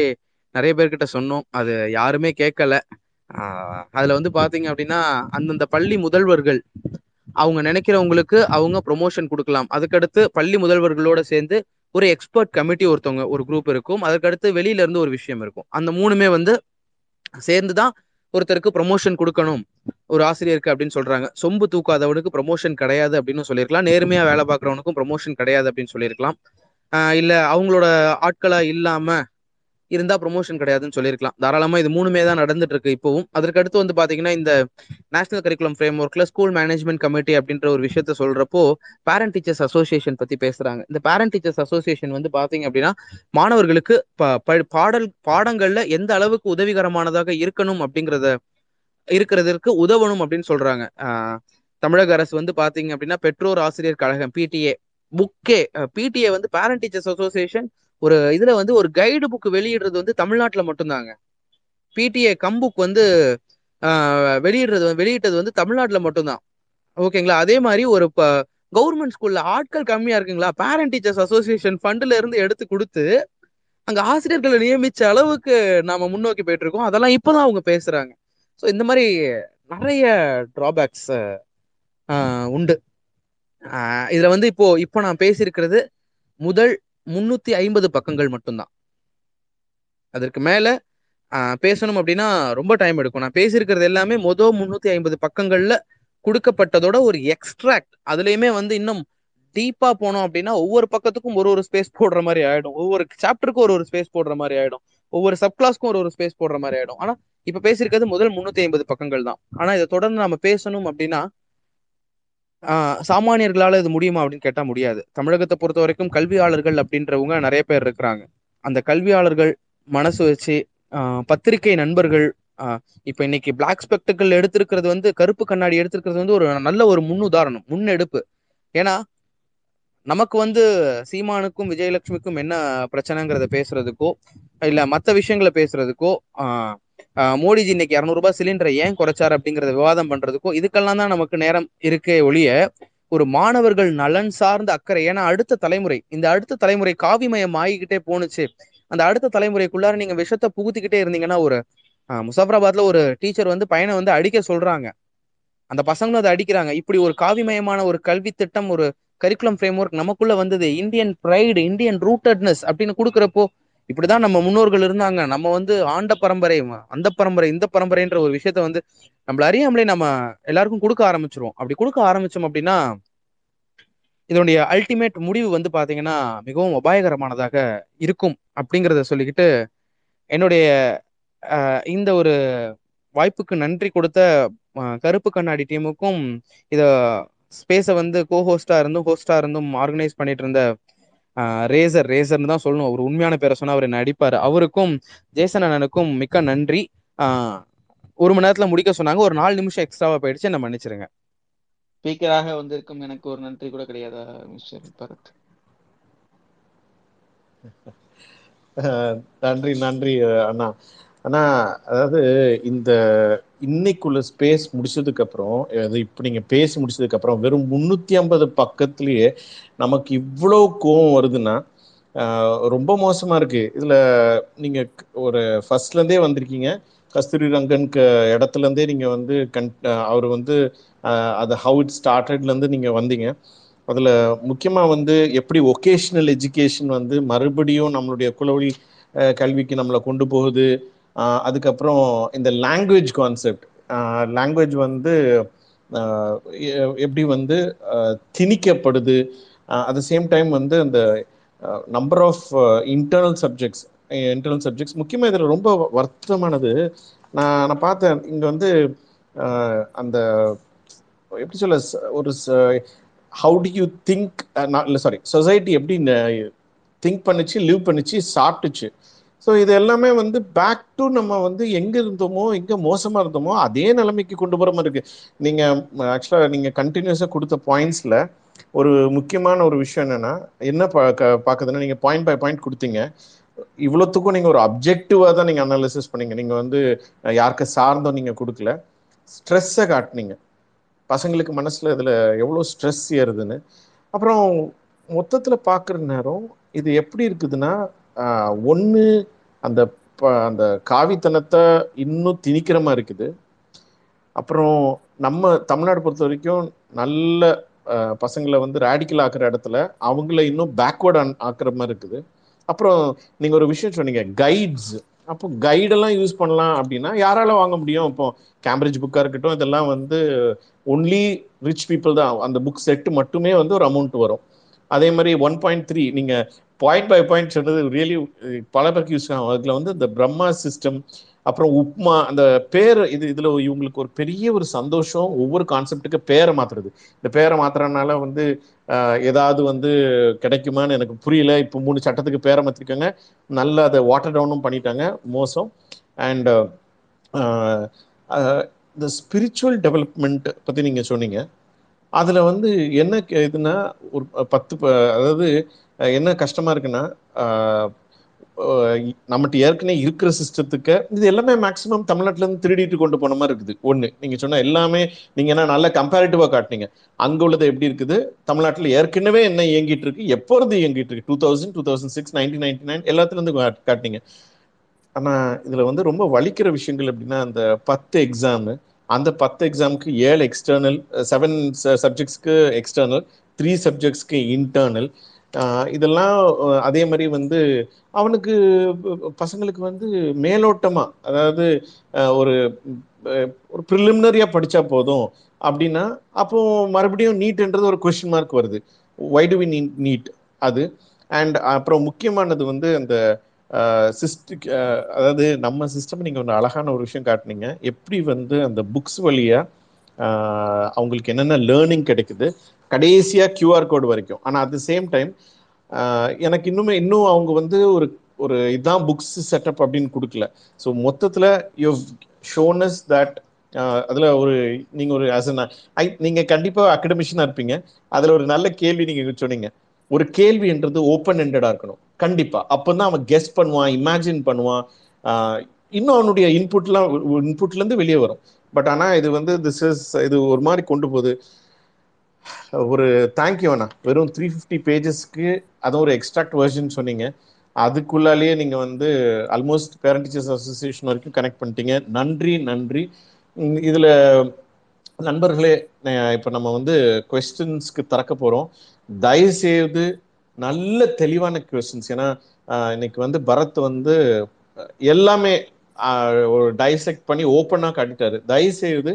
நிறைய பேர்கிட்ட சொன்னோம். அது யாருமே கேட்கல. அதுல வந்து பாத்தீங்க அப்படின்னா அந்தந்த பள்ளி முதல்வர்கள் அவங்க நினைக்கிறவங்களுக்கு அவங்க ப்ரொமோஷன் கொடுக்கலாம். அதுக்கடுத்து பள்ளி முதல்வர்களோட சேர்ந்து ஒரு எக்ஸ்பர்ட் கமிட்டி ஒருத்தவங்க ஒரு குரூப் இருக்கும். அதுக்கடுத்து வெளியில இருந்து ஒரு விஷயம் இருக்கும். அந்த மூணுமே வந்து சேர்ந்துதான் ஒருத்தருக்கு ப்ரொமோஷன் கொடுக்கணும். ஒரு ஆசிரியருக்கு அப்படின்னு சொல்றாங்க. சொம்பு தூக்காதவனுக்கு ப்ரொமோஷன் கிடையாது அப்படின்னு சொல்லியிருக்கலாம். நேர்மையா வேலை பார்க்குறவனுக்கும் ப்ரொமோஷன் கிடையாது அப்படின்னு சொல்லியிருக்கலாம். இல்ல அவங்களோட ஆட்களா இல்லாம இருந்தா ப்ரொமோஷன் கிடையாதுன்னு சொல்லியிருக்கலாம். தாராளமா இது மூணுமே தான் நடந்துட்டு இருக்கு இப்பவும். அதற்கு அடுத்து வந்து பாத்தீங்கன்னா இந்த நேஷனல் கரிக்குலம் ஃப்ரேம் ஒர்க்ல ஸ்கூல் மேனேஜ்மெண்ட் கமிட்டி அப்படின்ற ஒரு விஷயத்த சொல்றப்போ பேரண்ட் டீச்சர்ஸ் அசோசியேஷன் பத்தி பேசுறாங்க. இந்த பேரண்ட் டீச்சர்ஸ் அசோசியேஷன் வந்து பாத்தீங்க அப்படின்னா மாணவர்களுக்கு பாடல் பாடங்கள்ல எந்த அளவுக்கு உதவிகரமானதாக இருக்கணும் அப்படிங்கிறத இருக்கிறதற்கு உதவணும் அப்படின்னு சொல்றாங்க. தமிழக அரசு வந்து பாத்தீங்க அப்படின்னா பெற்றோர் ஆசிரியர் கழகம் பிடிஏ புக்கே பிடிஏ வந்து பேரண்ட் டீச்சர்ஸ் அசோசியேஷன் ஒரு இதுல வந்து ஒரு கைடு புக் வெளியிடுறது வந்து தமிழ்நாட்டுல மட்டும்தாங்க. பிடிஏ கம்புக் வந்து வெளியிடுறது வெளியிட்டது வந்து தமிழ்நாட்டுல மட்டும்தான். ஓகேங்களா? அதே மாதிரி ஒரு கவர்மெண்ட் ஸ்கூல்ல ஆட்கள் கம்மியா இருக்குங்களா? பேரண்ட் டீச்சர்ஸ் அசோசியேஷன் ஃபண்ட்ல இருந்து எடுத்து கொடுத்து அங்க ஆசிரியர்களை நியமிச்ச அளவுக்கு நாம முன்னோக்கி போயிட்டு இருக்கோம் அதெல்லாம் இப்பதான் அவங்க பேசுறாங்க. ஸோ இந்த மாதிரி நிறைய டிராபேக்ஸ் உண்டு. இதுல வந்து இப்போ இப்போ நான் பேசியிருக்கிறது முதல் முன்னூத்தி ஐம்பது பக்கங்கள் மட்டும்தான். அதற்கு மேல பேசணும் அப்படின்னா ரொம்ப டைம் எடுக்கும். நான் பேசியிருக்கிறது எல்லாமே மொதல் முன்னூத்தி ஐம்பது பக்கங்கள்ல கொடுக்கப்பட்டதோட ஒரு எக்ஸ்ட்ராக்ட் அதுலயுமே வந்து இன்னும் டீப்பா போனோம் அப்படின்னா ஒவ்வொரு பக்கத்துக்கும் ஒரு ஒரு ஸ்பேஸ் போடுற மாதிரி ஆயிடும். ஒவ்வொரு சாப்டருக்கும் ஒரு ஒரு ஸ்பேஸ் போடுற மாதிரி ஆயிடும். ஒவ்வொரு சப் கிளாஸ்க்கும் ஒரு ஒரு ஸ்பேஸ் போடுற மாதிரி ஆயிடும். ஆனா இப்ப பேசியிருக்கிறது முதல் முன்னூத்தி ஐம்பது பக்கங்கள் தான். ஆனா இதை தொடர்ந்து நம்ம பேசணும் அப்படின்னா சாமானியர்களால இது முடியுமா அப்படின்னு கேட்டா முடியாது. தமிழகத்தை பொறுத்த வரைக்கும் கல்வியாளர்கள் அப்படின்றவங்க நிறைய பேர் இருக்கிறாங்க. அந்த கல்வியாளர்கள் மனசு வச்சு பத்திரிக்கை பத்திரிகை நண்பர்கள் ஆஹ் இப்ப இன்னைக்கு பிளாக் ஸ்பெக்டக்கிள் எடுத்திருக்கிறது வந்து கருப்பு கண்ணாடி எடுத்திருக்கிறது வந்து ஒரு நல்ல ஒரு முன்னுதாரணம் முன்னெடுப்பு ஏன்னா நமக்கு வந்து சீமானுக்கும் விஜயலட்சுமிக்கும் என்ன பிரச்சனைங்கிறத பேசுறதுக்கோ இல்ல மற்ற விஷயங்களை பேசுறதுக்கோ மோடிஜி இன்னைக்கு இரநூறுபா சிலிண்டரை ஏன் குறைச்சார் அப்படிங்கிறத விவாதம் பண்றதுக்கும் இதுக்கெல்லாம் தான் நமக்கு நேரம் இருக்கே ஒழிய ஒரு மாணவர்கள் நலன் சார்ந்த அக்கறை. ஏன்னா அடுத்த தலைமுறை இந்த அடுத்த தலைமுறை காவிமயம் ஆகிக்கிட்டே போணுச்சு. அந்த அடுத்த தலைமுறைக்குள்ளார நீங்க விஷத்தை புகுத்திக்கிட்டே இருந்தீங்கன்னா ஒரு முசாஃபராபாத்ல ஒரு டீச்சர் வந்து பையனை வந்து அடிக்க சொல்றாங்க. அந்த பசங்களும் அதை அடிக்கிறாங்க. இப்படி ஒரு காவிமயமான ஒரு கல்வி திட்டம் ஒரு கரிக்குலம் ஃப்ரேம் ஒர்க் நமக்குள்ள வந்தது. இந்தியன் ப்ரைடு இந்தியன் ரூட்டட்னஸ் அப்படின்னு கொடுக்குறப்போ இப்படிதான் நம்ம முன்னோர்கள் இருந்தாங்க. நம்ம வந்து ஆண்ட பரம்பரை அந்த பரம்பரை இந்த பரம்பரைன்ற ஒரு விஷயத்த வந்து நம்மள அறியாமலே நம்ம எல்லாருக்கும் கொடுக்க ஆரம்பிச்சிருவோம். அப்படி கொடுக்க ஆரம்பிச்சோம் அப்படின்னா இதனுடைய அல்டிமேட் முடிவு வந்து பாத்தீங்கன்னா மிகவும் அபாயகரமானதாக இருக்கும் அப்படிங்கிறத சொல்லிக்கிட்டு என்னுடைய இந்த ஒரு வாய்ப்புக்கு நன்றி கொடுத்த கருப்பு கண்ணாடி டீமுக்கும் இத ஸ்பேஸை வந்து கோ ஹோஸ்டா இருந்தும் ஹோஸ்டா இருந்தும் ஆர்கனைஸ் பண்ணிட்டு இருந்த ரேசர் ரேசர்னு தான் சொல்லணும். அவர் உண்மையான பேரை சொன்னா அவர் என்ன அடிப்பாரு. அவருக்கும் ஜேசன் அண்ணனுக்கும் மிக்க நன்றி. ஒரு மணி நேரத்துல முடிக்க சொன்னாங்க. ஒரு நாலு நிமிஷம் எக்ஸ்ட்ராவா போயிடுச்சு. என்ன மன்னிச்சிருங்க. ஸ்பீக்கராக வந்திருக்கும். எனக்கு ஒரு நன்றி கூட கிடையாதா மிஸ்டர் பரத். நன்றி நன்றி அண்ணா. அண்ணா அதாவது இந்த இன்னைக்குள்ள ஸ்பேஸ் முடிச்சதுக்கு அப்புறம் அது இப்போ நீங்க பேசி முடிச்சதுக்கு அப்புறம் வெறும் முன்னூத்தி ஐம்பது பக்கத்துலயே நமக்கு இவ்வளோ கோவம் வருதுன்னா ரொம்ப மோசமா இருக்கு. இதுல நீங்க ஒரு ஃபர்ஸ்ட்ல இருந்தே வந்திருக்கீங்க. கஸ்தூரி ரங்கனுக்கு இடத்துல இருந்தே நீங்க வந்து கன் அவர் வந்து அது ஹவு இட் ஸ்டார்டட்ல இருந்து நீங்க வந்தீங்க. அதுல முக்கியமா வந்து எப்படி ஒகேஷனல் எஜுகேஷன் வந்து மறுபடியும் நம்மளுடைய குலவழி கல்விக்கு நம்மளை கொண்டு போகுது அதுக்கப்புறம் இந்த லாங்குவேஜ் கான்செப்ட் லாங்குவேஜ் வந்து எ- எப்படி வந்து திணிக்கப்படுது அட் த சேம் டைம் வந்து அந்த number of internal subjects internal subjects முக்கியமாக இதில் ரொம்ப வருத்தமானது நான் நான் பார்த்தேன் இங்கே வந்து அந்த எப்படி சொல்ல ச- ஒரு ஹவு டு யூ திங்க் இல்லை சாரி சொசைட்டி எப்படி திங்க் பண்ணுச்சு லிவ் பண்ணுச்சு சாப்பிட்டுச்சு. ஸோ இது எல்லாமே வந்து பேக் டு நம்ம வந்து எங்கே இருந்தோமோ எங்கே மோசமாக இருந்தோமோ அதே நிலைமைக்கு கொண்டு போகிற மாதிரி இருக்கு. நீங்கள் ஆக்சுவலாக நீங்கள் கண்டினியூஸாக கொடுத்த பாயிண்ட்ஸில் ஒரு முக்கியமான ஒரு விஷயம் என்னன்னா என்ன பார்க்க பார்க்குதுன்னா நீங்கள் பாயிண்ட் பை பாயிண்ட் கொடுத்தீங்க. இவ்வளோத்துக்கும் நீங்கள் ஒரு அப்ஜெக்டிவாக தான் நீங்கள் அனாலிசிஸ் பண்ணீங்க. நீங்கள் வந்து யாருக்கு சார்ந்தும் நீங்கள் கொடுக்கல. ஸ்ட்ரெஸ்ஸை காட்டுனீங்க. பசங்களுக்கு மனசில் இதில் எவ்வளோ ஸ்ட்ரெஸ் ஏறுதுன்னு. அப்புறம் மொத்தத்தில் பார்க்குற நேரம் இது எப்படி இருக்குதுன்னா ஒன்று அந்த ப- அந்த காவித்தனத்தை இன்னும் திணிக்கிற மாதிரி இருக்குது. அப்புறம் நம்ம தமிழ்நாடு பொறுத்த வரைக்கும் நல்ல பசங்களை வந்து ரேடிக்கல் ஆக்குற இடத்துல அவங்கள இன்னும் பேக்வேர்ட் ஆக்குற மாதிரி இருக்குது. அப்புறம் நீங்கள் ஒரு விஷயம் சொன்னீங்க கைட்ஸ் அப்போ கைடெல்லாம் யூஸ் பண்ணலாம் அப்படின்னா யாரால வாங்க முடியும்? இப்போ கேம்பிரிட்ஜ் புக்காக இருக்கட்டும் இதெல்லாம் வந்து ஒன்லி ரிச் பீப்புள் தான். அந்த புக் செட்டு மட்டுமே வந்து ஒரு அமௌண்ட் வரும். அதே மாதிரி ஒன் பாயிண்ட் த்ரீ நீங்கள் பாயிண்ட் பை பாயிண்ட் சொன்னது ரியலி பல பேருக்கு யூஸ் ஆகும். அதில் வந்து இந்த பிரம்மா சிஸ்டம் அப்புறம் உப்மா அந்த பேர் இது இதில் இவங்களுக்கு ஒரு பெரிய ஒரு சந்தோஷம் ஒவ்வொரு கான்செப்டுக்கு பேரை மாத்துறது. இந்த பேரை மாத்துறதுனால வந்து ஏதாவது வந்து கிடைக்குமான்னு எனக்கு புரியல. இப்போ மூணு சட்டத்துக்கு பேரை மாற்றிருக்காங்க நல்லா அதை வாட்டர் டவுனும் பண்ணிட்டாங்க. மோசம். அண்ட் இந்த ஸ்பிரிச்சுவல் டெவலப்மெண்ட் பற்றி நீங்கள் சொன்னீங்க. அதில் வந்து என்ன கே- இதுன்னா ஒரு பத்து ப- அதாவது என்ன கஷ்டமா இருக்குன்னா நம்மகிட்ட ஏற்கனவே இருக்கிற சிஸ்டத்துக்கு இது எல்லாமே மேக்ஸிமம் தமிழ்நாட்டுல இருந்து திருடிட்டு கொண்டு போன மாதிரி இருக்குது. ஒண்ணு நீங்க சொன்ன எல்லாமே நீங்க என்ன நல்லா கம்பேரிட்டிவா காட்டுனீங்க. அங்க உள்ளது எப்படி இருக்குது? தமிழ்நாட்டுல ஏற்கனவே என்ன இயங்கிட்டு இருக்கு? எப்போ இருந்து இயங்கிட்டு இருக்கு? Two thousand two thousand six nineteen ninety nine எல்லாத்துல இருந்து காட்டினீங்க. ஆனா இதுல வந்து ரொம்ப வலிக்கிற விஷயங்கள் எப்படின்னா அந்த பத்து எக்ஸாமு அந்த பத்து எக்ஸாமுக்கு ஏழு எக்ஸ்டர்னல் செவன் சப்ஜெக்ட்ஸ்க்கு எக்ஸ்டர்னல் த்ரீ சப்ஜெக்ட்ஸ்க்கு இன்டர்னல் இதெல்லாம் அதே மாதிரி வந்து அவனுக்கு பசங்களுக்கு வந்து மேலோட்டமா அதாவது ஒரு ஒரு ப்ரிலிமினரியா படிச்சா போதும். அப்படின்னா அப்போ மறுபடியும் நீட்ன்றது ஒரு கொஸ்டின் மார்க் வருது. வை டு வி நீட் அது. அண்ட் அப்புறம் முக்கியமானது வந்து அந்த சிஸ்டிக் அதாவது நம்ம சிஸ்டம் நீங்கள் ஒரு அழகான ஒரு விஷயம் காட்டுனீங்க. எப்படி வந்து அந்த புக்ஸ் வழியாக அவங்களுக்கு என்னென்ன லேர்னிங் கிடைக்குது கடைசியாக கியூஆர் கோடு வரைக்கும். ஆனால் அட் த சேம் டைம் எனக்கு இன்னுமே இன்னும் அவங்க வந்து ஒரு ஒரு இதான் புக்ஸ் செட்டப் அப்படின்னு கொடுக்கல. ஸோ மொத்தத்தில் யூ ஷோனஸ் தட் அதில் ஒரு நீங்கள் ஒரு ஆஸ் ஐ நீங்கள் கண்டிப்பாக அகடமிஷனாக இருப்பீங்க. அதில் ஒரு நல்ல கேள்வி நீங்கள் சொன்னீங்க. ஒரு கேள்வின்றது ஓப்பன் எண்டடாக இருக்கணும். கண்டிப்பாக அப்போ தான் அவன் கெஸ் பண்ணுவான் இமேஜின் பண்ணுவான். இன்னும் அவனுடைய இன்புட்லாம் இன்புட்லேருந்து வெளியே வரும். பட் ஆனால் இது வந்து திஸ் இஸ் இது ஒரு மாதிரி கொண்டு போகுது. ஒரு தேங்க்யூ அண்ணா. வெறும் த்ரீ ஃபிஃப்டி பேஜஸ்க்கு அதுவும் ஒரு எக்ஸ்ட்ராக்ட் வெர்ஷன் சொன்னீங்க. அதுக்குள்ளாலேயே நீங்கள் வந்து ஆல்மோஸ்ட் பேரண்ட் டீச்சர்ஸ் அசோசியேஷன் வரைக்கும் கனெக்ட் பண்ணிட்டீங்க. நன்றி நன்றி. இதில் நண்பர்களே இப்போ நம்ம வந்து கொஸ்டின்ஸ்க்கு திறக்க போகிறோம் தயவுசெய்து நல்ல தெளிவான கொஸ்டின்ஸ் ஏன்னா இன்னைக்கு வந்து பரத் வந்து எல்லாமே ஒரு டைசெக்ட் பண்ணி ஓப்பனாக காட்டிட்டாரு. தயவுசெய்து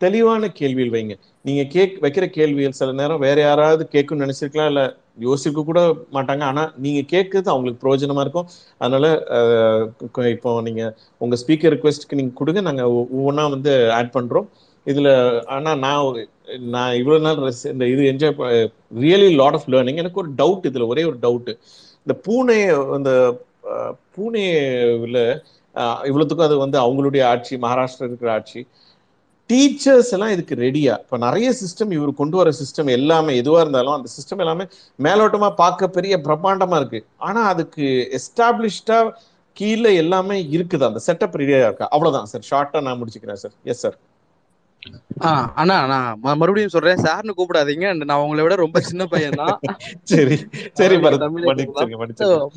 தெளிவான கேள்வியில் வைங்க. நீங்க கேக் வைக்கிற கேள்விகள் சில நேரம் வேற யாராவது கேட்கணும்னு நினைச்சிருக்கலாம் இல்ல யோசிக்க கூட மாட்டாங்க. ஆனா நீங்க கேட்கறது அவங்களுக்கு பிரயோஜனமா இருக்கும். அதனால இப்போ நீங்க உங்க ஸ்பீக்கர் ரிக்வெஸ்ட்க்கு நீங்க கொடுங்க. நாங்க ஒ- ஒவ்வொன்றா வந்து ஆட் பண்றோம். இதுல ஆனா நான் நான் இவ்வளவு நாள் இந்த இது enjoy really lot of learning எனக்கு ஒரு டவுட் இதுல ஒரே ஒரு டவுட் இந்த பூனே அந்த அஹ், பூனேல அது வந்து அவங்களுடைய ஆட்சி மகாராஷ்டிரா இருக்கிற ஆட்சி. டீச்சர்ஸ் எல்லாம் இதுக்கு ரெடியா இப்ப நிறைய சிஸ்டம் இவர் கொண்டு வர சிஸ்டம் எல்லாமே எதுவா இருந்தாலும் அந்த சிஸ்டம் எல்லாமே மேலோட்டமா பார்க்க பெரிய பிரம்மாண்டமா இருக்கு. ஆனா அதுக்கு எஸ்டாப்ளிஷ்டா கீழே எல்லாமே இருக்குது? அந்த செட்டப் ரெடியா இருக்கா? அவ்வளவுதான் சார் ஷார்ட்டா நான் முடிச்சுக்கிறேன் சார் எஸ் சார் அண்ணா நான் மறுபடியும் சொல்றேன். சார்னு கூப்பிடாதீங்க. நான் உங்களை விட ரொம்ப சின்ன பையன் தான் சரி சரி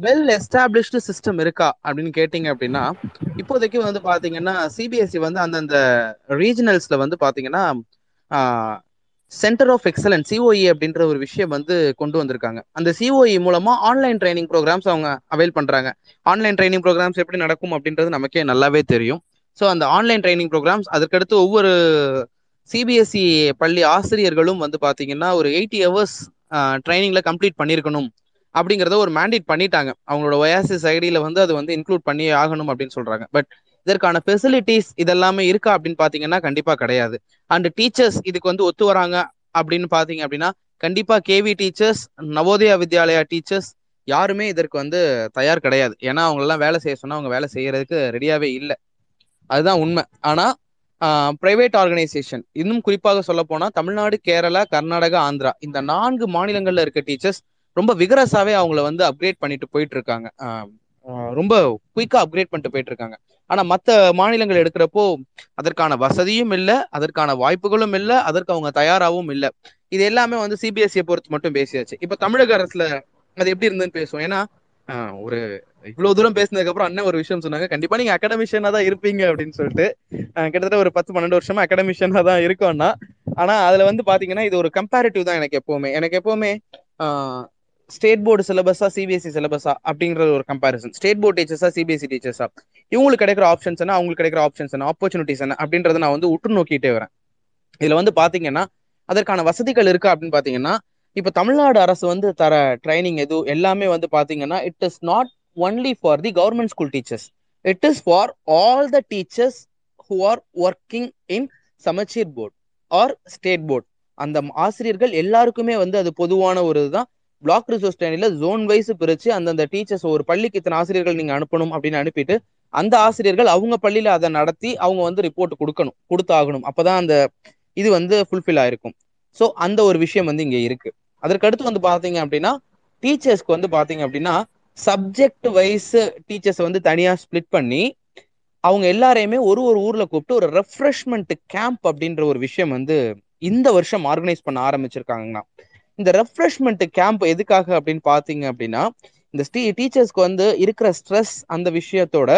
வெல் எஸ்டாப்ளிஷ்டு சிஸ்டம் இருக்கா அப்படின்னு கேட்டிங்க அப்படின்னா இப்போதைக்கு வந்து பாத்தீங்கன்னா சிபிஎஸ்சி வந்து அந்தந்த ரீஜனல்ஸ்ல வந்து பாத்தீங்கன்னா சென்டர் ஆஃப் எக்ஸலன்ஸ் சிஓஇ அப்படின்ற ஒரு விஷயம் வந்து கொண்டு வந்திருக்காங்க. அந்த சிஓஇ மூலமா ஆன்லைன் ட்ரைனிங் ப்ரோக்ராம்ஸ் அவங்க அவைல் பண்றாங்க. ஆன்லைன் ட்ரைனிங் ப்ரோக்ராம்ஸ் எப்படி நடக்கும் அப்படின்றது நமக்கே நல்லாவே தெரியும். ஸோ அந்த ஆன்லைன் ட்ரைனிங் ப்ரோக்ராம்ஸ் அதற்கடுத்து ஒவ்வொரு சிபிஎஸ்இ பள்ளி ஆசிரியர்களும் வந்து பார்த்தீங்கன்னா ஒரு எயிட்டி ஹவர்ஸ் ட்ரைனிங்கில் கம்ப்ளீட் பண்ணியிருக்கணும் அப்படிங்கிறத ஒரு மேண்டேட் பண்ணிட்டாங்க. அவங்களோட ஒயாசிஸ் ஐடியில் வந்து அது வந்து இன்க்ளூட் பண்ணி ஆகணும் அப்படின்னு சொல்கிறாங்க பட் இதற்கான ஃபெசிலிட்டிஸ் இதெல்லாமே இருக்கா அப்படின்னு பார்த்தீங்கன்னா கண்டிப்பாக கிடையாது. அண்ட் டீச்சர்ஸ் இதுக்கு வந்து ஒத்து வராங்க அப்படின்னு பார்த்தீங்க அப்படின்னா கண்டிப்பாக KV teachers Navodaya Vidyalaya teachers யாருமே இதற்கு வந்து தயார் கிடையாது. ஏன்னா அவங்களெல்லாம் வேலை செய்ய சொன்னால் அவங்க வேலை செய்யறதுக்கு ரெடியாகவே இல்லை. அதுதான் உண்மை. ஆனா பிரைவேட் ஆர்கனைசேஷன் இன்னும் குறிப்பாக சொல்ல போனா தமிழ்நாடு கேரளா கர்நாடகா ஆந்திரா இந்த நான்கு மாநிலங்கள்ல இருக்க டீச்சர்ஸ் ரொம்ப விகரஸாவே அவங்கள வந்து அப்கிரேட் பண்ணிட்டு போயிட்டு இருக்காங்க ரொம்ப குயிக்கா அப்கிரேட் பண்ணிட்டு போயிட்டு இருக்காங்க ஆனா மத்த மாநிலங்கள் எடுக்கிறப்போ அதற்கான வசதியும் இல்லை அதற்கான வாய்ப்புகளும் இல்லை அதற்கு அவங்க தயாராகவும் இல்லை. இது எல்லாமே வந்து சிபிஎஸ்சியை பொறுத்து மட்டும் பேசியாச்சு. இப்ப தமிழக அரசுல அது எப்படி இருந்ததுன்னு பேசுவோம். ஏன்னா ஒரு இவ்வளவு தூரம் பேசினதுக்கு அப்புறம் அண்ணன் ஒரு விஷயம் சொன்னாங்க. கண்டிப்பா நீங்க அகாடமிஷியனா தான் இருப்பீங்க அப்படின்னு சொல்லிட்டு. கிட்டத்தட்ட ஒரு பத்து பன்னெண்டு வருஷமா அகாடமிஷியனா தான் இருக்கோம்னா ஆனா அதுல வந்து பாத்தீங்கன்னா இது ஒரு கம்பேரிட்டிவ் தான் எனக்கு எப்பவுமே. எனக்கு எப்பவுமே ஸ்டேட் போர்டு சிலபஸா சிபிஎஸ்சி சிலபஸா அப்படிங்கிற ஒரு கம்பேரிசன் ஸ்டேட் போர்டு டீச்சர்ஸா சிபிஎஸ்சி டீச்சர்ஸா இவங்களுக்கு கிடைக்கிற ஆப்ஷன்ஸ் என்ன? அவங்களுக்கு கிடைக்கிற ஆப்ஷன்ஸ் என்ன? ஆப்பர்ச்சுனிட்டிஸ் என்ன? அப்படின்றத நான் வந்து உற்று நோக்கிட்டே வரேன். இதுல வந்து பாத்தீங்கன்னா அதற்கான வசதிகள் இருக்கா அப்படின்னு பாத்தீங்கன்னா இப்ப தமிழ்நாடு அரசு வந்து தர ட்ரைனிங் எதுவும் எல்லாமே வந்து பாத்தீங்கன்னா it is not only for the government school teachers it is for all the teachers who are working in Samacheer board or state board அந்த ஆசிரியர்கள் எல்லாருக்குமே வந்து அது பொதுவான ஒரு இதுதான். பிளாக் ரிசோர்ஸ் ட்ரெயினில் ஜோன் வைஸ் பிரித்து அந்தந்த டீச்சர்ஸ் ஒரு பள்ளிக்கு இத்தனை ஆசிரியர்கள் நீங்கள் அனுப்பணும் அப்படின்னு அனுப்பிட்டு அந்த ஆசிரியர்கள் அவங்க பள்ளியில் அதை நடத்தி அவங்க வந்து ரிப்போர்ட் கொடுக்கணும் கொடுத்தாகணும். அப்பதான் அந்த இது வந்து ஃபுல்ஃபில் ஆயிருக்கும். ஸோ அந்த ஒரு விஷயம் வந்து இங்கே இருக்கு. அதற்கடுத்து வந்து பார்த்தீங்க அப்படின்னா டீச்சர்ஸ்க்கு வந்து பார்த்தீங்க அப்படின்னா சப்ஜெக்ட் வைஸ் டீச்சர்ஸ் வந்து தனியா ஸ்ப்ளிட் பண்ணி அவங்க எல்லாரையுமே ஒரு ஒரு ஊர்ல கூப்பிட்டு ஒரு ரெஃப்ரெஷ்மெண்ட் கேம்ப் அப்படின்ற ஒரு விஷயம் வந்து இந்த வருஷம் ஆர்கனைஸ் பண்ண ஆரம்பிச்சிருக்காங்கண்ணா. இந்த ரெஃப்ரெஷ்மெண்ட் கேம்ப் எதுக்காக அப்படின்னு பாத்தீங்க அப்படின்னா இந்த டீச்சர்ஸ்க்கு வந்து இருக்கிற ஸ்ட்ரெஸ் அந்த விஷயத்தோட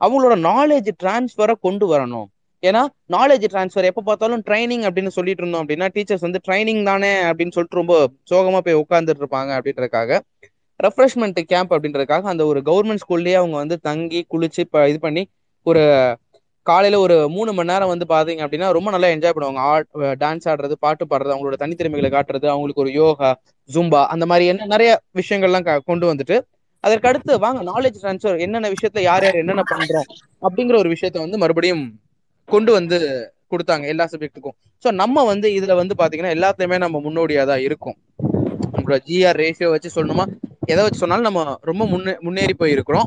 அவங்களோட நாலேஜ் டிரான்ஸ்ஃபரை கொண்டு வரணும். ஏன்னா நாலேஜ் ட்ரான்ஸ்ஃபர் எப்போ பார்த்தாலும் ட்ரைனிங் அப்படின்னு சொல்லிட்டு இருந்தோம் அப்படின்னா டீச்சர்ஸ் வந்து ட்ரைனிங் தானே அப்படின்னு சொல்லிட்டு ரொம்ப சோகமா போய் உட்காந்துட்டு இருப்பாங்க அப்படின்றதுக்காக. ரெஃப்ரெஷ்மெண்ட் கேம்ப் அப்படின்றதுக்காக அந்த ஒரு கவர்மெண்ட் ஸ்கூல்லேயே அவங்க வந்து தங்கி குளிச்சு இப்போ இது பண்ணி ஒரு காலையில ஒரு மூணு மணி நேரம் வந்து பாத்தீங்க அப்படின்னா ரொம்ப நல்லா என்ஜாய் பண்ணுவாங்க. ஆட் டான்ஸ் ஆடுறது பாட்டு பாடுறது அவங்களோட தனித்திறமைகளை காட்டுறது அவங்களுக்கு ஒரு யோகா ஜும்பா அந்த மாதிரி என்ன நிறைய விஷயங்கள்லாம் க- கொண்டு வந்துட்டு அதற்கடுத்து வாங்க நாலேஜ் ட்ரான்ஸ்ஃபர் என்னென்ன விஷயத்துல யார் யார் என்னென்ன பண்றோம் அப்படிங்கிற ஒரு விஷயத்த வந்து மறுபடியும் கொண்டு வந்து கொடுத்தாங்க எல்லா சப்ஜெக்ட்டுக்கும் ஸோ நம்ம வந்து இதுல வந்து பாத்தீங்கன்னா எல்லாத்துலயுமே நம்ம முன்னோடியா தான் இருக்கும். நம்மளோட ஜிஆர் ரேஷியோ வச்சு சொல்லணுமா? எதை வச்சு சொன்னாலும் நம்ம ரொம்ப முன்னே முன்னேறி போயிருக்கிறோம்.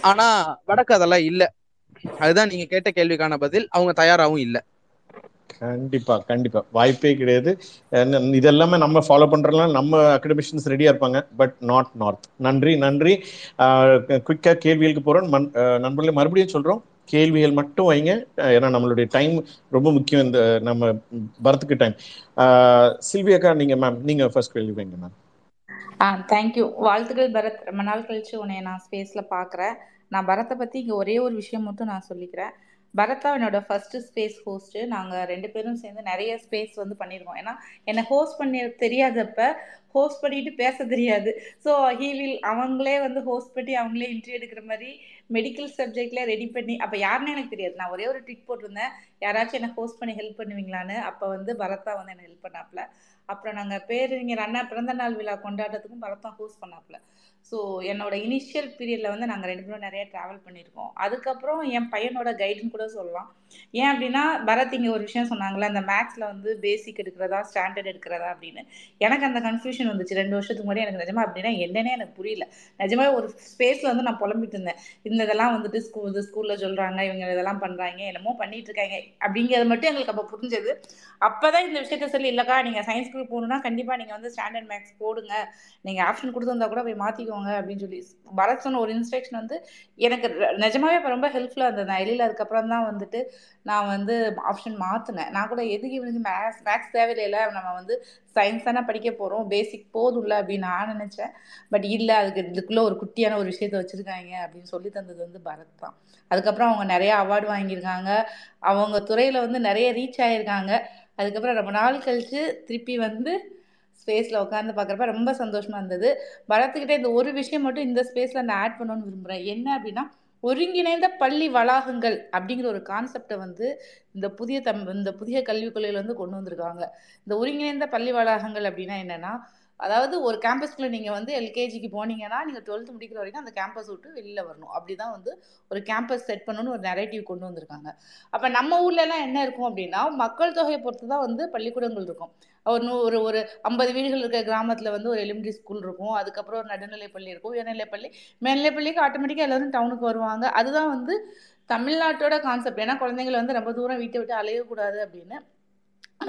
ஆனா வடக்கு அதெல்லாம் இல்ல. அதுதான் நீங்க கேட்ட கேள்விக்கான பதில். அவங்க தயாராகவும் இல்ல. கண்டிப்பா கண்டிப்பா. வாய்ப்பே கிடையாது. என்ன- நம்ம ஃபாலோ பண்றதுலாம் நம்ம அகடமிஷியன்ஸ் ரெடியா இருப்பாங்க. பட் நாட் நார்த் நன்றி நன்றி. குயிக்கா கேள்விகளுக்கு போறோம். நண்பர்களே மறுபடியும் சொல்றோம். கேள்விகள் மட்டும் வைங்க. ஏன்னா நம்மளுடைய டைம் ரொம்ப முக்கியம். இந்த நம்ம பரத்துக்கு டைம் சில்வியாக்கா நீங்க மேம் நீங்க ஃபர்ஸ்ட் கேள்வி வைங்க மேம் ஆ தேங்க்யூ வாழ்த்துக்கள் பரத். ரொம்ப நாள் கழிச்சு உன்னை நான் ஸ்பேஸில் பார்க்குறேன் நான் பரத்தை பற்றி இங்கே ஒரே ஒரு விஷயம் மட்டும் நான் சொல்லிக்கிறேன். பரத்தா என்னோட ஃபர்ஸ்ட் ஸ்பேஸ் ஹோஸ்ட்டு நாங்கள் ரெண்டு பேரும் சேர்ந்து நிறைய ஸ்பேஸ் வந்து பண்ணியிருக்கோம் ஏன்னா என்னை ஹோஸ்ட் பண்ணி தெரியாதப்ப ஹோஸ்ட் பண்ணிட்டு பேச தெரியாது. ஸோ ஹீ வில் அவங்களே வந்து ஹோஸ்ட் பண்ணி அவங்களே இன்ட்ரி எடுக்கிற மாதிரி மெடிக்கல் சப்ஜெக்ட்ல ரெடி பண்ணி அப்போ யாருன்னு எனக்கு தெரியாது. நான் ஒரே ஒரு ட்ரிக் போட்டிருந்தேன். யாராச்சும் என்னை ஹோஸ்ட் பண்ணி ஹெல்ப் பண்ணுவீங்களான்னு அப்போ வந்து பரத்தா வந்து என்னை ஹெல்ப் பண்ணாப்புல. அப்புறம் நாங்கள் பேரறிஞர் அண்ணா பிறந்த நாள் விழா கொண்டாட்டத்துக்கும் பரத் ஹோஸ்ட் பண்ணாப்புல. ஸோ என்னோட இனிஷியல் பீரியடில் வந்து நாங்கள் ரெண்டு பேரும் நிறைய ட்ராவல் பண்ணியிருக்கோம். அதுக்கப்புறம் என் பையனோட கைடுன்னு கூட சொல்லலாம். ஏன் அப்படின்னா பரத் இங்கே ஒரு விஷயம் சொன்னாங்களே அந்த மேக்ஸில் வந்து பேசிக் எடுக்கிறதா ஸ்டாண்டர்ட் எடுக்கிறதா அப்படின்னு. எனக்கு அந்த கன்ஃபியூஷன் வந்துச்சு. ரெண்டு வருஷத்துக்கு முன்னாடி எனக்கு நிஜமா அப்படின்னா என்னன்னே எனக்கு புரியல. நிஜமா ஒரு ஸ்பேஸில் வந்து நான் புலம்பிட்டு இருந்தேன். இந்த இதெல்லாம் வந்துட்டு ஸ்கூல் இது ஸ்கூலில் சொல்கிறாங்க இவங்க இதெல்லாம் பண்ணுறாங்க என்னமோ பண்ணிட்டு இருக்காங்க. அப்படிங்கிறது மட்டும் எங்களுக்கு அப்போ புரிஞ்சது. அப்போ தான் இந்த விஷயத்த சொல்லி இல்லைக்கா நீங்கள் சயின்ஸ் குரூப் போகணுன்னா கண்டிப்பாக நீங்கள் வந்து ஸ்டாண்டர்ட் மேக்ஸ் போடுங்க. நீங்கள் ஆப்ஷன் கொடுத்துருந்தா கூட போய் மாத்திக்கோங்க அப்படின்னு சொல்லி பரத் சொன்ன ஒரு இன்ஸ்ட்ரக்ஷன் வந்து எனக்கு நிஜமாவே இப்போ ரொம்ப ஹெல்ப்ஃபுல்லாக இருந்தது. நான் வெளியில அதுக்கப்புறம் தான் வந்துட்டு நான் வந்து ஆப்ஷன் மாற்றினேன் நான் கூட எதுக்கு இவனுக்கு மேக்ஸ் மேக்ஸ் தேவையில்லை நம்ம வந்து சயின்ஸ் தானே படிக்க போகிறோம் பேசிக் போதும்ல அப்படின்னு நான் நினச்சேன். பட் இல்லை அதுக்கு இதுக்குள்ளே ஒரு குட்டியான ஒரு விஷயத்த வச்சுருக்காங்க அப்படின்னு சொல்லி தந்தது வந்து பரத் தான். அதுக்கப்புறம் அவங்க நிறையா அவார்டு வாங்கியிருக்காங்க. அவங்க துறையில் வந்து நிறைய ரீச் ஆகியிருக்காங்க அதுக்கப்புறம் ரொம்ப நாள் கழிச்சு திருப்பி வந்து ஸ்பேஸில் உட்காந்து பார்க்குறப்ப ரொம்ப சந்தோஷமாக இருந்தது. பரத்துக்கிட்ட இந்த ஒரு விஷயம் மட்டும் இந்த ஸ்பேஸில் நான் ஆட் பண்ணணும்னு விரும்புகிறேன் என்ன அப்படின்னா ஒருங்கிணைந்த பள்ளி வளாகங்கள் அப்படிங்கிற ஒரு கான்செப்டை வந்து இந்த புதிய தம் இந்த புதிய கல்விக் கொள்கையில் வந்து கொண்டு வந்திருக்காங்க. இந்த ஒருங்கிணைந்த பள்ளி வளாகங்கள் அப்படின்னா என்னென்னா அதாவது ஒரு கேம்பஸ்க்குள்ளே நீங்கள் வந்து எல்கேஜிக்கு போனீங்கன்னா நீங்கள் டுவெல்த் முடிக்கிற வரைக்கும் அந்த கேம்பஸ் விட்டு வெளியில் வரணும். அப்படி தான் வந்து ஒரு கேம்பஸ் செட் பண்ணணும்னு ஒரு நெரேட்டிவ் கொண்டு வந்திருக்காங்க. அப்போ நம்ம ஊர்லலாம் என்ன இருக்கும் அப்படின்னா மக்கள் தொகையை பொறுத்து தான் வந்து பள்ளிக்கூடங்கள் இருக்கும். ஒரு நூ- ஒரு ஒரு ஐம்பது வீடுகள் இருக்கிற கிராமத்தில் வந்து ஒரு எலிமெண்ட்ரி ஸ்கூல் இருக்கும். அதுக்கப்புறம் ஒரு நடுநிலைப்பள்ளி இருக்கும். உயர்நிலைப்பள்ளி மேல்நிலைப்பள்ளிக்கு ஆட்டோமேட்டிக்காக எல்லாரும் டவுனுக்கு வருவாங்க. அதுதான் வந்து தமிழ்நாட்டோட கான்செப்ட் ஏன்னா குழந்தைங்களை வந்து ரொம்ப தூரம் வீட்டை விட்டு அலையக்கூடாது அப்படின்னு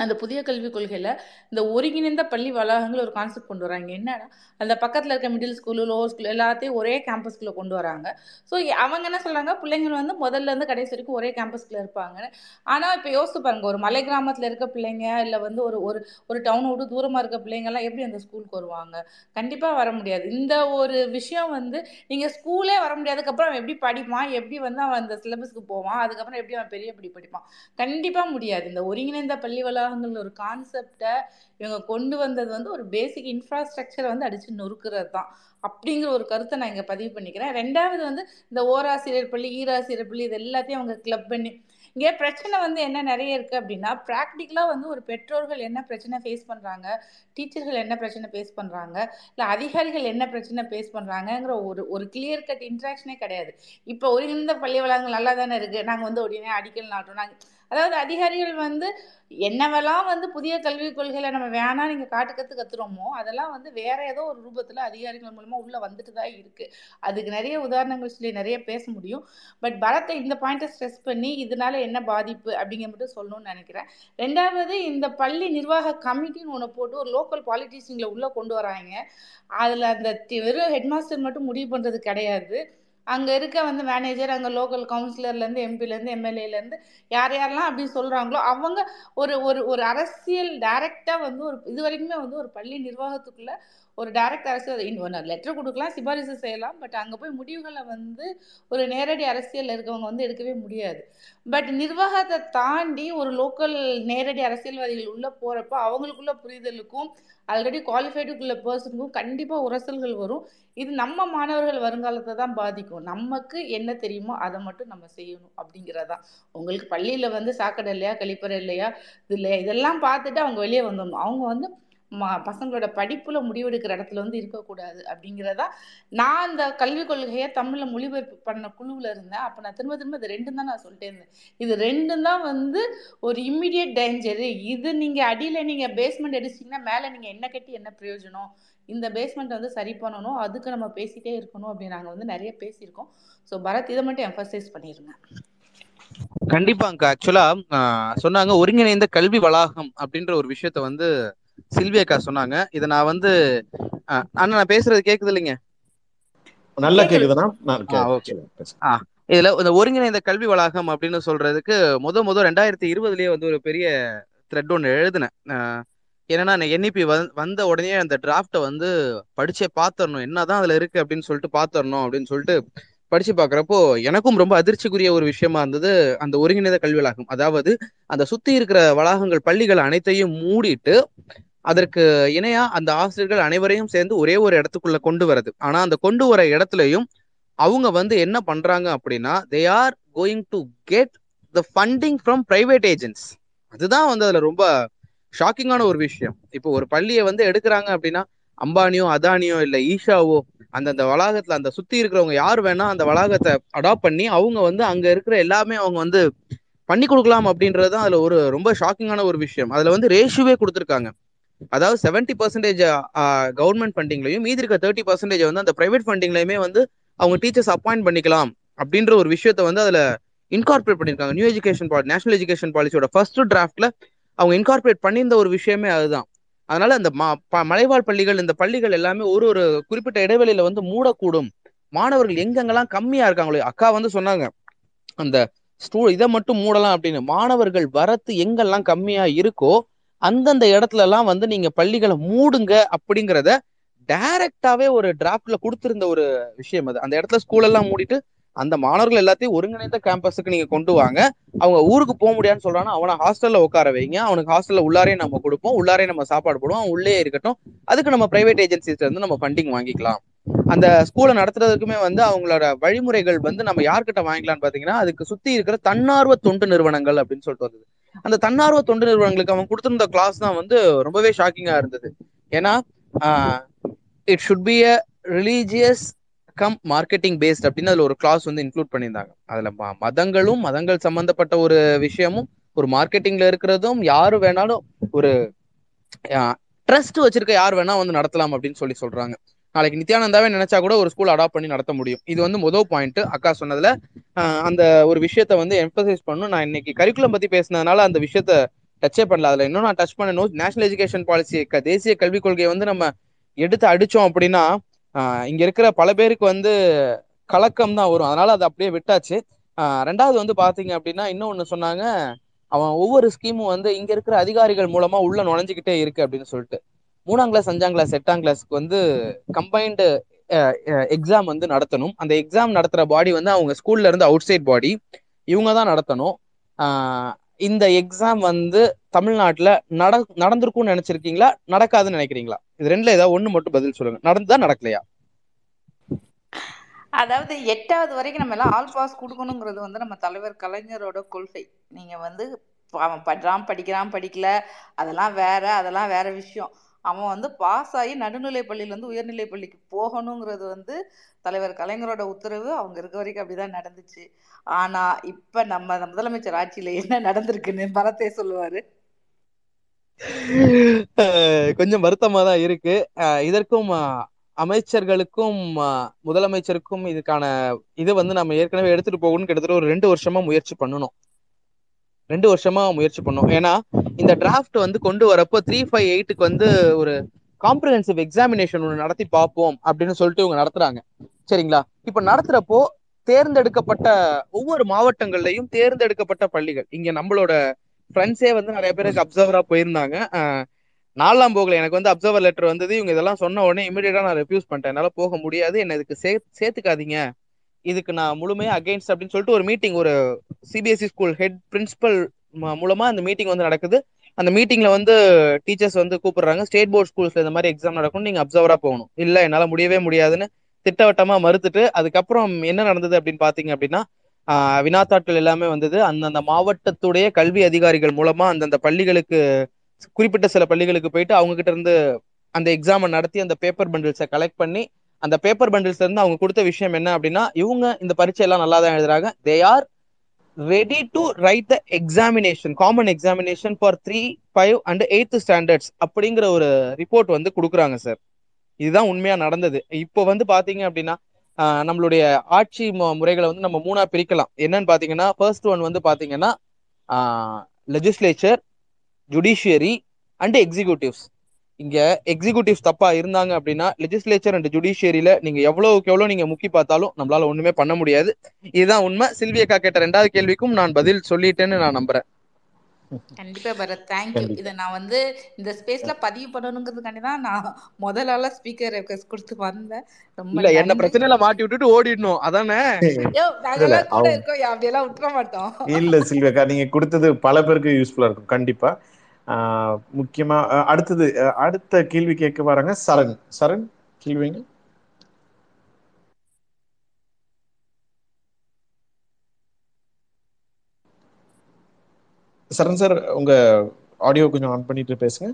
அந்த புதிய கல்விக் கொள்கையில இந்த ஒருங்கிணைந்த பள்ளி வளாகங்கள் ஒரு கான்செப்ட் கொண்டு வராங்க. என்னன்னா அந்த பக்கத்துல இருக்க மிடில் ஸ்கூலு லோவர் ஸ்கூல் எல்லாத்தையும் ஒரே கேம்பஸ்குள்ள கொண்டு வராங்க. ஸோ அவங்க என்ன சொல்றாங்க? பிள்ளைங்கள் வந்து முதல்ல இருந்து கடைசி வரைக்கும் ஒரே கேம்பஸ்குள்ள இருப்பாங்க ஆனா இப்ப யோசிச்சு பாருங்க ஒரு மலை கிராமத்துல இருக்க பிள்ளைங்க இல்ல வந்து ஒரு ஒரு ஒரு டவுனை விட்டு தூரமா இருக்க பிள்ளைங்க எல்லாம் எப்படி அந்த ஸ்கூலுக்கு வருவாங்க? கண்டிப்பா வர முடியாது. இந்த ஒரு விஷயம் வந்து நீங்க ஸ்கூலே வர முடியாதுக்கு அப்புறம் அவன் எப்படி படிப்பான்? எப்படி வந்து அவன் அந்த சிலபஸ்க்கு போவான்? அதுக்கப்புறம் எப்படி அவன் பெரிய படி படிப்பான்? கண்டிப்பா முடியாது. இந்த ஒருங்கிணைந்த பள்ளி வளாகங்கள் ஒரு கான்செப்டை இவங்க கொண்டு வந்தது வந்து ஒரு பேசிக் இன்ஃப்ராஸ்ட்ரக்சரை வந்து அடிச்சு நொறுக்கிறது தான் அப்படிங்கிற ஒரு கருத்தை நான் இங்கே பதிவு பண்ணிக்கிறேன். ரெண்டாவது வந்து இந்த ஓராசிரியர் பள்ளி ஈராசிரியர் பள்ளி இது எல்லாத்தையும் அவங்க கிளப் பண்ணி இங்கே பிரச்சனை வந்து என்ன நிறைய இருக்குது அப்படின்னா ப்ராக்டிக்கலாக வந்து ஒரு பெற்றோர்கள் என்ன பிரச்சனை ஃபேஸ் பண்ணுறாங்க டீச்சர்கள் என்ன பிரச்சனை ஃபேஸ் பண்ணுறாங்க இல்லை அதிகாரிகள் என்ன பிரச்சனை ஃபேஸ் பண்ணுறாங்கங்கிற ஒரு ஒரு கிளியர் கட் இன்ட்ராக்ஷனே கிடையாது. இப்போ ஒருங்கிணைந்த பள்ளி வளாகங்கள் நல்லா தானே இருக்குது நாங்கள் வந்து உடனே அடிக்கல் நாட்டோம் நாங்கள் அதாவது அதிகாரிகள் வந்து என்னவெல்லாம் வந்து புதிய கல்விக் கொள்கையில நம்ம வேணா நீங்க காட்டு கத்துறோமோ அதெல்லாம் வந்து வேற ஏதோ ஒரு ரூபத்துல அதிகாரிகள் மூலமா உள்ள வந்துட்டு தான் இருக்கு. அதுக்கு நிறைய உதாரணங்கள் சொல்லி நிறைய பேச முடியும். பட் பரத்தை இந்த பாயிண்ட்டை ஸ்ட்ரெஸ் பண்ணி இதனால என்ன பாதிப்பு அப்படிங்கிற மட்டும் சொல்லணும்னு நினைக்கிறேன். ரெண்டாவது இந்த பள்ளி நிர்வாக கமிட்டின்னு ஒன்று போட்டு ஒரு லோக்கல் பாலிட்டிஷியங்களை உள்ள கொண்டு வராங்க. அதுல அந்த வெறும் ஹெட்மாஸ்டர் மட்டும் முடிவு பண்றது கிடையாது. அங்கே இருக்க வந்து மேனேஜர் அங்கே லோக்கல் கவுன்சிலர்லேருந்து எம்பிலேருந்து எம்எல்ஏலேருந்து யார் யாரெல்லாம் அப்படி சொல்கிறாங்களோ அவங்க ஒரு ஒரு ஒரு அரசியல் டைரக்டா வந்து ஒரு இது வரைக்குமே வந்து ஒரு பள்ளி நிர்வாகத்துக்குள்ளே ஒரு டைரக்ட் அரசியல் லெட்டர் கொடுக்கலாம் சிபாரிசு செய்யலாம் பட் அங்கே போய் முடிவுகளை வந்து ஒரு நேரடி அரசியலில் இருக்கவங்க வந்து எடுக்கவே முடியாது. பட் நிர்வாகத்தை தாண்டி ஒரு லோக்கல் நேரடி அரசியல்வாதிகள் உள்ளே போகிறப்ப அவங்களுக்குள்ள புரிதலுக்கும் ஆல்ரெடி குவாலிஃபைடுக்குள்ள பர்சனுக்கும் கண்டிப்பாக உரசல்கள் வரும். இது நம்ம மாணவர்கள் வருங்காலத்தை தான் பாதிக்கும். நமக்கு என்ன தெரியுமோ அதை மட்டும் நம்ம செய்யணும் அப்படிங்கிறதான். உங்களுக்கு பள்ளியில் வந்து சாக்கடை இல்லையா கழிப்பறை இல்லையா இது இல்லையா இதெல்லாம் பார்த்துட்டு அவங்க வெளியே வந்துடணும். அவங்க வந்து மா பசங்களோட படிப்புல முடிவெடுக்கிற இடத்துல வந்து இருக்கக்கூடாது அப்படிங்கிறதா நான் அந்த கல்விக் கொள்கையை தமிழ்ல மொழிபெயர்ப்பு பண்ண குழுவில் இருந்தேன். அப்போ நான் திரும்ப திரும்ப இது ரெண்டும் தான் நான் சொல்லிட்டே இருந்தேன். இது ரெண்டும் தான் வந்து ஒரு இம்மிடியட் டேஞ்சரு இது நீங்க அடியில நீங்க பேஸ்மெண்ட் அடிச்சிங்கன்னா மேலே நீங்க என்ன கட்டி என்ன பிரயோஜனம்? இந்த பேஸ்மெண்ட் வந்து சரி பண்ணணும். அதுக்கு நம்ம பேசிட்டே இருக்கணும் அப்படின்னு நாங்கள் வந்து நிறைய பேசியிருக்கோம். ஸோ பரத் இதை மட்டும் எம்பசைஸ் பண்ணிருங்க. கண்டிப்பாங்க. ஆக்சுவலா சொன்னாங்க ஒருங்கிணைந்த கல்வி வளாகம் அப்படின்ற ஒரு விஷயத்த வந்து சில்வியக்கா சொன்னாங்க இதை நான் வந்து அண்ணா நான் பேசுறது கேக்குது இல்லைங்க நல்லா கேக்குது. கேக்குதுன்னா நான் ஆ, கே- okay. பேசுறேன். இதுல இந்த ஒருங்கிணைந்த கல்வி வளாகம் அப்படின்னு சொல்றதுக்கு முத முத ரெண்டாயிரத்தி இருபதுலயே வந்து ஒரு பெரிய த்ரெட் ஒன்று எழுதினேன் என்னன்னா என்இபி வந்த உடனே அந்த டிராஃப்டை வந்து படிச்சே பாத்திரணும் என்னதான் அதுல இருக்கு அப்படின்னு சொல்லிட்டு பாத்திரணும் அப்படின்னு சொல்லிட்டு படிச்சு பாக்குறப்போ எனக்கும் ரொம்ப அதிர்ச்சிக்குரிய ஒரு விஷயமா இருந்தது அந்த ஒருங்கிணைந்த கல்வி வளாகம் அதாவது அந்த சுத்தி இருக்கிற வளாகங்கள் பள்ளிகள் அனைத்தையும் மூடிட்டு அதற்கு இணையா அந்த ஆசிரியர்கள் அனைவரையும் சேர்ந்து ஒரே ஒரு இடத்துக்குள்ள கொண்டு வரது ஆனா அந்த கொண்டு வர இடத்துலயும் அவங்க வந்து என்ன பண்றாங்க அப்படின்னா they are going to get the funding from private agents அதுதான் வந்து அதுல ரொம்ப ஷாக்கிங்கான ஒரு விஷயம். இப்போ ஒரு பள்ளியை வந்து எடுக்கிறாங்க அப்படின்னா அம்பானியோ அதானியோ இல்ல ஈஷாவோ அந்தந்த வளாகத்துல அந்த சுத்தி இருக்கிறவங்க யார் வேணா அந்த வளாகத்தை அடாப்ட் பண்ணி அவங்க வந்து அங்க இருக்கிற எல்லாமே அவங்க வந்து பண்ணி கொடுக்கலாம் அப்படின்றது தான் அதுல ஒரு ரொம்ப ஷாக்கிங்கான ஒரு விஷயம். அதுல வந்து ரேஷுவே கொடுத்துருக்காங்க. அதாவது செவன்டி பர்சன்டேஜ் கவர்மெண்ட் ஃபண்டிங்லையும் மீதி இருக்க தேர்ட்டி பர்சன்டேஜ் வந்து அந்த பிரைவேட் ஃபண்டிங்லையுமே வந்து அவங்க டீச்சர்ஸ் அப்பாயிண்ட் பண்ணிக்கலாம் அப்படின்ற ஒரு விஷயத்த வந்து அதுல இன்கார்பரேட் பண்ணிருக்காங்க. New education policy national education பாலிசியோட first டிராஃப்ட்ல அவங்க இன்கார்பரேட் பண்ணியிருந்த ஒரு விஷயமே அதுதான். அதனால அந்த ம- ப- மலைவாழ் பள்ளிகள் இந்த பள்ளிகள் எல்லாமே ஒரு ஒரு குறிப்பிட்ட இடைவெளியில வந்து மூடக்கூடும். மாணவர்கள் எங்கெங்கெல்லாம் கம்மியா இருக்காங்களோ அக்கா வந்து சொன்னாங்க அந்த ஸ்டூ இதை மட்டும் மூடலாம் அப்படின்னு. மாணவர்கள் வரத்து எங்கெல்லாம் கம்மியா இருக்கோ அந்தந்த இடத்துல எல்லாம் வந்து நீங்க பள்ளிகளை மூடுங்க அப்படிங்கிறத டைரக்டாவே ஒரு டிராப்ட்ல கொடுத்திருந்த ஒரு விஷயம் அது. அந்த இடத்துல ஸ்கூல் எல்லாம் மூடிட்டு அந்த மாணவர்கள் எல்லாத்தையும் ஒருங்கிணைந்த கேம்பஸுக்கு நீங்க கொண்டு வாங்க. அவங்க ஊருக்கு போக முடியாதுன்னு சொல்றானா அவனை ஹாஸ்டல்ல உட்கார வைங்க. அவனுக்கு ஹாஸ்டல்ல உள்ளாரே நம்ம கொடுப்போம். உள்ளாரே நம்ம சாப்பாடு போடுவோம். அவன் உள்ளே இருக்கட்டும். அதுக்கு நம்ம பிரைவேட் ஏஜென்சிஸ்ல இருந்து நம்ம ஃபண்டிங் வாங்கிக்கலாம். அந்த ஸ்கூலை நடத்துறதுக்குமே வந்து அவங்களோட வழிமுறைகள் வந்து நம்ம யார்கிட்ட வாங்கிக்கலாம்னு பாத்தீங்கன்னா அதுக்கு சுத்தி இருக்கிற தன்னார்வ தொண்டு நிறுவனங்கள் அப்படின்னு சொல்லிட்டு வந்தது. அந்த தன்னார்வ தொண்டு நிறுவனங்களுக்கு அவன் கொடுத்திருந்த கிளாஸ் தான் வந்து ரொம்பவே ஷாக்கிங்கா இருந்தது. ஏன்னா it should be a religious cum marketing based அப்படின்னு அதுல ஒரு கிளாஸ் வந்து இன்க்ளூட் பண்ணியிருந்தாங்க. அதுல ம- மதங்களும் மதங்கள் சம்பந்தப்பட்ட ஒரு விஷயமும் ஒரு மார்க்கெட்டிங்ல இருக்கிறதும் யாரு வேணாலும் ஒரு ட்ரஸ்ட் வச்சிருக்க யார் வேணா வந்து நடத்தலாம் அப்படின்னு சொல்லி சொல்றாங்க. நாளைக்கு நித்யானந்தாவே நினைச்சா கூட ஒரு ஸ்கூல் அடாப்ட் பண்ணி நடத்த முடியும். இது வந்து முதல் பாயிண்ட் அக்கா சொன்னதுல அந்த ஒரு விஷயத்த வந்து எம்பசைஸ் பண்ணும் நான் இன்னைக்கு கரிக்குலம் பத்தி பேசினதுனால அந்த விஷயத்த டச்சே பண்ணல. அதுல இன்னும் நான் டச் பண்ணணும் நேஷனல் எஜுகேஷன் பாலிசி தேசிய கல்விக் கொள்கையை வந்து நம்ம எடுத்து அடிச்சோம் அப்படின்னா இங்க இருக்கிற பல பேருக்கு வந்து கலக்கம் தான் வரும். அதனால அதை அப்படியே விட்டாச்சு. ரெண்டாவது வந்து பாத்தீங்க அப்படின்னா இன்னொன்னு சொன்னாங்க. அவன் ஒவ்வொரு ஸ்கீமும் வந்து இங்க இருக்கிற அதிகாரிகள் மூலமா உள்ள நுழைஞ்சுக்கிட்டே இருக்கு அப்படின்னு சொல்லிட்டு. மூணாம் கிளாஸ் அஞ்சாம் கிளாஸ் எட்டாம் கிளாஸ்க்கு வந்து கம்பைன்டு எக்ஸாம் வந்து நடத்தணும். அந்த எக்ஸாம் நடத்துற பாடி வந்து அவங்க ஸ்கூல்ல இருந்து அவுட் சைட் பாடி இவங்க தான் நடத்தணும். இந்த எக்ஸாம் வந்து தமிழ்நாட்டுல நட நடந்திருக்கும்னு நினைச்சிருக்கீங்களா? நடக்காதுன்னு நினைக்கிறீங்களா? இது ரெண்டுல ஏதாவது ஒண்ணு மட்டும் பதில் சொல்லுங்க. நடந்ததா நடக்கலையா? அதாவது எட்டாவது வரைக்கும் நம்ம எல்லாம் ஆல் பாஸ் கொடுக்கணுங்கிறது வந்து நம்ம தலைவர் கலைஞரோட கொள்கை. நீங்க வந்து அவன் படுறான் படிக்கிறான் படிக்கல அதெல்லாம் வேற அதெல்லாம் வேற விஷயம். அவன் வந்து பாஸ் ஆகி நடுநிலை பள்ளியிலேருந்து உயர்நிலை பள்ளிக்கு போகணுங்கிறது வந்து தலைவர் கலைஞரோட உத்தரவு. அவங்க இருக்க வரைக்கும் அப்படிதான் நடந்துச்சு. ஆனா இப்ப நம்ம முதலமைச்சர் ஆட்சியில என்ன நடந்திருக்குன்னு பரத்தே சொல்லுவாரு. கொஞ்சம் வருத்தமா தான் இருக்கு. இதற்கும் அமைச்சர்களுக்கும் முதலமைச்சருக்கும் இதுக்கான இது வந்து நம்ம ஏற்கனவே எடுத்துட்டு போகணும்னு கிட்டத்தட்ட ஒரு ரெண்டு வருஷமா முயற்சி பண்ணணும். ரெண்டு வருஷமா முயற்சி பண்ணோம் ஏன்னா இந்த டிராஃப்ட் வந்து கொண்டு வரப்போ த்ரீ ஃபைவ் எயிட்டுக்கு வந்து ஒரு காம்ப்ரஹென்சிவ் எக்ஸாமினேஷன் ஒன்று நடத்தி பார்ப்போம் அப்படின்னு சொல்லிட்டு இவங்க நடத்துறாங்க. சரிங்களா? இப்ப நடத்துறப்போ தேர்ந்தெடுக்கப்பட்ட ஒவ்வொரு மாவட்டங்கள்லயும் தேர்ந்தெடுக்கப்பட்ட பள்ளிகள். இங்க நம்மளோட ஃப்ரெண்ட்ஸே வந்து நிறைய பேருக்கு அப்சர்வரா போயிருந்தாங்க. நாலாம் போகல. எனக்கு வந்து அப்சர்வர் லெட்டர் வந்தது. இவங்க இதெல்லாம் சொன்ன உடனே இமீடியட்டா நான் ரெஃப்யூஸ் பண்ணிட்டேன். என்னால போக முடியாது. என்ன இதுக்கு சே சேர்த்துக்காதீங்க. இதுக்கு நான் முழுமையா அகைன்ஸ்ட் அப்படின்னு சொல்லிட்டு ஒரு மீட்டிங் ஒரு சிபிஎஸ்இ ஸ்கூல் ஹெட் பிரின்சிபல் மூலமா அந்த மீட்டிங் வந்து நடக்குது. அந்த மீட்டிங்ல வந்து டீச்சர்ஸ் வந்து கூப்பிடுறாங்க. ஸ்டேட் போர்ட் ஸ்கூல்ஸ்ல இந்த மாதிரி எக்ஸாம் நடக்கும் நீங்க அப்சர்வரா போகணும். இல்ல என்னால முடியவே முடியாதுன்னு திட்டவட்டமா மறுத்துட்டு அதுக்கப்புறம் என்ன நடந்தது அப்படின்னு பாத்தீங்க அப்படின்னா வினாத்தாட்கள் எல்லாமே வந்தது. அந்தந்த மாவட்டத்துடைய கல்வி அதிகாரிகள் மூலமா அந்தந்த பள்ளிகளுக்கு குறிப்பிட்ட சில பள்ளிகளுக்கு போயிட்டு அவங்க கிட்ட இருந்து அந்த எக்ஸாமை நடத்தி அந்த பேப்பர் பண்டில்ஸை கலெக்ட் பண்ணி அந்த பேப்பர் பண்டில்ஸ்ல இருந்து அவங்க கொடுத்த விஷயம் என்ன அப்படின்னா இவங்க இந்த பரீட்சை எல்லாம் நல்லா தான் எழுதுறாங்க. They are ready to write the examination common examination for three five and eighth standards அப்படிங்கிற ஒரு ரிப்போர்ட் வந்து கொடுக்குறாங்க சார் இதுதான் உண்மையா நடந்தது. இப்போ வந்து பாத்தீங்க அப்படின்னா நம்மளுடைய ஆட்சி முறைகளை வந்து நம்ம மூணா பிரிக்கலாம். என்னன்னு பாத்தீங்கன்னா ஃபர்ஸ்ட் ஒன் வந்து பாத்தீங்கன்னா லெஜிஸ்லேச்சர் ஜுடிஷியரி அண்ட் எக்ஸிகூட்டிவ்ஸ் இங்க எக்ஸிகூட்டிவ்ஸ் தப்பா இருந்தாங்க அப்படின்னா லெஜிஸ்லேச்சர் அண்ட் ஜுடிஷியரியில நீங்க எவ்வளவுக்கு எவ்வளவு நீங்க முக்கி பார்த்தாலும் நம்மளால ஒண்ணுமே பண்ண முடியாது. இதுதான் உண்மை. சில்வியக்கா கேட்ட ரெண்டாவது கேள்விக்கும் நான் பதில் சொல்லிட்டேன்னு நான் நம்புறேன். கண்டிப்பா பரத் தேங்க்யூ இதை நான் வந்து இந்த ஸ்பேஸ்ல பதிவு பண்ணணுங்கிறதுக்காண்டி தான் நான் முதல் ஆளா ஸ்பீக்கர் ரெக்வஸ்ட் கொடுத்து வந்தேன். ரொம்ப இல்ல என்ன பிரச்சனையில மாட்டி விட்டுட்டு ஓடிடணும். அதானே? கூட இருக்கோம். அப்படியெல்லாம் விட்டுற மாட்டோம். இல்ல சில்வியாக்கா நீங்க கொடுத்தது பல பேருக்கு யூஸ்ஃபுல்லா இருக்கும். கண்டிப்பா. முக்கியமா அடுத்தது அடுத்த கேள்வி கேட்க வராங்க சரண். சரண் கேள்விங்க? சரண் சார் உங்க ஆடியோ கொஞ்சம் ஆன் பண்ணிட்டு பேசுங்க.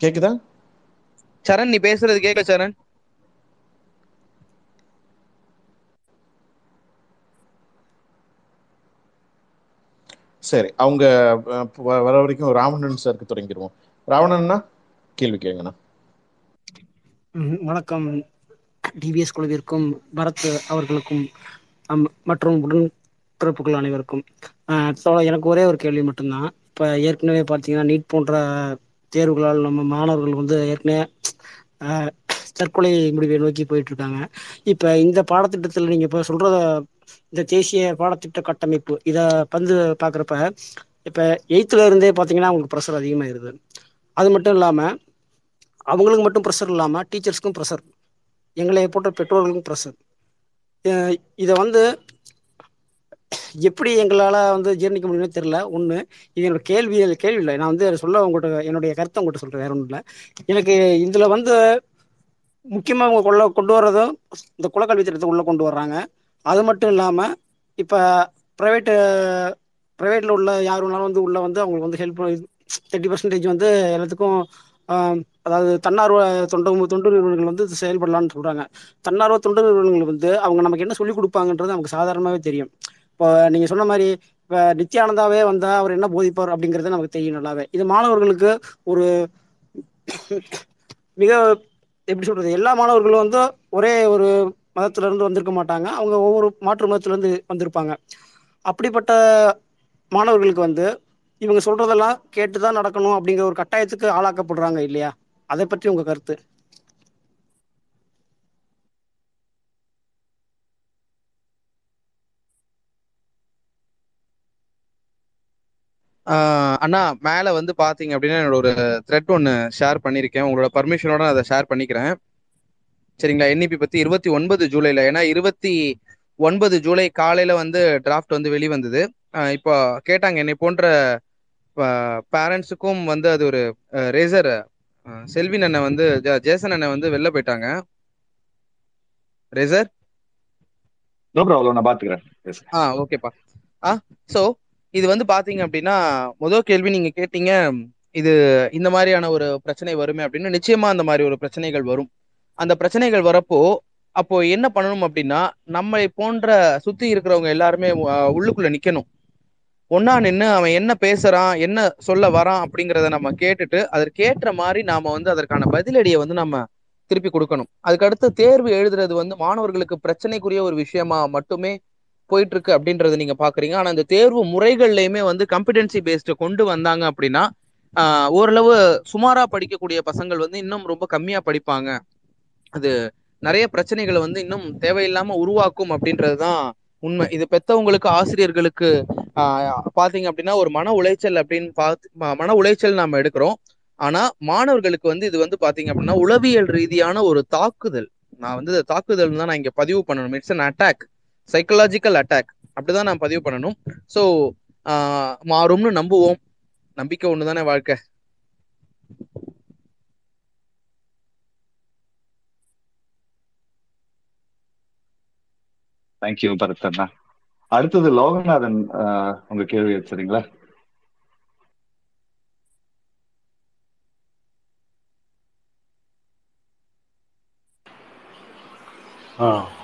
கேக்குதா? சரண் நீ பேசுறது கேட்கல சரண். சரி அவங்க வர வரைக்கும் ராவணன் சாருக்கு தொடங்கிடுவோம். ராவணன்னா கேள்வி கேளுங்கண்ணா. வணக்கம். டிவிஎஸ் குழுவிற்கும் பரத் அவர்களுக்கும் அம், மற்றும் பிறப்புகள் அனைவருக்கும். ஆஹ், எனக்கு ஒரே ஒரு கேள்வி மட்டும்தான். இப்போ ஏற்கனவே பார்த்தீங்கன்னா நீட் போன்ற தேர்வுகளால் நம்ம மாணவர்கள் வந்து ஏற்கனவே ஆஹ், தற்கொலை முடிவை நோக்கி போயிட்டு இருக்காங்க இப்போ இந்த பாடத்திட்டத்தில் நீங்கள் இப்போ சொல்றத இந்த தேசிய பாடத்திட்ட கட்டமைப்பு இதை பந்து பார்க்குறப்ப இப்போ எயித்துல இருந்தே பார்த்தீங்கன்னா அவங்களுக்கு ப்ரெஷர் அதிகமாயிருது. அது மட்டும் இல்லாமல் அவங்களுக்கு மட்டும் ப்ரெஷர் இல்லாமல் டீச்சர்ஸ்க்கும் ப்ரெஷர் எங்களை போன்ற பெற்றோர்களுக்கும் ப்ரெஷர் இதை வந்து எப்படி எங்களால் வந்து ஜீர்ணிக்க முடியும்னு தெரில ஒன்று இது என்னோட கேள்வி கேள்வி இல்லை. நான் வந்து அதை சொல்ல உங்கள்கிட்ட என்னுடைய கருத்தை உங்கள்கிட்ட சொல்கிறேன் வேற ஒன்றும் இல்லை எனக்கு இதில் வந்து முக்கியமாக அவங்க கொள்ள கொண்டு வர்றதும் இந்த குலக்கல்வி திட்டத்தை உள்ளே கொண்டு வர்றாங்க. அது மட்டும் இல்லாமல் இப்போ ப்ரைவேட்டு ப்ரைவேட்டில் உள்ள யார் வேணாலும் வந்து உள்ளே வந்து அவங்களுக்கு வந்து ஹெல்ப் தேர்ட்டி பர்சன்டேஜ் வந்து எல்லாத்துக்கும் அதாவது தன்னார்வ தொண்டு தொண்டு நிறுவனங்கள் வந்து செயல்படலான்னு சொல்கிறாங்க தன்னார்வ தொண்டு நிறுவனங்கள் வந்து அவங்க நமக்கு என்ன சொல்லிக் கொடுப்பாங்கன்றது நமக்கு சாதாரணமாகவே தெரியும். இப்போ நீங்கள் சொன்ன மாதிரி இப்போ நித்யானந்தாவே வந்தால் அவர் என்ன போதிப்பார் அப்படிங்கிறது நமக்கு தெரியும் நல்லாவே. இது மாணவர்களுக்கு ஒரு மிக எப்படி சொல்றது எல்லா மாணவர்களும் வந்து ஒரே ஒரு மதத்துல இருந்து வந்திருக்க மாட்டாங்க. அவங்க ஒவ்வொரு மாற்று மதத்துல இருந்து வந்திருப்பாங்க. அப்படிப்பட்ட மாணவர்களுக்கு வந்து இவங்க சொல்றதெல்லாம் கேட்டுதான் நடக்கணும் அப்படிங்கிற ஒரு கட்டாயத்துக்கு ஆளாக்கப்படுறாங்க இல்லையா? அதை பற்றி உங்க கருத்து? அண்ணா மேல வந்து பாத்தீங்க அப்படின்னா என்னோட ஒரு த்ரெட் ஒன்னு ஷேர் பண்ணிருக்கேன். உங்களோட பர்மிஷனோட நான் அதை ஷேர் பண்ணிக்கிறேன். சரிங்களா? என்இபி பத்தி இருபத்தி ஒன்பது ஜூலைல ஏன்னா இருபத்தி ஒன்பது ஜூலை காலையில வந்து டிராஃப்ட் வந்து வெளிவந்தது. இப்போ கேட்டாங்க என்னை போன்ற பேரண்ட்ஸுக்கும் வந்து அது ஒரு ரேசர் செல்வின் அண்ணன் வந்து ஜேசன் அண்ணன் வந்து வெளில போயிட்டாங்க. ரேசர் நான் பாத்துக்கிறேன். ஆ ஓகேப்பா ஆ ஸோ இது வந்து பாத்தீங்க அப்படின்னா முதல் கேள்வி நீங்க கேட்டீங்க இது இந்த மாதிரியான ஒரு பிரச்சனை வருமே அப்படின்னு நிச்சயமா அந்த மாதிரி ஒரு பிரச்சனைகள் வரும். அந்த பிரச்சனைகள் வரப்போ அப்போ என்ன பண்ணணும் அப்படின்னா நம்மை போன்ற சுத்தி இருக்கிறவங்க எல்லாருமே உள்ளுக்குள்ள நிக்கணும். ஒன்னா நின்று அவன் என்ன பேசுறான் என்ன சொல்ல வரான் அப்படிங்கிறத நம்ம கேட்டுட்டு அதற்கேற்ற மாதிரி நாம வந்து அதற்கான பதிலடியை வந்து நம்ம திருப்பி கொடுக்கணும். அதுக்கடுத்து தேர்வு எழுதுறது வந்து மாணவர்களுக்கு பிரச்சனைக்குரிய ஒரு விஷயமா மட்டுமே போயிட்டு இருக்கு அப்படின்றத நீங்க பாக்குறீங்க. ஆனா இந்த தேர்வு முறைகள்லயுமே வந்து கம்பிடென்சி பேஸ்டு கொண்டு வந்தாங்க அப்படின்னா ஓரளவு சுமாரா படிக்கக்கூடிய பசங்கள் வந்து இன்னும் ரொம்ப கம்மியா படிப்பாங்க. அது நிறைய பிரச்சனைகளை வந்து இன்னும் தேவையில்லாம உருவாக்கும் அப்படின்றதுதான் உண்மை. இது பெத்தவங்களுக்கு ஆசிரியர்களுக்கு பாத்தீங்க அப்படின்னா ஒரு மன உளைச்சல் அப்படின்னு பார்த்து மன உளைச்சல் நாம எடுக்கிறோம். ஆனா மாணவர்களுக்கு வந்து இது வந்து பாத்தீங்க அப்படின்னா உளவியல் ரீதியான ஒரு தாக்குதல். நான் வந்து தாக்குதல் தான் நான் இங்க பதிவு பண்ணணும். It's an attack psychological attack அப்படிதான் நான் பதிவு பண்ணணும். ஸோ மாறும்னு நம்புவோம். நம்பிக்கை ஒண்ணுதானே வாழ்க்கை. தேங்க்யூ பரத் அண்ணா அடுத்தது லோகநாதன் உங்க கேள்வி வச்சுறீங்களா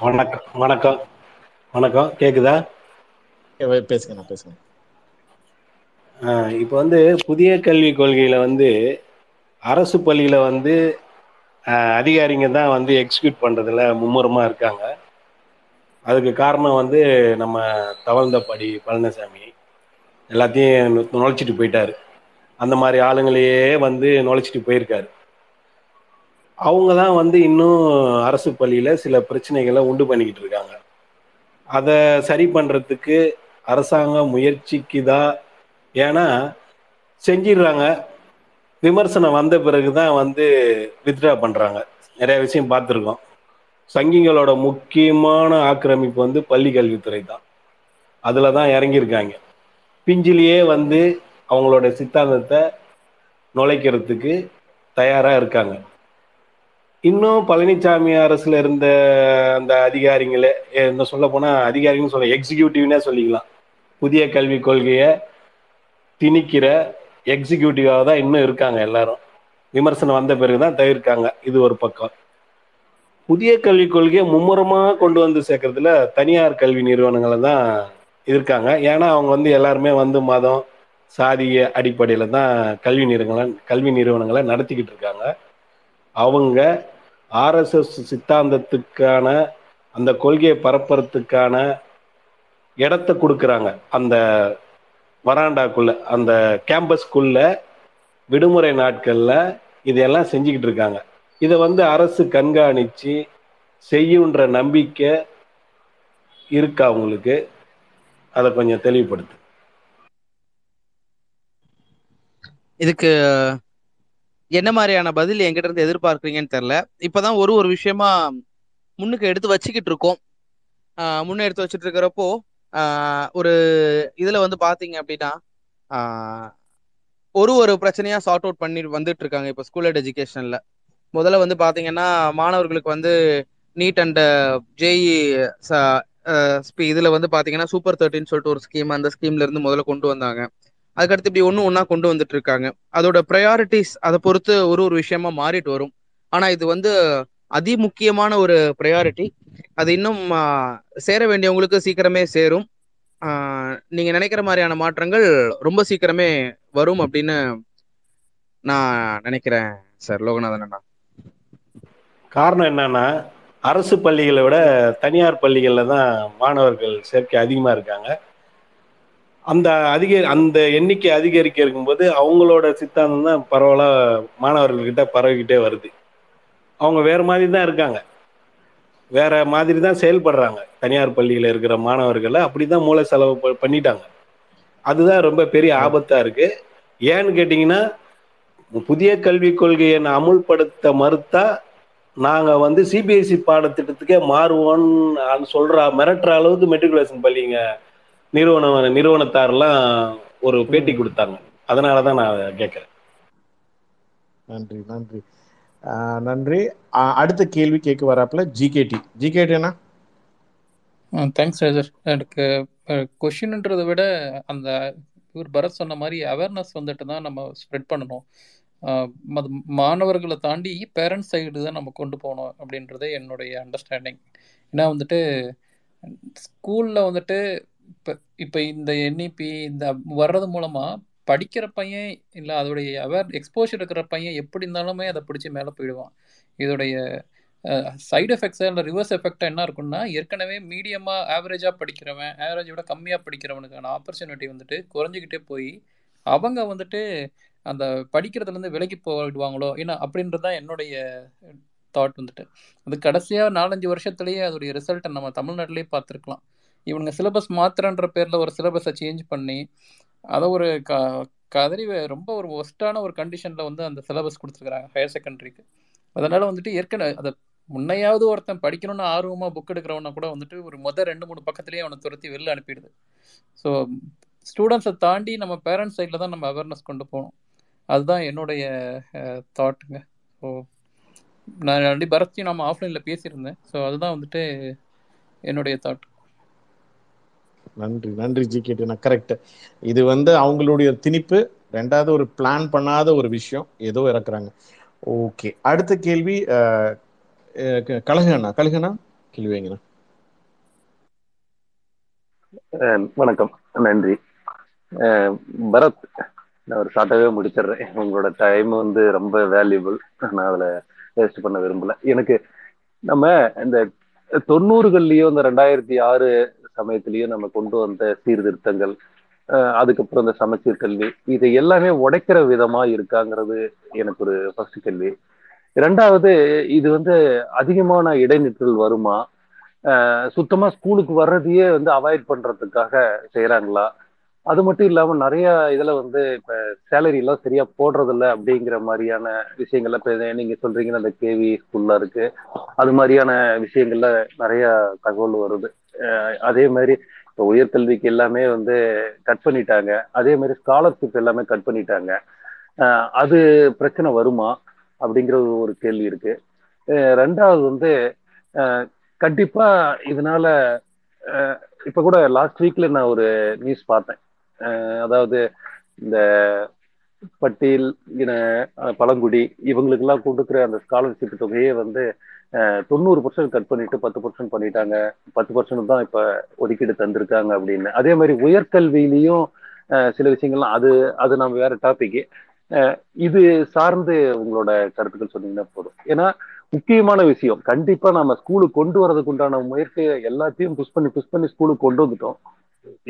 வணக்கம் வணக்கம். வணக்கம் கேக்குதா? பேசுங்க ஆ, இப்போ வந்து புதிய கல்விக் கொள்கையில வந்து அரசு பள்ளியில வந்து அதிகாரிங்க தான் வந்து எக்ஸிக்யூட் பண்றதுல மும்முரமா இருக்காங்க. அதுக்கு காரணம் வந்து நம்ம தவழ்ந்தபடி பழனிசாமி. எல்லாத்தையும் நுழைச்சிட்டு போயிட்டாரு. அந்த மாதிரி ஆளுங்களையே வந்து நுழைச்சிட்டு போயிருக்காரு. அவங்க தான் வந்து இன்னும் அரசு பள்ளியில சில பிரச்சனைகளை உண்டு பண்ணிக்கிட்டு இருக்காங்க. அதை சரி பண்ணுறதுக்கு அரசாங்கம் முயற்சிக்குதா? ஏன்னா செஞ்சிடுறாங்க. விமர்சனம் வந்த பிறகு தான் வந்து வித்ட்ரா பண்ணுறாங்க நிறைய விஷயம் பார்த்துருக்கோம். சங்கிகளோட முக்கியமான ஆக்கிரமிப்பு வந்து பள்ளி கல்வித்துறை தான். அதில் தான் இறங்கியிருக்காங்க. பிஞ்சிலேயே வந்து அவங்களோட சித்தாந்தத்தை நுழைக்கிறதுக்கு தயாராக இருக்காங்க. இன்னும் பழனிசாமி அரசுல இருந்த அந்த அதிகாரிங்களே என்ன சொல்ல போனா அதிகாரின்னு சொல்ல எக்ஸிக்யூட்டிவ்னே சொல்லிக்கலாம். புதிய கல்விக் கொள்கையை திணிக்கிற எக்ஸிக்யூட்டிவாக தான் இன்னும் இருக்காங்க எல்லாரும். விமர்சனம் வந்த பிறகு தான் தவிர்க்காங்க. இது ஒரு பக்கம். புதிய கல்விக் கொள்கையை மும்முரமாக கொண்டு வந்து சேர்க்கறதுல தனியார் கல்வி நிறுவனங்களை தான் இருக்காங்க. ஏன்னா அவங்க வந்து எல்லாருமே வந்து மதம் சாதிய அடிப்படையில் தான் கல்வி நிறுவனங்களை கல்வி நிறுவனங்களை நடத்திக்கிட்டு இருக்காங்க. அவங்க ஆர்எஸ்எஸ் சித்தாந்தத்துக்கான அந்த கொள்கையை பரப்புறதுக்கான இடத்த கொடுக்குறாங்க. அந்த வராண்டாக்குள்ள அந்த கேம்பஸ்க்குள்ள விடுமுறை நாட்களில் இதெல்லாம் செஞ்சுக்கிட்டு இருக்காங்க. இதை வந்து அரசு கண்காணித்து செய்யுன்ற நம்பிக்கை இருக்கா உங்களுக்கு? அதை கொஞ்சம் தெளிவுபடுத்து. இதுக்கு என்ன மாதிரியான பதில் என்கிட்ட இருந்து எதிர்பார்க்குறீங்கன்னு தெரில இப்போதான் ஒரு ஒரு விஷயமா முன்னுக்கு எடுத்து வச்சுக்கிட்டு இருக்கோம். முன்னே எடுத்து வச்சுட்டு இருக்கிறப்போ ஒரு இதில் வந்து பார்த்தீங்க அப்படின்னா ஒரு ஒரு பிரச்சனையா சார்ட் அவுட் பண்ணி வந்துட்டு இருக்காங்க இப்போ ஸ்கூல் அண்ட் எஜுகேஷன்ல முதல்ல வந்து பாத்தீங்கன்னா மாணவர்களுக்கு வந்து நீட் அண்ட் ஜேஇ இதுல வந்து பாத்தீங்கன்னா சூப்பர் தேர்ட்டின்னு சொல்லிட்டு ஒரு ஸ்கீம் அந்த ஸ்கீம்ல இருந்து முதல்ல கொண்டு வந்தாங்க. அதுக்கடுத்து இப்படி ஒன்று ஒன்றா கொண்டு வந்துட்டு இருக்காங்க அதோட ப்ரையாரிட்டிஸ் அதை பொறுத்து ஒரு ஒரு விஷயமா மாறிட்டு வரும். ஆனா இது வந்து அதி முக்கியமான ஒரு ப்ரையாரிட்டி அது இன்னும் சேர வேண்டியவங்களுக்கு சீக்கிரமே சேரும். நீங்கள் நீங்க நினைக்கிற மாதிரியான மாற்றங்கள் ரொம்ப சீக்கிரமே வரும் அப்படின்னு நான் நினைக்கிறேன் சார். லோகநாதன் அண்ணா. காரணம் என்னன்னா அரசு பள்ளிகளை விட தனியார் பள்ளிகளில் தான் மாணவர்கள் சேர்க்கை அதிகமாக இருக்காங்க. அந்த அதிக அந்த எண்ணிக்கை அதிகரிக்க இருக்கும்போது அவங்களோட சித்தாந்தம் தான் பரவலாக மாணவர்கள்கிட்ட பரவிக்கிட்டே வருது. அவங்க வேற மாதிரி தான் இருக்காங்க. வேற மாதிரி தான் செயல்படுறாங்க. தனியார் பள்ளியில் இருக்கிற மாணவர்களை அப்படிதான் மூளை செலவு ப- பண்ணிட்டாங்க. அதுதான் ரொம்ப பெரிய ஆபத்தா இருக்கு. ஏன்னு கேட்டிங்கன்னா புதிய கல்விக் கொள்கையை நான் அமுல்படுத்த மறுத்தா நாங்க வந்து சிபிஎஸ்சி பாடத்திட்டத்துக்கே மாறுவோம்னு சொல்ற மிரட்டுற அளவுக்கு மெட்ரிகுலேஷன் பள்ளிங்க நிறுவன நிறுவனத்தாரெல்லாம் ஒரு பேட்டி கொடுத்தாங்க. அதனாலதான் நான் அதை கேட்கறேன். நன்றி நன்றி. நன்றி. அடுத்த கேள்வி கேட்க வராப்புல ஜிகேடி. ஜிகேடி என்ன தேங்க்ஸ் ராஜர் எனக்கு கொஷின்ன்றதை விட அந்த இவர் பரத் சொன்ன மாதிரி அவேர்னஸ் வந்துட்டு தான் நம்ம ஸ்ப்ரெட் பண்ணணும். அது மாணவர்களை தாண்டி பேரண்ட்ஸ் சைடு தான் நம்ம கொண்டு போகணும் அப்படின்றதே என்னுடைய அண்டர்ஸ்டாண்டிங் ஏன்னா வந்துட்டு ஸ்கூலில் வந்துட்டு இப்போ இப்போ இந்த என்இபி இந்த வர்றது மூலமாக படிக்கிற பையன் இல்லை அதோடைய அவேர் எக்ஸ்போஷர் இருக்கிற பையன் எப்படி இருந்தாலுமே அதை பிடிச்சி மேலே போயிடுவான். இதோடைய சைடு எஃபெக்ட்ஸாக இல்லை ரிவர்ஸ் எஃபெக்டாக என்ன இருக்குன்னா ஏற்கனவே மீடியமாக ஆவரேஜாக படிக்கிறவன் ஆவரேஜை விட கம்மியாக படிக்கிறவனுக்கான ஆப்பர்ச்சுனிட்டி வந்துட்டு குறைஞ்சிக்கிட்டே போய் அவங்க வந்துட்டு அந்த படிக்கிறதுலேருந்து விலகி போயிடுவாங்களோ ஏன்னா அப்படின்றது தான் என்னுடைய தாட் வந்துட்டு. அது கடைசியாக நாலஞ்சு வருஷத்துலேயே அதோடைய ரிசல்ட்டை நம்ம தமிழ்நாட்டிலே பார்த்துருக்கலாம். இவனுங்க சிலபஸ் மாத்திரன்ற பேரில் ஒரு சிலபஸை சேஞ்ச் பண்ணி அதை ஒரு க கதறி ரொம்ப ஒரு ஒஸ்டான ஒரு கண்டிஷனில் வந்து அந்த சிலபஸ் கொடுத்துருக்குறாங்க ஹையர் செகண்டரிக்கு அதனால் வந்துட்டு ஏற்கனவே அதை முன்னையாவது ஒருத்தன் படிக்கணும்னு ஆர்வமாக புக் எடுக்கிறவனா கூட வந்துட்டு ஒரு மொதல் ரெண்டு மூணு பக்கத்துலேயே அவனை துரத்தி வெளில அனுப்பிடுது. ஸோ ஸ்டூடெண்ட்ஸை தாண்டி நம்ம பேரண்ட்ஸ் சைடில் தான் நம்ம அவேர்னஸ் கொண்டு போகணும். அதுதான் என்னுடைய தாட்டுங்க ஸோ நான் ஆல்ரெடி பரத்தையும் நம்ம ஆஃப்லைனில் பேசியிருந்தேன். ஸோ அதுதான் வந்துட்டு என்னுடைய தாட் நன்றி நன்றி ஜி கேட்டு கரெக்ட் இது வந்து அவங்களுடைய திணிப்பு ரெண்டாவது ஒரு பிளான் பண்ணாத ஒரு விஷயம் ஏதோ இறக்குறாங்க. ஓகே அடுத்த கேள்வி கழகண்ணா கழகண்ணா கேள்வி வைங்கண்ணா. அஹ் வணக்கம். நன்றி. அஹ் பரத் நான் ஒரு ஷார்ட்டாகவே முடிச்சிடுறேன். உங்களோட டைம் வந்து ரொம்ப வேல்யூபிள் நான் அதில் வேஸ்ட் பண்ண விரும்பல. எனக்கு நம்ம இந்த தொண்ணூறுகள்லயும் இந்த ரெண்டாயிரத்தி ஆறு சமயத்திலயும் நம்ம கொண்டு வந்த சீர்திருத்தங்கள் அதுக்கப்புறம் இந்த சமச்சீர் கல்வி இது எல்லாமே உடைக்கிற விதமா இருக்காங்கிறது எனக்கு ஒரு ஃபர்ஸ்ட் கேள்வி. ரெண்டாவது இது வந்து அதிகமான இடைநிற்றல் வருமா? சுத்தமா ஸ்கூலுக்கு வர்றதையே வந்து அவாய்ட் பண்றதுக்காக செய்யறாங்களா அது மட்டும் இல்லாம நிறைய இதுல வந்து இப்ப சேலரி எல்லாம் சரியா போடுறதில்ல அப்படிங்கிற மாதிரியான விஷயங்கள்ல இப்ப நீங்க சொல்றீங்கன்னா அந்த கேவி ஸ்கூல்ல இருக்கு. அது மாதிரியான விஷயங்கள்ல நிறைய தகவல் வருது. அதே மாதிரி இப்போ உயர்கல்விக்கு எல்லாமே வந்து கட் பண்ணிட்டாங்க. அதே மாதிரி ஸ்காலர்ஷிப் எல்லாமே கட் பண்ணிட்டாங்க. அஹ் அது பிரச்சனை வருமா அப்படிங்கிற ஒரு கேள்வி இருக்கு. அஹ் ரெண்டாவது வந்து கண்டிப்பா இதனால இப்ப கூட லாஸ்ட் வீக்ல நான் ஒரு நியூஸ் பார்த்தேன். அதாவது இந்த பட்டியல் இன பழங்குடி பழங்குடி இவங்களுக்கெல்லாம் கொடுக்குற அந்த ஸ்காலர்ஷிப் தொகையே வந்து தொண்ணூறு பர்சன்ட் கட் பண்ணிட்டு பத்து பர்சன்ட் பண்ணிட்டாங்க. பத்து பர்சன்ட் தான் இப்ப ஒதுக்கீடு தந்திருக்காங்க அப்படின்னு. அதே மாதிரி உயர்கல்வியிலையும் சில விஷயங்கள்லாம் அது அது நம்ம வேற டாபிக் இது சார்ந்து உங்களோட கருத்துக்கள் சொன்னீங்கன்னா போதும். ஏன்னா முக்கியமான விஷயம் கண்டிப்பா நம்ம ஸ்கூலுக்கு கொண்டு வரதுக்கு உண்டான முயற்சியை எல்லாத்தையும் புஷ் பண்ணி புஷ் பண்ணி ஸ்கூலுக்கு கொண்டு வந்துட்டோம்.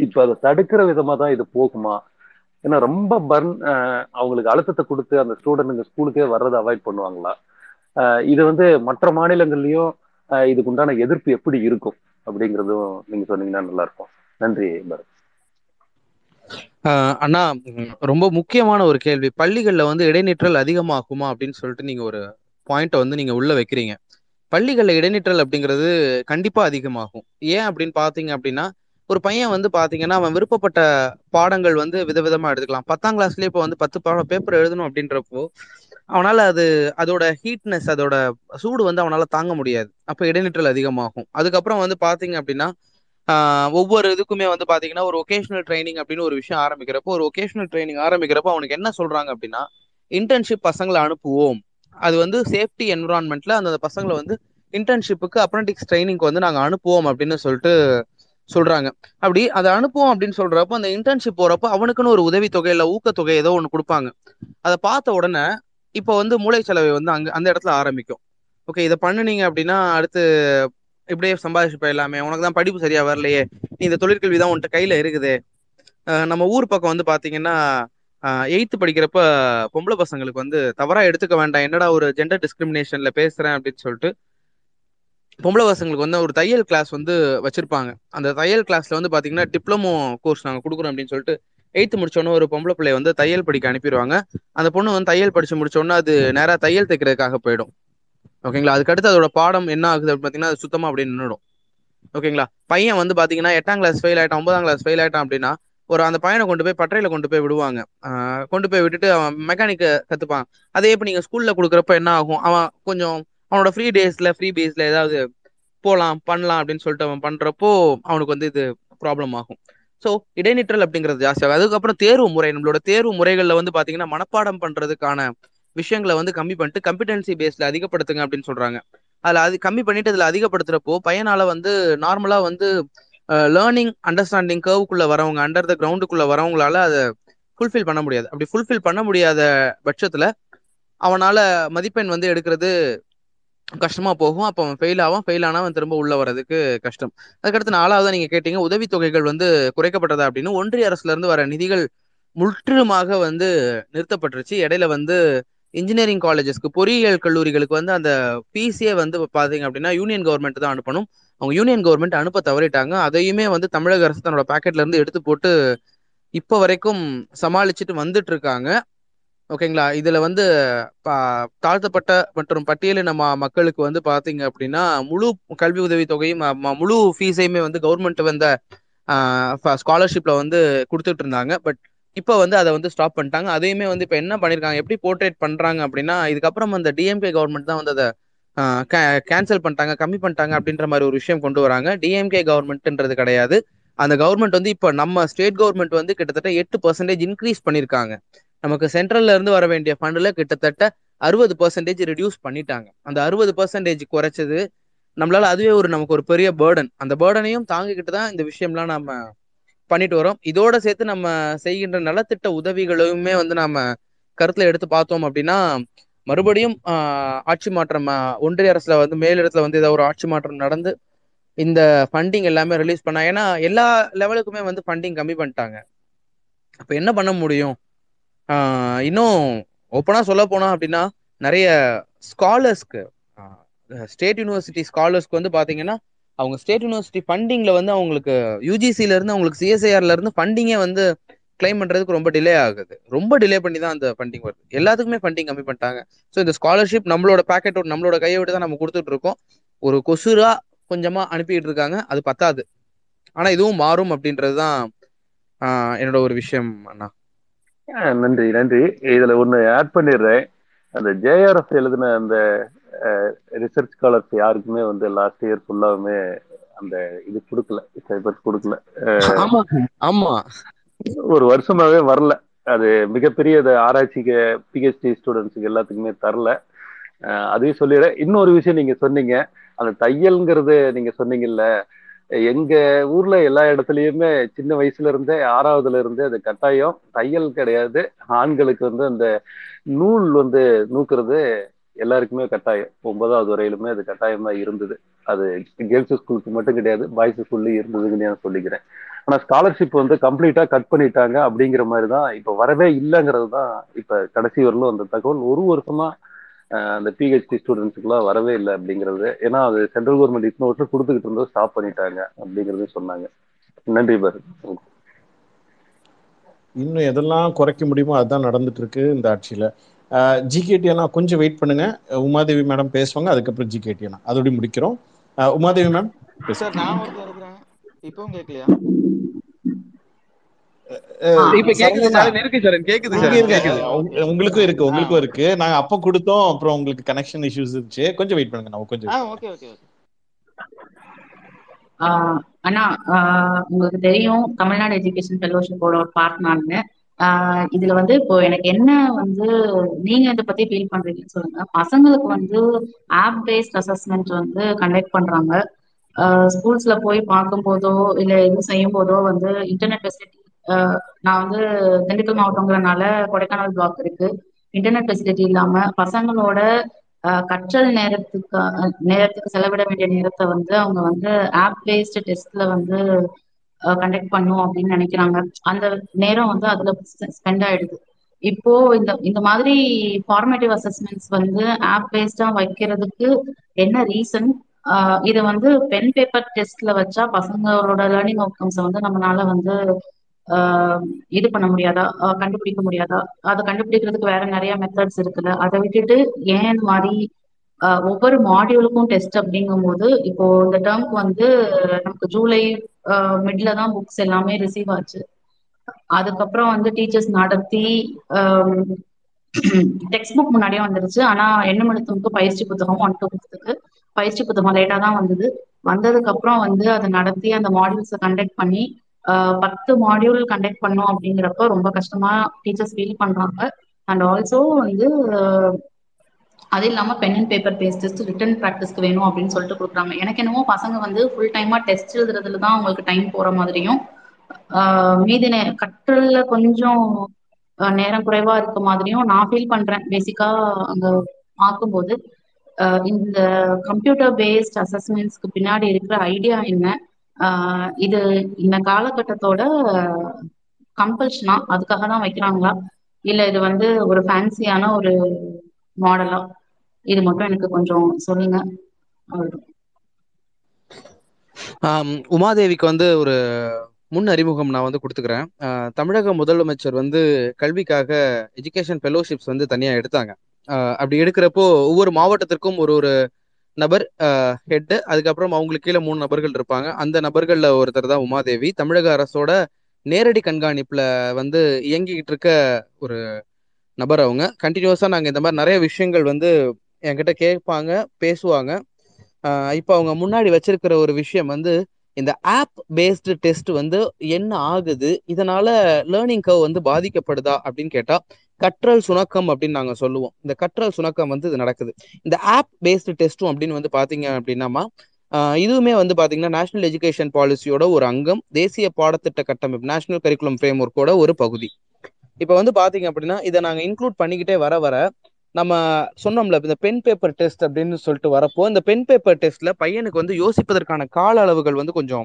இப்ப அதை தடுக்கிற விதமா தான் இது போகுமா? ஏன்னா ரொம்ப பர்ன் அவங்களுக்கு அழுத்தத்தை கொடுத்து அந்த ஸ்டூடெண்ட்டுங்க ஸ்கூலுக்கே வர்றதை அவாய்ட் பண்ணுவாங்களா? இது வந்து மற்ற மாநிலங்கள்லயும் இதுக்கு உண்டான எதிர்ப்பு எப்படி இருக்கும் அப்படிங்கிறதும் நீங்க சொன்னீங்கன்னா நல்லா இருக்கும் நன்றி பரத். ஆஹ் அண்ணா ரொம்ப முக்கியமான ஒரு கேள்வி. பள்ளிகள்ல வந்து இடைநிற்றல் அதிகமாகுமா அப்படின்னு சொல்லிட்டு நீங்க ஒரு பாயிண்ட் வந்து நீங்க உள்ள வைக்கிறீங்க. பள்ளிகள்ல இடைநிற்றல் அப்படிங்கிறது கண்டிப்பா அதிகமாகும். ஏன் அப்படின்னு பாத்தீங்க அப்படின்னா ஒரு பையன் வந்து பாத்தீங்கன்னா அவன் விருப்பப்பட்ட பாடங்கள் வந்து விதவிதமா எடுத்துக்கலாம். பத்தாம் கிளாஸ்லயே இப்போ வந்து பத்து பாடம் பேப்பர் எழுதணும் அப்படின்றப்போ அவனால அது அதோட ஹீட்னஸ் அதோட சூடு வந்து அவனால தாங்க முடியாது. அப்ப இடைநிற்றல் அதிகமாகும். அதுக்கப்புறம் வந்து பாத்தீங்க அப்படின்னா ஒவ்வொரு இதுக்குமே வந்து பாத்தீங்கன்னா ஒரு ஒகேஷனல் ட்ரைனிங் அப்படின்னு ஒரு விஷயம் ஆரம்பிக்கிறப்போ ஒரு ஒகேஷனல் ட்ரைனிங் ஆரம்பிக்கிறப்போ அவனுக்கு என்ன சொல்றாங்க அப்படின்னா இன்டர்ன்ஷிப் பசங்களை அனுப்புவோம். அது வந்து சேஃப்டி என்விரான்மெண்ட்ல அந்த பசங்களை வந்து இன்டர்ன்ஷிப்புக்கு அப்ரண்டிக்ஸ் ட்ரைனிங்க்கு வந்து நாங்க அனுப்புவோம் அப்படின்னு சொல்லிட்டு சொல்றாங்க. அப்படி அதை அனுப்புவோம் அப்படின்னு சொல்றப்போ அந்த இன்டர்ன்ஷிப் போறப்போ அவனுக்குன்னு ஒரு உதவித்தொகை இல்ல ஊக்கத்தொகை ஏதோ ஒன்று கொடுப்பாங்க. அதை பார்த்த உடனே இப்போ வந்து மூளை செலவை வந்து அங்க அந்த இடத்துல ஆரம்பிக்கும். ஓகே இதை பண்ணுனீங்க அப்படின்னா அடுத்து இப்படியே சம்பாதிச்சுப்ப எல்லாமே உனக்கு தான் படிப்பு சரியா வரலையே நீ இந்த தொழிற்கல்வி தான் உன்கிட்ட கையில இருக்குது. நம்ம ஊர் பக்கம் வந்து பாத்தீங்கன்னா எயித்து படிக்கிறப்ப பொம்பளை பசங்களுக்கு வந்து தவறா எடுத்துக்க வேண்டாம். என்னடா ஒரு ஜெண்டர் டிஸ்கிரிமினேஷன்ல பேசுறேன் அப்படின்னு சொல்லிட்டு பொம்பளை பசங்களுக்கு வந்து ஒரு தையல் கிளாஸ் வந்து வச்சிருப்பாங்க. அந்த தையல் கிளாஸ்ல வந்து பாத்தீங்கன்னா டிப்ளமோ கோர்ஸ் நாங்க கொடுக்குறோம் அப்படின்னு சொல்லிட்டு எயித்து முடிச்சோன்னே ஒரு பொம்பளை பிள்ளைய வந்து தையல் படிக்க அனுப்பிடுவாங்க. அந்த பொண்ணு வந்து தையல் படிச்சு முடிச்சோன்னே அது நேராக தையல் தைக்கிறதுக்காக போயிடும். ஓகேங்களா அதுக்கடுத்து அதோட பாடம் என்ன ஆகுது அப்படின்னு பார்த்தீங்கன்னா அது சுத்தமாக அப்படியே நின்றுடும் ஓகேங்களா பையன் வந்து பார்த்தீங்கன்னா எட்டாம் கிளாஸ் ஃபெயில் ஆகிட்டான் ஒன்பதாம் கிளாஸ் ஃபெயில் ஆகிட்டான் அப்படின்னா ஒரு அந்த பையனை கொண்டு போய் பட்டறையில கொண்டு போய் விடுவாங்க. கொண்டு போய் விட்டுட்டு அவன் மெக்கானிக்க கத்துப்பான். அதே இப்போ நீங்கள் ஸ்கூலில் கொடுக்குறப்ப என்ன ஆகும்? அவன் கொஞ்சம் அவனோட ஃப்ரீ டேஸில் ஃப்ரீ பேஸில் ஏதாவது போகலாம் பண்ணலாம் அப்படின்னு சொல்லிட்டு அவன் பண்ணுறப்போ அவனுக்கு வந்து இது ப்ராப்ளம் ஆகும். ஸோ இடைநிற்றல் அப்படிங்கிறது ஜாஸ்தியாகும் அதுக்கப்புறம் தேர்வு முறை நம்மளோட தேர்வு முறைகளில் வந்து பார்த்தீங்கன்னா மனப்பாடம் பண்றதுக்கான விஷயங்களை வந்து கம்மி பண்ணிட்டு கம்பிடன்சி பேஸில் அதிகப்படுத்துங்க அப்படின்னு சொல்றாங்க. அதில் அது கம்மி பண்ணிட்டு அதில் அதிகப்படுத்துறப்போ பையனால் வந்து நார்மலா வந்து லேர்னிங் அண்டர்ஸ்டாண்டிங் கர்வுக்குள்ள வரவங்க அண்டர் த கிரவுண்டுக்குள்ள வரவங்களால அதை ஃபுல்ஃபில் பண்ண முடியாது. அப்படி ஃபுல்ஃபில் பண்ண முடியாத பட்சத்துல அவனால் மதிப்பெண் வந்து எடுக்கிறது கஷ்டமா போகும். அப்போ அவன் ஃபெயில் ஆவான். ஃபெயில் ஆனால் அவன் திரும்ப உள்ள வர்றதுக்கு கஷ்டம். அதுக்கடுத்து நாலாவது நீங்க கேட்டீங்க உதவித்தொகைகள் வந்து குறைக்கப்பட்டதா அப்படின்னு. ஒன்றிய அரசுல இருந்து வர நிதிகள் முற்றிலுமாக வந்து நிறுத்தப்பட்டுருச்சு. இடையில வந்து இன்ஜினியரிங் காலேஜஸ்க்கு பொறியியல் கல்லூரிகளுக்கு வந்து அந்த ஃபீஸே வந்து பாத்தீங்க அப்படின்னா யூனியன் கவர்மெண்ட் தான் அனுப்பணும். அவங்க யூனியன் கவர்மெண்ட் அனுப்ப தவறிட்டாங்க. அதையுமே வந்து தமிழக அரசு தன்னோட பாக்கெட்ல இருந்து எடுத்து போட்டு இப்போ வரைக்கும் சமாளிச்சுட்டு வந்துட்டு இருக்காங்க. ஓகேங்களா? இதுல வந்து பா- தாழ்த்தப்பட்ட மற்றும் பட்டியலின நம்ம மக்களுக்கு வந்து பாத்தீங்க அப்படின்னா முழு கல்வி உதவி தொகையும் முழு ஃபீஸையுமே வந்து கவர்மெண்ட் வந்த ஸ்காலர்ஷிப்ல வந்து கொடுத்துட்டு இருந்தாங்க. பட் இப்போ வந்து அதை வந்து ஸ்டாப் பண்ணிட்டாங்க. அதையுமே வந்து இப்போ என்ன பண்ணியிருக்காங்க எப்படி போர்ட்ரேட் பண்ணுறாங்க அப்படின்னா இதுக்கப்புறம் அந்த டிஎம்கே கவர்மெண்ட் தான் வந்து அதை கேன்சல் பண்ணிட்டாங்க கம்மி பண்ணிட்டாங்க அப்படின்ற மாதிரி ஒரு விஷயம் கொண்டு வராங்க. டிஎம்கே கவர்மெண்ட்ன்றது கிடையாது. அந்த கவர்மெண்ட் வந்து இப்போ நம்ம ஸ்டேட் கவர்மெண்ட் வந்து கிட்டத்தட்ட எட்டு பர்சன்டேஜ் இன்க்ரீஸ் பண்ணியிருக்காங்க நமக்கு சென்ட்ரல்ல இருந்து வர வேண்டிய ஃபண்ட்ல கிட்டத்தட்ட அறுபது பர்சன்டேஜ் ரெடியூஸ் பண்ணிட்டாங்க. அந்த அறுபது பர்சன்டேஜ் குறைச்சது நம்மளால அதுவே ஒரு நமக்கு ஒரு பெரிய பேர்டன் அந்த பேர்டனையும் தாங்கிக்கிட்டு தான் இந்த விஷயம்லாம் நம்ம பண்ணிட்டு வரோம். இதோட சேர்த்து நம்ம செய்கின்ற நலத்திட்ட உதவிகளையுமே வந்து நாம கருத்துல எடுத்து பார்த்தோம் அப்படின்னா மறுபடியும் ஆட்சி மாற்றம் ஒன்றிய அரசுல வந்து மேலிடத்துல வந்து ஏதாவது ஒரு ஆட்சி மாற்றம் நடந்து இந்த ஃபண்டிங் எல்லாமே ரிலீஸ் பண்ணா ஏன்னா எல்லா லெவலுக்குமே வந்து ஃபண்டிங் கம்மி பண்ணிட்டாங்க. அப்ப என்ன பண்ண முடியும்? இன்னும் ஓப்பனா சொல்ல போனா அப்படின்னா நிறைய ஸ்காலர்ஸ்க்கு ஸ்டேட் யூனிவர்சிட்டி ஸ்காலர்ஸ்க்கு வந்து பாத்தீங்கன்னா அவங்க ஸ்டேட் யூனிவர்சிட்டி ஃபண்டிங்ல வந்து அவங்களுக்கு யூஜிசில இருந்து அவங்களுக்கு சிஎஸ்ஐஆர்ல இருந்து ஃபண்டிங்கே வந்து கிளைம் பண்றதுக்கு ரொம்ப டிலே ஆகுது. ரொம்ப டிலே பண்ணி தான் அந்த ஃபண்டிங் வருது. எல்லாத்துக்குமே ஃபண்டிங் கம்மி பண்ணிட்டாங்க. ஸோ இந்த ஸ்காலர்ஷிப் நம்மளோட பேக்கெட் நம்மளோட கையை விட்டு தான் நம்ம கொடுத்துட்டு இருக்கோம். ஒரு கொசுரா கொஞ்சமா அனுப்பிட்டு இருக்காங்க. அது பத்தாது. ஆனா இதுவும் மாறும் அப்படின்றது தான் என்னோட ஒரு விஷயம் அண்ணா. நன்றி நன்றி. இதுல ஒண்ணு ஆட் பண்ணிடுறேன். அந்த ஜேஆர்எஃப் எழுதின அந்த ரிசர்ச் ஸ்காலர்ஸ் யாருக்குமே வந்து லாஸ்ட் இயர் ஃபுல்லாவுமே அந்த இது கொடுக்கல சைபர் கொடுக்கல. ஆமா ஒரு வருஷமாவே வரல. அது மிகப்பெரிய ஆராய்ச்சிக்கு பிஹெச்டி ஸ்டூடெண்ட்ஸுக்கு எல்லாத்துக்குமே தரல. அதையும் சொல்லிடுறேன். இன்னொரு விஷயம் நீங்க சொன்னீங்க. அந்த தையல்ங்கிறது நீங்க சொன்னீங்கல்ல எங்க ஊர்ல எல்லா இடத்துலயுமே சின்ன வயசுல இருந்தே ஆறாவதுல இருந்தே அது கட்டாயம். தையல் கிடையாது. ஆண்களுக்கு வந்து அந்த நூல் வந்து நூக்குறது எல்லாருக்குமே கட்டாயம். ஒன்பதாவது வரையிலுமே அது கட்டாயமா இருந்தது. அது கேர்ள்ஸ் ஸ்கூலுக்கு மட்டும் கிடையாது பாய்ஸ் ஸ்கூல்லயும் இருந்ததுன்னு நான் சொல்லிக்கிறேன். ஆனா ஸ்காலர்ஷிப் வந்து கம்ப்ளீட்டா கட் பண்ணிட்டாங்க அப்படிங்கிற மாதிரி தான் இப்ப வரவே இல்லைங்கிறது தான் இப்ப கடைசி வரலும் அந்த தகவல். ஒரு வருஷமா அந்த பிஹெச்டி ஸ்டூடெண்ட்ஸுக்குலாம் வரவே இல்லை அப்படிங்கிறது. ஏன்னா அது சென்ட்ரல் கவர்மெண்ட் இத்தனை வருஷம் கொடுத்துக்கிட்டு இருந்தது ஸ்டாப் பண்ணிட்டாங்க அப்படிங்கிறது சொன்னாங்க. நன்றி பாரு இன்னும் எதெல்லாம் குறைக்க முடியுமோ அதுதான் நடந்துட்டு இருக்கு இந்த ஆட்சியில. ஜிகேடி அண்ணா கொஞ்சம் வெயிட் பண்ணுங்க. உமாதேவி மேடம் பேசுவாங்க அதுக்கப்புறம் ஜிகேடி அண்ணா. அதோட முடிக்கிறோம். உமாதேவி மேம் சார் நான் ஒருத்தர் இருக்கிறேன். இப்பவும் கேட்கலையா? உங்களுக்கும் இருக்கு உங்களுக்கும் இருக்கு. நாங்க அப்ப கொடுத்தோம் அப்புறம் உங்களுக்கு கனெக்ஷன் இஷ்யூஸ் இருந்துச்சு. கொஞ்சம் வெயிட் பண்ணுங்க நான் கொஞ்சம் அண்ணா ஆஹ் உங்களுக்கு தெரியும் தமிழ்நாடு எஜுகேஷன் ஃபெலோஷிப்போட ஒரு பார்ட் நானு ஆஹ் இதுல வந்து இப்போ எனக்கு என்ன வந்து நீங்க இதை பத்தி ஃபீல் பண்றீங்கன்னு சொல்லுங்க. பசங்களுக்கு வந்து ஆப் பேஸ்ட் அசஸ்மெண்ட் வந்து கண்டக்ட் பண்றாங்க. ஸ்கூல்ஸ்ல போய் பார்க்கும் போதோ இல்ல எதுவும் செய்யும் போதோ வந்து இன்டர்நெட் ஃபெசிலிட்டி நான் வந்து திண்டுக்கல் மாவட்டங்கிறனால கொடைக்கானல் பிளாக் இருக்கு. இன்டர்நெட் ஃபெசிலிட்டி இல்லாம பசங்களோட கற்றல் நேரத்துக்கு நேரத்துக்கு செலவிட வேண்டிய நேரத்தை வந்து அவங்க வந்து ஆப் பேஸ்டு டெஸ்ட்ல வந்து கண்டக்ட் பண்ணும் அப்படின்னு நினைக்கிறாங்க. அந்த நேரம் வந்து அதுல ஸ்பெண்ட் ஆயிடுது. இப்போ இந்த இந்த மாதிரி ஃபார்மேட்டிவ் அசஸ்மெண்ட்ஸ் வந்து ஆப் பேஸ்டா வைக்கிறதுக்கு என்ன ரீசன் இதை வந்து பென் பேப்பர் டெஸ்ட்ல வச்சா பசங்களோட லேர்னிங் அவுட்கம்ஸை வந்து நம்மளால வந்து இது பண்ண முடியாதா? கண்டுபிடிக்க முடியாதா? அதை கண்டுபிடிக்கிறதுக்கு வேற நிறைய மெத்தட்ஸ் இருக்குல்ல. அதை விட்டுட்டு ஏன் இந்த மாதிரி ஒவ்வொரு மாடியூலுக்கும் டெஸ்ட் அப்படிங்கும்போது இப்போ இந்த டேர்ம்க்கு வந்து நமக்கு ஜூலை மிட்ல தான் புக்ஸ் எல்லாமே ரிசீவ் ஆச்சு. அதுக்கப்புறம் வந்து டீச்சர்ஸ் நடத்தி டெக்ஸ்ட் புக் முன்னாடியே வந்துருச்சு. ஆனா எண்ணம் எழுத்துக்கு பயிற்சி புத்தகம் ஒன் டூ புத்தகத்துக்கு பயிற்சி புத்தகம் லேட்டா தான் வந்தது. வந்ததுக்கு அப்புறம் வந்து அதை நடத்தி அந்த மாடியூல்ஸை கண்டக்ட் பண்ணி பத்து மாடியூல் கண்டக்ட் பண்ணோம் அப்படிங்கிறப்ப ரொம்ப கஷ்டமா டீச்சர்ஸ் ஃபீல் பண்றாங்க. அண்ட் ஆல்சோ வந்து அது இல்லாம pen and paper based test written ப்ராக்டிஸ்க்கு வேணும் அப்படின்னு சொல்லிட்டு கொடுக்குறாங்க. எனக்கு என்னமோ பசங்க வந்து ஃபுல் டைமா டெஸ்ட் எழுதுறதுல தான் அவங்களுக்கு டைம் போற மாதிரியும் மீதி கற்றல கொஞ்சம் நேரம் குறைவா இருக்க மாதிரியும் நான் ஃபீல் பண்றேன். பேசிக்கா அங்க பார்க்கும்போது இந்த கம்ப்யூட்டர் பேஸ்ட் அசஸ்மெண்ட்ஸ்க்கு பின்னாடி இருக்கிற ஐடியா என்ன ஆஹ் இது இந்த காலகட்டத்தோட கம்பல்ஷனா அதுக்காக தான் வைக்கிறாங்களா? இல்ல இது வந்து ஒரு ஃபேன்சியான ஒரு மாடலா இது மட்டும் எனக்கு கொஞ்சம் சொல்லுங்க. உமாதேவிக்கு வந்து ஒரு முன் அறிமுகம் நான் வந்து கொடுத்துக்கிறேன். தமிழக முதலமைச்சர் வந்து கல்விக்காக எஜுகேஷன் ஃபெலோஷிப்ஸ் வந்து தனியாக எடுத்தாங்க. ஆஹ், அப்படி எடுக்கிறப்போ ஒவ்வொரு மாவட்டத்திற்கும் ஒரு ஒரு நபர் ஹெட்டு அதுக்கப்புறம் அவங்களுக்கு கீழே மூணு நபர்கள் இருப்பாங்க. அந்த நபர்கள்ல ஒருத்தர் தான் உமாதேவி. தமிழக அரசோட நேரடி கண்காணிப்புல வந்து இயங்கிக்கிட்டு இருக்க ஒரு நபர் அவங்க. கண்டினியூஸா நாங்க இந்த மாதிரி நிறைய விஷயங்கள் வந்து என்கிட்ட கேட்பாங்க பேசுவாங்க. இப்போ அவங்க முன்னாடி வச்சிருக்கிற ஒரு விஷயம் வந்து இந்த ஆப் பேஸ்டு டெஸ்ட் வந்து என்ன ஆகுது? இதனால லேர்னிங் கவ் வந்து பாதிக்கப்படுதா அப்படின்னு கேட்டா கற்றல் சுணக்கம் அப்படின்னு நாங்க சொல்லுவோம். இந்த கற்றல் சுணக்கம் வந்து இது நடக்குது. இந்த ஆப் பேஸ்டு டெஸ்ட்டும் அப்படின்னு வந்து பாத்தீங்க அப்படின்னாமா இதுவுமே வந்து பாத்தீங்கன்னா நேஷனல் எஜுகேஷன் பாலிசியோட ஒரு அங்கம் தேசிய பாடத்திட்ட கட்டமைப்பு நேஷனல் கரிக்குலம் ஃப்ரேம் ஒர்க்கோட ஒரு பகுதி. இப்போ வந்து பாத்தீங்க அப்படின்னா இதை நாங்க இன்க்ளூட் பண்ணிக்கிட்டே வர வர நம்ம சொன்னோம்ல இந்த பென் பேப்பர் டெஸ்ட் அப்படின்னு சொல்லிட்டு வரப்போ இந்த பென் பேப்பர் டெஸ்ட்ல பையனுக்கு வந்து யோசிப்பதற்கான கால அளவுகள் வந்து கொஞ்சம்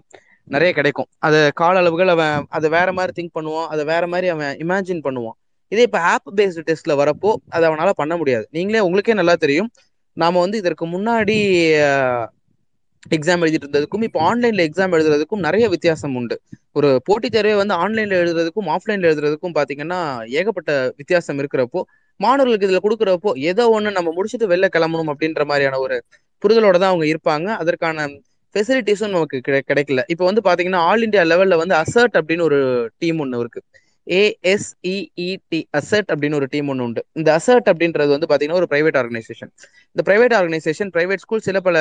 நிறைய கிடைக்கும். அது கால அளவுகள் அவன் அதை வேற மாதிரி திங்க் பண்ணுவான் அதை வேற மாதிரி அவன் இமேஜின் பண்ணுவான். இதே இப்போ ஆப் பேஸ்டு டெஸ்ட்ல வரப்போ அதை அவனால பண்ண முடியாது. நீங்களே உங்களுக்கே நல்லா தெரியும். நாம வந்து இதற்கு முன்னாடி எக்ஸாம் எழுதிட்டு இருந்ததுக்கும் இப்போ ஆன்லைன்ல எக்ஸாம் எழுதுறதுக்கும் நிறைய வித்தியாசம் உண்டு. ஒரு போட்டித் தேர்வை வந்து ஆன்லைன்ல எழுதுறதுக்கும் ஆஃப்லைன்ல எழுதுறதுக்கும் பாத்தீங்கன்னா ஏகப்பட்ட வித்தியாசம் இருக்கிறப்போ மாணவர்களுக்கு இதுல கொடுக்குறப்போ ஏதோ ஒண்ணு நம்ம முடிச்சுட்டு வெளில கிளம்பணும் அப்படின்ற மாதிரியான ஒரு புரிதலோட தான் அவங்க இருப்பாங்க. அதற்கான ஃபெசிலிட்டிஸும் நமக்கு கிடைக்கல. இப்போ வந்து பாத்தீங்கன்னா ஆல் இந்தியா லெவல்ல வந்து அசர்ட் அப்படின்னு ஒரு டீம் ஒன்று இருக்கு. ஏஎஸ்இஇடி அசர்ட் அப்படின்னு ஒரு டீம் ஒன்று உண்டு. இந்த அசர்ட் அப்படின்றது வந்து பார்த்தீங்கன்னா ஒரு பிரைவேட் ஆர்கனைசேஷன் இந்த பிரைவேட் ஆர்கனைசேஷன் பிரைவேட் ஸ்கூல் சில பல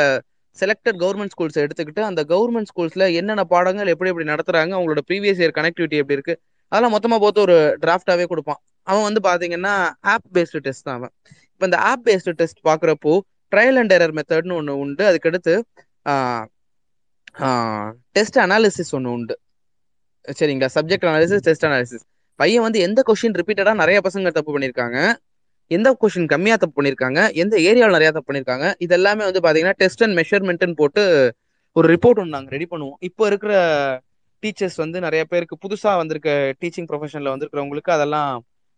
செலக்டட் கவர்மெண்ட் ஸ்கூல்ஸ் எடுத்துக்கிட்டு அந்த கவர்மெண்ட் ஸ்கூல்ஸ்ல என்னென்ன பாடங்கள் எப்படி எப்படி நடத்துறாங்க அவங்களோட ப்ரீவியஸ் இயர் கனெக்டிவிட்டி எப்படி இருக்கு அதெல்லாம் மொத்தமாக போட்டு ஒரு டிராஃப்டாவே கொடுப்பான். அவன் வந்து பார்த்தீங்கன்னா ஆப் பேஸ்டு டெஸ்ட் தான் அவன். இப்போ இந்த ஆப் பேஸ்டு டெஸ்ட் பார்க்குறப்போ ட்ரையல் அண்ட் எரர் மெத்தட்னு ஒன்று உண்டு. அதுக்கடுத்து டெஸ்ட் அனாலிசிஸ் ஒன்று உண்டு. சரிங்களா? சப்ஜெக்ட் அனாலிசிஸ் டெஸ்ட் அனாலிசிஸ் பையன் வந்து எந்த கொஸ்டின் ரிப்பீட்டடா நிறைய பசங்க தப்பு பண்ணியிருக்காங்க எந்த கொஸ்டின் கம்மியா தப்பு பண்ணியிருக்காங்க எந்த ஏரியாவில் நிறைய தப்பு பண்ணியிருக்காங்க இது எல்லாமே வந்து பாத்தீங்கன்னா டெஸ்ட் அண்ட் மெஷர்மெண்ட்னு போட்டு ஒரு ரிப்போர்ட் ஒன்று நாங்கள் ரெடி பண்ணுவோம். இப்போ இருக்கிற டீச்சர்ஸ் வந்து நிறைய பேருக்கு புதுசா வந்திருக்க டீச்சிங் ப்ரொஃபஷன்ல வந்திருக்கிறவங்களுக்கு அதெல்லாம்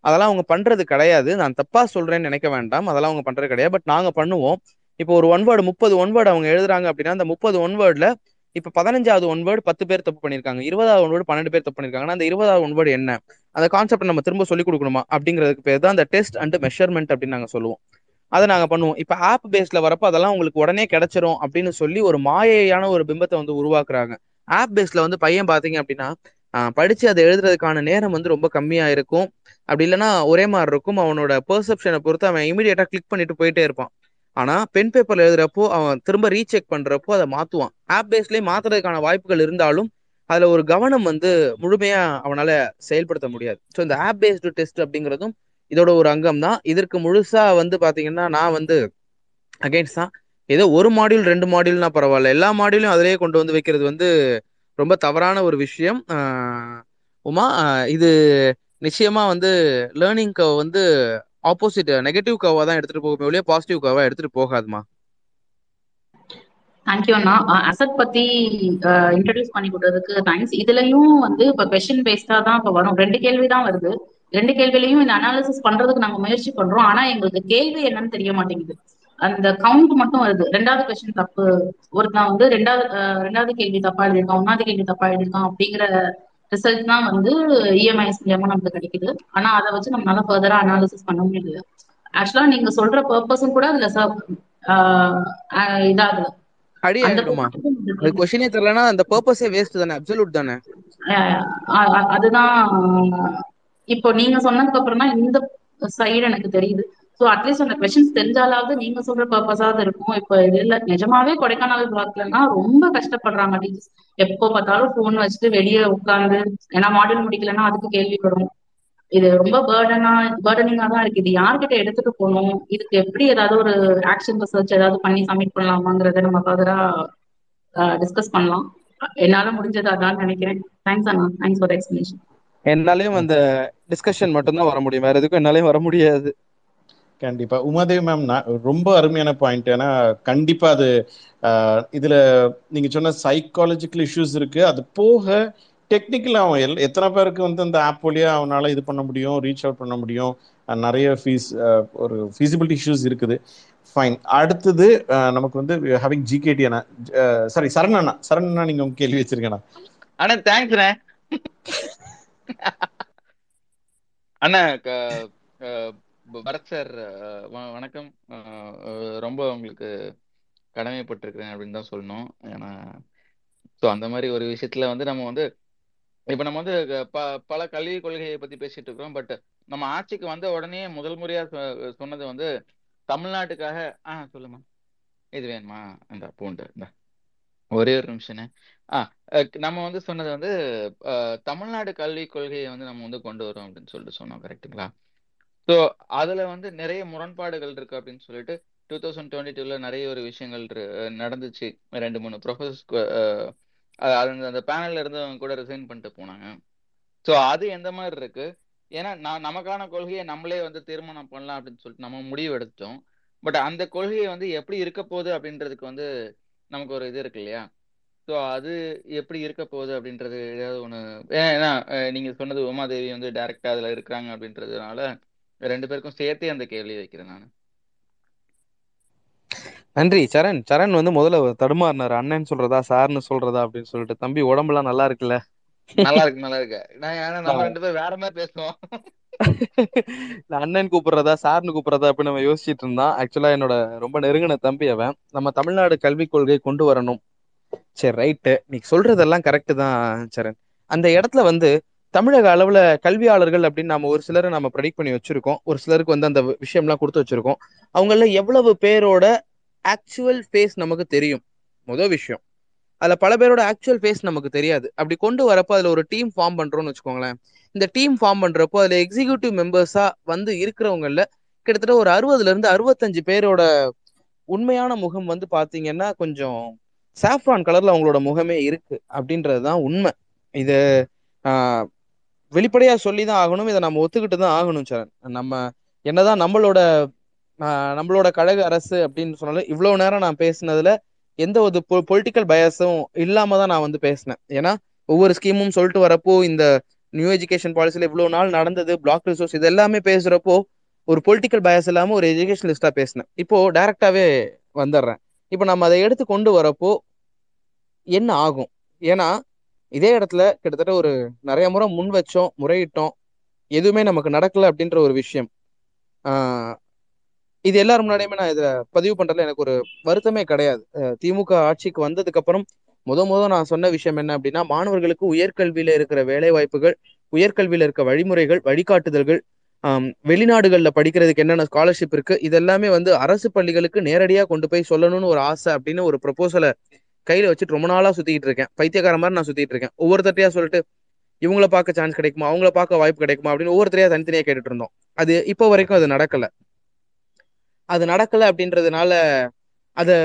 அதெல்லாம் அவங்க பண்றது கிடையாது. நான் தப்பா சொல்றேன்னு நினைக்க வேண்டாம். அதெல்லாம் அவங்க பண்றது கிடையாது. பட் நாங்க பண்ணுவோம். இப்போ ஒரு ஒன் வேர்டு முப்பது ஒன் வேர்டு அவங்க எழுதுறாங்க அப்படின்னா அந்த முப்பது ஒன் வேர்டில் இப்ப பதினஞ்சாவது ஒன் வேர்டு பத்து பேர் தப்பு பண்ணிருக்காங்க. இருபதாவது ஒன் வேர்டு பன்னெண்டு பேர் தப்பு பண்ணிருக்காங்கன்னா அந்த இருபதாவது ஒன் வேர்டு என்ன? அந்த கான்செப்ட் நம்ம திரும்ப சொல்லி கொடுக்கணுமா? அப்படிங்கிறதுக்கு பேர் தான் அந்த டெஸ்ட் அண்ட் மெஷர்மெண்ட் அப்படின்னு நாங்க சொல்லுவோம். அதை நாங்க பண்ணுவோம். இப்ப ஆப் பேஸ்ல வரப்போ அதெல்லாம் உங்களுக்கு உடனே கிடைச்சிரும் அப்படின்னு சொல்லி ஒரு மாயையான ஒரு பிம்பத்தை வந்து உருவாக்குறாங்க. ஆப் பேஸ்ல வந்து பையன் பாத்தீங்க அப்படின்னா படிச்சு அதை எழுதுறதுக்கான நேரம் வந்து ரொம்ப கம்மியா இருக்கும். அப்படி இல்லைன்னா ஒரே மாதிரி இருக்கும். அவனோட பெர்செப்ஷனை பொறுத்து அவன் இமீடியட்டா கிளிக் பண்ணிட்டு போயிட்டே இருப்பான். ஆனா பென் பேப்பர்ல எழுதுறப்போ அவன் திரும்ப ரீசெக் பண்றப்போ அதை மாத்துவான். ஆப் பேஸ்லயே மாத்துறதுக்கான வாய்ப்புகள் இருந்தாலும் அதுல ஒரு கவனம் வந்து முழுமையா அவனால செயல்படுத்த முடியாது. ஸோ இந்த ஆப் பேஸ்டு டெஸ்ட் அப்படிங்கிறதும் இதோட ஒரு அங்கம் தான் இதற்கு முழுசா வந்து பாத்தீங்கன்னா நான் வந்து அகைன்ஸ்ட் தான். ஏதோ ஒரு மாடியூல் ரெண்டு மாடியூல்னா பரவாயில்ல. எல்லா மாடியூலும் அதிலேயே கொண்டு வந்து வைக்கிறது வந்து ரொம்ப தவறான ஒரு விஷயம். உமா இது நிச்சயமா வந்து லேர்னிங் வந்து ஆப்போசிட் நெகட்டிவ் கவா தான் எடுத்துட்டு போகுமே ஒழிய பாசிட்டிவ் கவா எடுத்துட்டு போகாதுமா. தேங்க்யூ அண்ணா. அசட் பத்தி இன்ட்ரடியூஸ் பண்ணி கொடுத்ததுக்கு தேங்க்ஸ் இதுலயும் வந்து இப்ப கொஸ்டின் பேஸ்டா தான் இப்ப வரும். ரெண்டு கேள்வி தான் வருது. ரெண்டு கேள்விலையும் இந்த அனாலிசிஸ் பண்றதுக்கு நாங்க முயற்சி பண்றோம். ஆனா எங்களுக்கு கேள்வி என்னன்னு தெரிய மாட்டேங்குது. அந்த கவுண்ட் மட்டும் வருது. ரெண்டாவது கொஸ்டின் தப்பு. ஒருத்தன் வந்து ரெண்டாவது ரெண்டாவது கேள்வி தப்பா எழுதியிருக்கான் ஒன்னாவது கேள்வி தப்பா எழுதியிருக்கான் அப்படிங்கிற ரிசல்ட் தான் வந்து இஎம்ஐஎஸ் மூலியமா நமக்கு கிடைக்குது. ஆனா அதை வச்சு நம்மளால ஃபர்தரா அனாலிசிஸ் பண்ண முடியல. ஆக்சுவலா நீங்க சொல்ற பர்பஸும் கூட அதுல இதாகுது அடி ஆயிடுமா? அது கொஸ்டினே தெரியலனா அந்த பர்பஸே வேஸ்ட் தானே அப்சல்யூட் தானே? அதுதான் இப்போ நீங்க சொன்னதுக்கு அப்புறம் தான் இந்த சைடு எனக்கு தெரியுது. ஸோ அட்லீஸ்ட் அந்த கொஸ்டின்ஸ் தெரிஞ்சாலாவது நீங்க சொல்ற பர்பஸாவது இருக்கும். இப்போ இது இல்ல நிஜமாவே கொடைக்கானல் பிளாக்லன்னா ரொம்ப கஷ்டப்படுறாங்க டீச்சர்ஸ் எப்போ பார்த்தாலும் போன் வச்சுட்டு வெளியே உட்காந்து ஏன்னா மாடல் முடிக்கலன்னா அதுக்கு கேள்வி வரும் இது ரொம்ப பேர்டனா பேர்டனிங்கா தான் இருக்கு. இது யார்கிட்ட எடுத்துட்டு போகணும்? இதுக்கு எப்படி ஏதாவது ஒரு ஆக்ஷன் ரிசர்ச் ஏதாவது பண்ணி சப்மிட் பண்ணலாமாங்கிறத நம்ம ஃபர்தரா டிஸ்கஸ் பண்ணலாம். என்னால முடிஞ்சது அதான் நினைக்கிறேன். தேங்க்ஸ் அண்ணா. தேங்க்ஸ் ஃபார் எக்ஸ்பிளேஷன் என்னாலையும் அந்த டிஸ்கஷன் மட்டும்தான் வர முடியும். வேற எதுக்கும் என்னாலையும் வர முடியாது. கண்டிப்பா. உமாதேவி மேம் ரொம்ப அருமையான பாயிண்ட் ஏன்னா கண்டிப்பா அது இதுல நீங்க சொன்ன சைக்காலஜிக்கல் இஷ்யூஸ் இருக்கு. அது போக டெக்னிக்கலா அவன் எத்தனை பேருக்கு வந்து அந்த ஆப் வழியா அவனால இது பண்ண முடியும் ரீச் அவுட் பண்ண முடியும்? நிறைய ஃபீஸ் ஒரு ஃபீசிபிலிட்டி இஷ்யூஸ் இருக்குது. ஃபைன் அடுத்தது நமக்கு வந்து ஹேவிங் ஜிகேடி அண்ணா. சாரி சரண் அண்ணா. சரண் அண்ணா நீங்க உங்க கேள்வி வச்சிருக்கேண்ணா அண்ணா. தேங்க்ஸ்ண்ணே அண்ணா. பரத் சார். வணக்கம். ரொம்ப உங்களுக்கு கடமைப்பட்டிருக்கிறேன் அப்படின்னு தான் சொல்லணும். ஏன்னா ஸோ அந்த மாதிரி ஒரு விஷயத்துல வந்து நம்ம வந்து இப்போ நம்ம வந்து ப பல கல்வி கொள்கையை பத்தி பேசிட்டு இருக்கிறோம். பட் நம்ம ஆட்சிக்கு வந்த உடனே முதல் முறையா சொ- சொன்னது வந்து தமிழ்நாட்டுக்காக ஆ சொல்லுமா. இது வேணுமா? இந்த பூண்டு இந்த ஒரே ஒரு நிமிஷம் ஆ நம்ம வந்து சொன்னது வந்து தமிழ்நாடு கல்விக் கொள்கையை வந்து நம்ம வந்து கொண்டு வரோம் அப்படின்னு சொல்லிட்டு சொன்னோம் கரெக்டுங்களா ஸோ அதுல வந்து நிறைய முரண்பாடுகள் இருக்கு அப்படின்னு சொல்லிட்டு டூ தௌசண்ட் டுவெண்ட்டி டூல நிறைய ஒரு விஷயங்கள் நடந்துச்சு. ரெண்டு மூணு ப்ரொஃபஸர்ஸ் அந்த அந்த பேனல்ல இருந்தவங்க கூட ரிசைன் பண்ணிட்டு போனாங்க. ஸோ அது எந்த மாதிரி இருக்கு? ஏன்னா நான் நமக்கான கொள்கையை நம்மளே வந்து தீர்மானம் பண்ணலாம் அப்படின்னு சொல்லிட்டு நம்ம முடிவு எடுத்தோம் பட் அந்த கொள்கையை வந்து எப்படி இருக்க போகுது அப்படின்றதுக்கு வந்து நமக்கு ஒரு இது இருக்கு இல்லையா? ஸோ அது எப்படி இருக்க போகுது அப்படின்றது ஏதாவது ஒன்று ஏன்னா நீங்கள் சொன்னது உமாதேவி வந்து டைரக்டா அதில் இருக்கிறாங்க அப்படின்றதுனால ரெண்டு பேருக்கும் சேர்த்தே அந்த கேள்வி வைக்கிறேன் நான். நன்றி சரண். சரண் வந்து முதல்ல தடுமாறினாரு. அண்ணன் சொல்றதா சார்னு சொல்றதா அப்படின்னு சொல்லிட்டு. தம்பி உடம்பெல்லாம் நல்லா இருக்குல்ல? நல்லா இருக்கு நல்லா இருக்கு. நான் நம்ம ரெண்டு பேரும் வேற மாதிரி பேசுவோம். அண்ணன் கூப்பிடுறதா சார்னு கூப்பிடுறதா அப்படின்னு நம்ம யோசிச்சுட்டு இருந்தான் ஆக்சுவலா என்னோட ரொம்ப நெருங்கின தம்பி அவன். நம்ம தமிழ்நாடு கல்விக் கொள்கை கொண்டு வரணும். சரி ரைட்டு நீ சொல்றதெல்லாம் கரெக்ட் தான் சரண். அந்த இடத்துல வந்து தமிழக அளவுல கல்வியாளர்கள் அப்படின்னு நம்ம ஒரு சிலரை நம்ம ப்ரெடிக்ட் பண்ணி வச்சிருக்கோம். ஒரு சிலருக்கு வந்து அந்த விஷயம்லாம் கொடுத்து வச்சிருக்கோம். அவங்கள எவ்வளவு பேரோட ஆக்சுவல் ஃபேஸ் நமக்கு தெரியும்? முதல் விஷயம். அதுல பல பேரோட ஆக்சுவல் ஃபேஸ் நமக்கு தெரியாது. அப்படி கொண்டு வரப்போ அதுல ஒரு டீம் ஃபார்ம் பண்றோம்னு வச்சுக்கோங்களேன். இந்த டீம் ஃபார்ம் பண்றப்போ அதுல எக்ஸிகியூட்டிவ் மெம்பர்ஸா வந்து இருக்கிறவங்கள கிட்டத்தட்ட ஒரு அறுபதுல இருந்து அறுபத்தஞ்சு பேரோட உண்மையான முகம் வந்து பாத்தீங்கன்னா கொஞ்சம் சாஃப்ரான் கலர்ல அவங்களோட முகமே இருக்கு. அப்படின்றது தான் உண்மை. இது வெளிப்படையா சொல்லி தான் ஆகணும். இதை நம்ம ஒத்துக்கிட்டு தான் ஆகணும் சரண். நம்ம என்னதான் நம்மளோட நம்மளோட கழக அரசு அப்படின்னு சொன்னாலும் இவ்வளவு நேரம் நான் பேசினதுல எந்த ஒரு பொலிட்டிக்கல் பயஸும் இல்லாம தான் நான் வந்து பேசினேன். ஏன்னா ஒவ்வொரு ஸ்கீமும் சொல்லிட்டு வரப்போ இந்த நியூ எஜுகேஷன் பாலிசியில இவ்வளவு நாள் நடந்தது பிளாக் ரிசோர்ஸ் இது எல்லாமே பேசுறப்போ ஒரு பொலிட்டிக்கல் பயஸ் இல்லாம ஒரு எஜுகேஷனலிஸ்டா பேசினேன். இப்போ டைரக்டாவே வந்துடுறேன். இப்போ நம்ம அதை எடுத்து கொண்டு வரப்போ என்ன ஆகும்? ஏன்னா இதே இடத்துல கிட்டத்தட்ட ஒரு நிறைய முறை முன் வச்சோம் முறையிட்டோம். எதுவுமே நமக்கு நடக்கல அப்படின்ற ஒரு விஷயம். ஆஹ் இது எல்லாரும் முன்னாடியுமே நான் இதை பதிவு பண்றதுல எனக்கு ஒரு வருத்தமே கிடையாது. அஹ் திமுக ஆட்சிக்கு வந்ததுக்கு அப்புறம் முத முத நான் சொன்ன விஷயம் என்ன அப்படின்னா மாணவர்களுக்கு உயர்கல்வியில இருக்கிற வேலை வாய்ப்புகள் உயர்கல்வியில இருக்க வழிமுறைகள் வழிகாட்டுதல்கள் வெளிநாடுகளில் படிக்கிறதுக்கு என்னென்ன ஸ்காலர்ஷிப் இருக்கு இதெல்லாமே வந்து அரசு பள்ளிகளுக்கு நேரடியாக கொண்டு போய் சொல்லணும்னு ஒரு ஆசை அப்படின்னு ஒரு ப்ரொபோசலை கையில் வச்சுட்டு ரொம்ப நாளாக சுற்றிக்கிட்டு இருக்கேன். பைத்தியக்கார மாதிரி நான் சுற்றிட்டு இருக்கேன். ஒவ்வொருத்தட்டையா சொல்லிட்டு இவங்கள பார்க்க சான்ஸ் கிடைக்குமா? அவங்கள பார்க்க வாய்ப்பு கிடைக்குமா? அப்படின்னு ஒவ்வொருத்தரையா தனித்தனியாக கேட்டுட்டு இருந்தோம். அது இப்போ வரைக்கும் அது நடக்கலை. அது நடக்கலை அப்படின்றதுனால அதை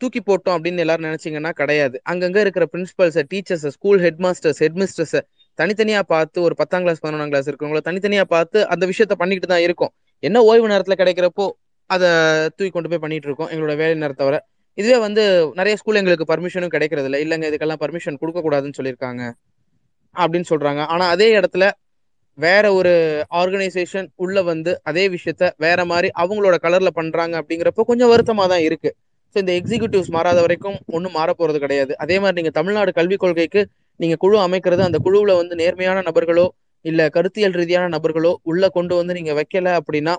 தூக்கி போட்டோம் அப்படின்னு எல்லாரும் நினைச்சிங்கன்னா கிடையாது. அங்கங்கே இருக்கிற பிரின்சிபல்ஸை டீச்சர்ஸை ஸ்கூல் ஹெட் மாஸ்டர்ஸ் ஹெட் தனித்தனியாக பார்த்து ஒரு பத்தாம் கிளாஸ் பதினொன்றாம் கிளாஸ் இருக்கிறவங்கள தனித்தனியாக பார்த்து அந்த விஷயத்த பண்ணிக்கிட்டு தான் இருக்கும். என்ன ஓய்வு நேரத்தில் கிடைக்கிறப்போ அதை தூக்கி கொண்டு போய் பண்ணிட்டு இருக்கோம். எங்களோட வேலை நேரத்தை வர இதுவே வந்து நிறைய ஸ்கூல் எங்களுக்கு பர்மிஷனும் கிடைக்கிறது இல்லை இல்லைங்க இதுக்கெல்லாம் பர்மிஷன் கொடுக்கக்கூடாதுன்னு சொல்லியிருக்காங்க அப்படின்னு சொல்றாங்க. ஆனா அதே இடத்துல வேற ஒரு ஆர்கனைசேஷன் உள்ள வந்து அதே விஷயத்த வேற மாதிரி அவங்களோட கலர்ல பண்றாங்க அப்படிங்கிறப்போ கொஞ்சம் வருத்தமா தான் இருக்கு. ஸோ இந்த எக்ஸிகியூட்டிவ்ஸ் மாறாத வரைக்கும் ஒன்றும் மாற போறது கிடையாது. அதே மாதிரி நீங்க தமிழ்நாடு கல்விக் கொள்கைக்கு நீங்க குழு அமைக்கிறது அந்த குழுவுல வந்து நேர்மையான நபர்களோ இல்ல கருத்தியல் ரீதியான நபர்களோ உள்ள கொண்டு வந்து நீங்க வைக்கல அப்படின்னா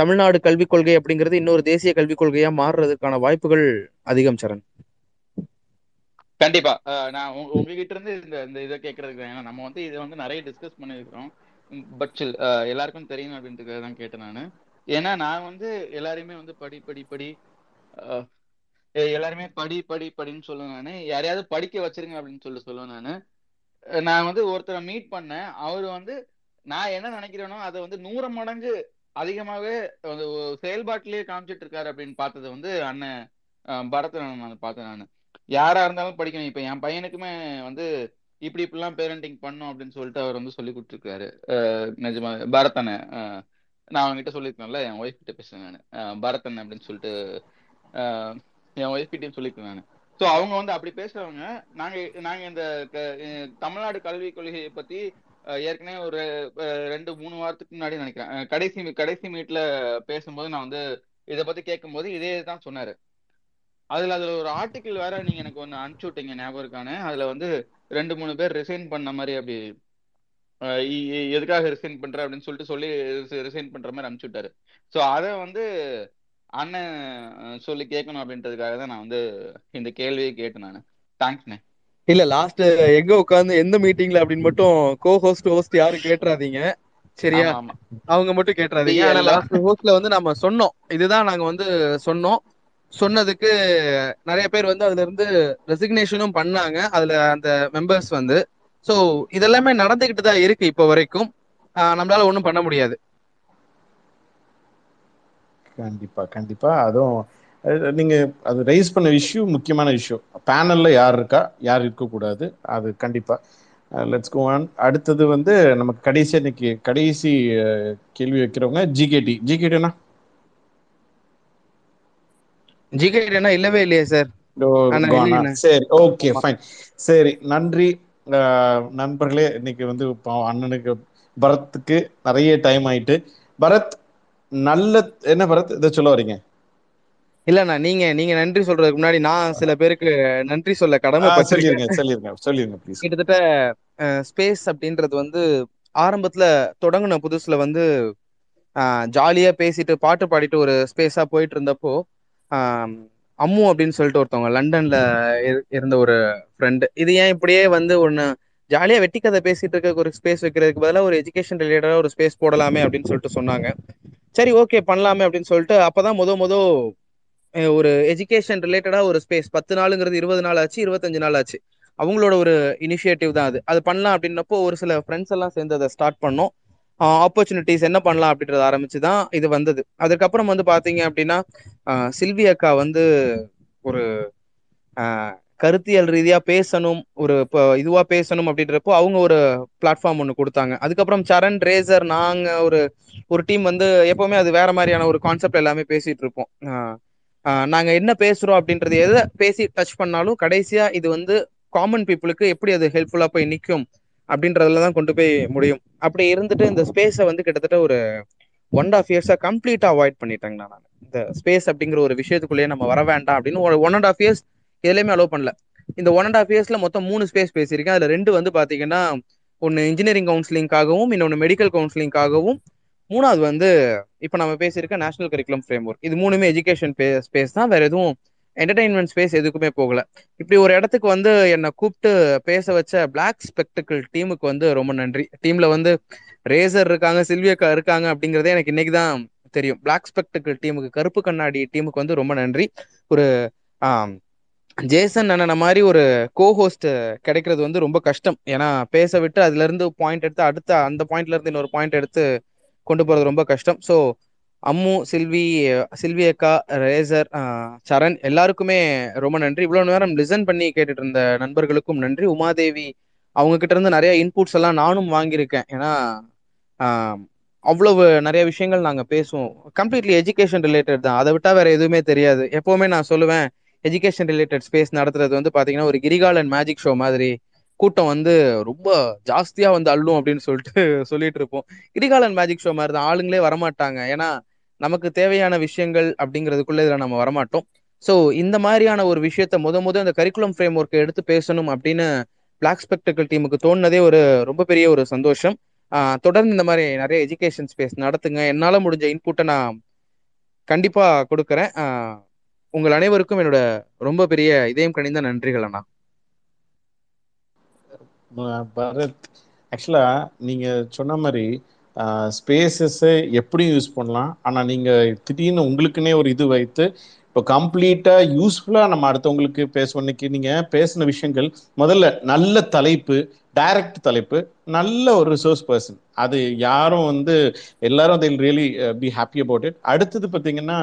தமிழ்நாடு கல்விக் கொள்கை அப்படிங்கிறது இன்னொரு தேசிய கல்விக் கொள்கையா மாறுறதுக்கான வாய்ப்புகள் அதிகம் சரண். கண்டிப்பா. நான் உங்ககிட்ட இருந்து இந்த இந்த இதை கேட்கறதுக்கு ஏன்னா நம்ம வந்து இதை வந்து நிறைய டிஸ்கஸ் பண்ணியிருக்கிறோம். பட் எல்லாருக்கும் தெரியும் அப்படின்றதுக்காக தான் கேட்டேன் நான். ஏன்னா நான் வந்து எல்லாரையுமே வந்து படி படி படி எல்லாருமே படி படி படின்னு சொல்லுவேன் நான். யாரையாவது படிக்க வச்சிருங்க அப்படின்னு சொல்லி சொல்லுவேன் நான். நான் வந்து ஒருத்தரை மீட் பண்ணேன். அவர் வந்து நான் என்ன நினைக்கிறேனோ அதை வந்து நூறு மடங்கு அதிகமாகவே அந்த செயல்பாட்டிலேயே காமிச்சிட்டு இருக்காரு அப்படின்னு பார்த்தது வந்து அண்ணன் அஹ், பரதன் நான் பார்த்தேன் நான். யாரா இருந்தாலும் படிக்கணும். இப்போ என் பையனுக்குமே வந்து இப்படி இப்படிலாம் பேரண்டிங் பண்ணும் அப்படின்னு சொல்லிட்டு அவர் வந்து சொல்லி கொடுத்துருக்காரு. அஹ் நிஜமா பரதனை நான் அவங்ககிட்ட சொல்லியிருக்கேன்ல என் ஒய்ஃப் கிட்ட பேசுறேன் நான். பரதன் அப்படின்னு சொல்லிட்டு என் ஒய்ஃப் கிட்டயும் சொல்லியிருக்கேன் நான். ஸோ அவங்க வந்து அப்படி பேசுறவங்க நாங்க நாங்க இந்த க- தமிழ்நாடு கல்விக் கொள்கையை பத்தி ஏற்கனவே ஒரு ரெண்டு மூணு வாரத்துக்கு முன்னாடி நினைக்கிறேன். கடைசி கடைசி மீட்ல பேசும்போது நான் வந்து இதை பத்தி கேட்கும்போது இதே தான் சொன்னாரு. அதுல அதுல ஒரு ஆர்டிக்கிள் வேற நீங்க எனக்கு ஒன்னு அனுப்பிச்சு விட்டீங்க ஞாபகம் இருக்கானே அதுல வந்து ரெண்டு மூணு பேர் ரிசைன் பண்ண மாதிரி அப்படி எதுக்காக ரிசைன் பண்ற அப்படின்னு சொல்லிட்டு சொல்லி ரிசைன் பண்ற மாதிரி அனுப்பிச்சு விட்டாரு. ஸோ அதை வந்து அண்ணன் சொல்லி கேட்கணும் அப்படின்றதுக்காக தான் நான் வந்து இந்த கேள்வியை கேட்டேன் நான். தேங்க்ஸ்ண்ணே இல்ல லாஸ்ட் எங்க உட்கார்ந்து எந்த மீட்டிங்ல அப்படின்னு மட்டும் கோ ஹோஸ்ட் ஹோஸ்ட் யாரும் கேட்டுறாதீங்க. சரியா? அவங்க மட்டும் கேட்டுறாதீங்க. ஆனா லாஸ்ட் ஹோஸ்ட்ல வந்து நம்ம சொன்னோம். இதுதான் நாங்க வந்து சொன்னோம். சொன்னதுக்கு நிறைய பேர் வந்து அதுல இருந்து ரெசிக்னேஷனும் பண்ணாங்க. அதுல அந்த மெம்பர்ஸ் வந்து. சோ இதெல்லாமே நடந்துகிட்டு தான் இருக்கு இப்போ வரைக்கும். நம்மளால ஒண்ணும் பண்ண முடியாது. கண்டிப்பா கண்டிப்பா. அதுவும் நீங்க அது ரைஸ் பண்ண இஷ்யூ முக்கியமான இஷ்யூ பேனல்ல யார் இருக்கா யார் இருக்கக்கூடாது அது கண்டிப்பா. லெட்ஸ் கோ ஆன் அடுத்தது வந்து நமக்கு கடைசி இன்னைக்கு கடைசி கேள்வி வைக்கிறவங்க ஜிகேடி ஜிகேடினா ஜிகே என்ன இல்லவே இல்லையே சார் சரி ஓகே ஃபைன் சரி நன்றி. நண்பர்களே இன்னைக்கு வந்து அண்ணனுக்கு பரத்துக்கு நிறைய டைம் ஆயிட்டு. பரத் நல்ல என்ன பரத்? இதை சொல்ல வரீங்க? இல்லண்ணா நீங்க நீங்க நன்றி சொல்றதுக்கு முன்னாடி நான் சில பேருக்கு நன்றி சொல்ல கடமைப்பட்டிருக்கேன் சொல்லிருங்க சொல்லிருங்க சொல்லிருங்க கிட்டத்தட்ட ஸ்பேஸ் அப்படின்றது வந்து ஆரம்பத்துல தொடங்கின புதுசுல வந்து ஜாலியா பேசிட்டு பாட்டு பாடிட்டு ஒரு ஸ்பேஸா போயிட்டு இருந்தப்போ அம்மு அப்படின்னு சொல்லிட்டு ஒருத்தவங்க லண்டன்ல இரு- இருந்த ஒரு ஃப்ரெண்டு இது ஏன் இப்படியே வந்து ஒன்னு ஜாலியா வெட்டி கதை பேசிட்டு இருக்க ஒரு ஸ்பேஸ் வைக்கிறதுக்கு பதிலாக ஒரு எஜுகேஷன் ரிலேட்டடா ஒரு ஸ்பேஸ் போடலாமே அப்படின்னு சொல்லிட்டு சொன்னாங்க. சரி ஓகே பண்ணலாமே அப்படின்னு சொல்லிட்டு அப்பதான் முத முத ஒரு எஜுகேஷன் ரிலேட்டடா ஒரு ஸ்பேஸ் பத்து நாளுங்கிறது இருபது நாள் ஆச்சு இருபத்தஞ்சு நாள் ஆச்சு. அவங்களோட ஒரு இனிஷியேட்டிவ் தான் அது. அது பண்ணலாம் அப்படின்னப்போ ஒரு சில ஃப்ரெண்ட்ஸ் எல்லாம் சேர்ந்து அதை ஸ்டார்ட் பண்ணோம். ஆப்பர்ச்சுனிட்டிஸ் என்ன பண்ணலாம் அப்படின்றத ஆரம்பிச்சு தான் இது வந்தது. அதுக்கப்புறம் வந்து பாத்தீங்க அப்படின்னா சில்வி அக்கா வந்து ஒரு கருத்தியல் ரீதியா பேசணும் ஒரு இப்போ இதுவா பேசணும் அப்படின்றப்போ அவங்க ஒரு பிளாட்ஃபார்ம் ஒன்று கொடுத்தாங்க. அதுக்கப்புறம் சரண் ரேசர் நாங்க ஒரு ஒரு டீம் வந்து எப்பவுமே அது வேற மாதிரியான ஒரு கான்செப்ட் எல்லாமே பேசிட்டு இருப்போம். நாங்க என்ன பேசுறோம் அப்படின்றது எதை பேசி டச் பண்ணாலும் கடைசியா இது வந்து காமன் பீப்புளுக்கு எப்படி அது ஹெல்ப்ஃபுல்லா போய் நிற்கும் அப்படின்றதுல தான் கொண்டு போய் முடியும். அப்படி இருந்துட்டு இந்த ஸ்பேஸை வந்து கிட்டத்தட்ட ஒரு ஒன் ஆஃப் இயர்ஸா கம்ப்ளீட்டா அவாய்ட் பண்ணிட்டேங்க நான் இந்த ஸ்பேஸ் அப்படிங்கிற ஒரு விஷயத்துக்குள்ளேயே நம்ம வர வேண்டாம் அப்படின்னு ஒரு ஒன் அண்ட் ஆஃப் இயர்ஸ் எதுலையுமே அலோவ் பண்ணல. இந்த ஒன் அண்ட் ஆஃப் இயர்ஸ்ல மொத்தம் மூணு ஸ்பேஸ் பேசியிருக்கேன். அதுல ரெண்டு வந்து பாத்தீங்கன்னா ஒன்னு இன்ஜினியரிங் கவுன்சிலிங்காகவும் இன்னொன்று மெடிக்கல் கவுன்சிலிங்காகவும் மூணாவது வந்து இப்போ நம்ம பேசியிருக்க நேஷனல் கரிக்குலம் ஃப்ரேம் ஒர்க் இது மூணுமே எஜுகேஷன் ஸ்பேஸ் தான். வேற எதுவும் என்டர்டைன்மெண்ட் ஸ்பேஸ் எதுக்குமே போகல. இப்படி ஒரு இடத்துக்கு வந்து என்னை கூப்பிட்டு பேச வச்ச பிளாக் ஸ்பெக்டிக்கல் டீமுக்கு வந்து ரொம்ப நன்றி. டீம்ல வந்து ரேசர் இருக்காங்க சில்வியக்கா இருக்காங்க அப்படிங்கிறதே எனக்கு இன்னைக்கு தான் தெரியும். பிளாக் ஸ்பெக்டிக்கல் டீமுக்கு கருப்பு கண்ணாடி டீமுக்கு வந்து ரொம்ப நன்றி. ஒரு ஜேசன் அண்ணன மாதிரி ஒரு கோ ஹோஸ்ட் கிடைக்கிறது வந்து ரொம்ப கஷ்டம். ஏன்னா பேச விட்டு அதுல இருந்து பாயிண்ட் எடுத்து அடுத்த அந்த பாயிண்ட்ல இருந்து இன்னொரு பாயிண்ட் எடுத்து கொண்டு போறது ரொம்ப கஷ்டம். ஸோ அம்மு சில்வி சில்வி அக்கா ரேசர் சரண் எல்லாருக்குமே ரொம்ப நன்றி. இவ்வளவு நேரம் லிசன் பண்ணி கேட்டுட்டு இருந்த நண்பர்களுக்கும் நன்றி. உமாதேவி அவங்க கிட்ட இருந்து நிறைய இன்புட்ஸ் எல்லாம் நானும் வாங்கியிருக்கேன். ஏன்னா அவ்வளவு நிறைய விஷயங்கள் நாங்கள் பேசுவோம். கம்ப்ளீட்லி எஜுகேஷன் ரிலேட்டட் தான். அதை விட்டா வேற எதுவுமே தெரியாது. எப்பவுமே நான் சொல்லுவேன் எஜுகேஷன் ரிலேட்டட் ஸ்பேஸ் நடத்துறது வந்து பாத்தீங்கன்னா ஒரு கிரிகாலன் மேஜிக் ஷோ மாதிரி கூட்டம் வந்து ரொம்ப ஜாஸ்தியா வந்து அள்ளும் அப்படின்னு சொல்லிட்டு சொல்லிட்டு இருப்போம். கிரிகாலன் மேஜிக் ஷோ மாதிரி தான் ஆளுங்களே வரமாட்டாங்க. ஏன்னா நமக்கு தேவையான விஷயங்கள் அப்படிங்கிறதுக்குள்ள இதுல நம்ம வரமாட்டோம். ஸோ இந்த மாதிரியான ஒரு விஷயத்த முத முத இந்த கரிக்குலம் ஃப்ரேம் ஒர்க்கை எடுத்து பேசணும் அப்படின்னு பிளாக் ஸ்பெக்டிக்கல் டீமுக்கு தோணுனதே ஒரு ரொம்ப பெரிய ஒரு சந்தோஷம். தொடர்ந்து இந்த மாதிரி நிறைய எஜுகேஷன் ஸ்பேஸ் நடத்துங்க. என்னால் முடிஞ்ச இன்புட்டை நான் கண்டிப்பாக கொடுக்குறேன். உங்கள் அனைவருக்கும் என்னோட ரொம்ப பெரிய இதயம் கனிந்த நன்றிகள் அண்ணா. பரத் ஆக்சுவலா நீங்க சொன்ன மாதிரி ஸ்பேசஸை எப்படியும் யூஸ் பண்ணலாம். ஆனா நீங்க திடீர்னு உங்களுக்குன்னே ஒரு இது வைத்து இப்போ கம்ப்ளீட்டா யூஸ்ஃபுல்லா நம்ம அடுத்தவங்களுக்கு பேசுவன்னைக்கு நீங்கள் நீங்க பேசின விஷயங்கள் முதல்ல நல்ல தலைப்பு டைரக்ட் தலைப்பு நல்ல ஒரு ரிசோர்ஸ் பர்சன் அது யாரும் வந்து எல்லாரும் they'll really be happy about it அடுத்தது பார்த்தீங்கன்னா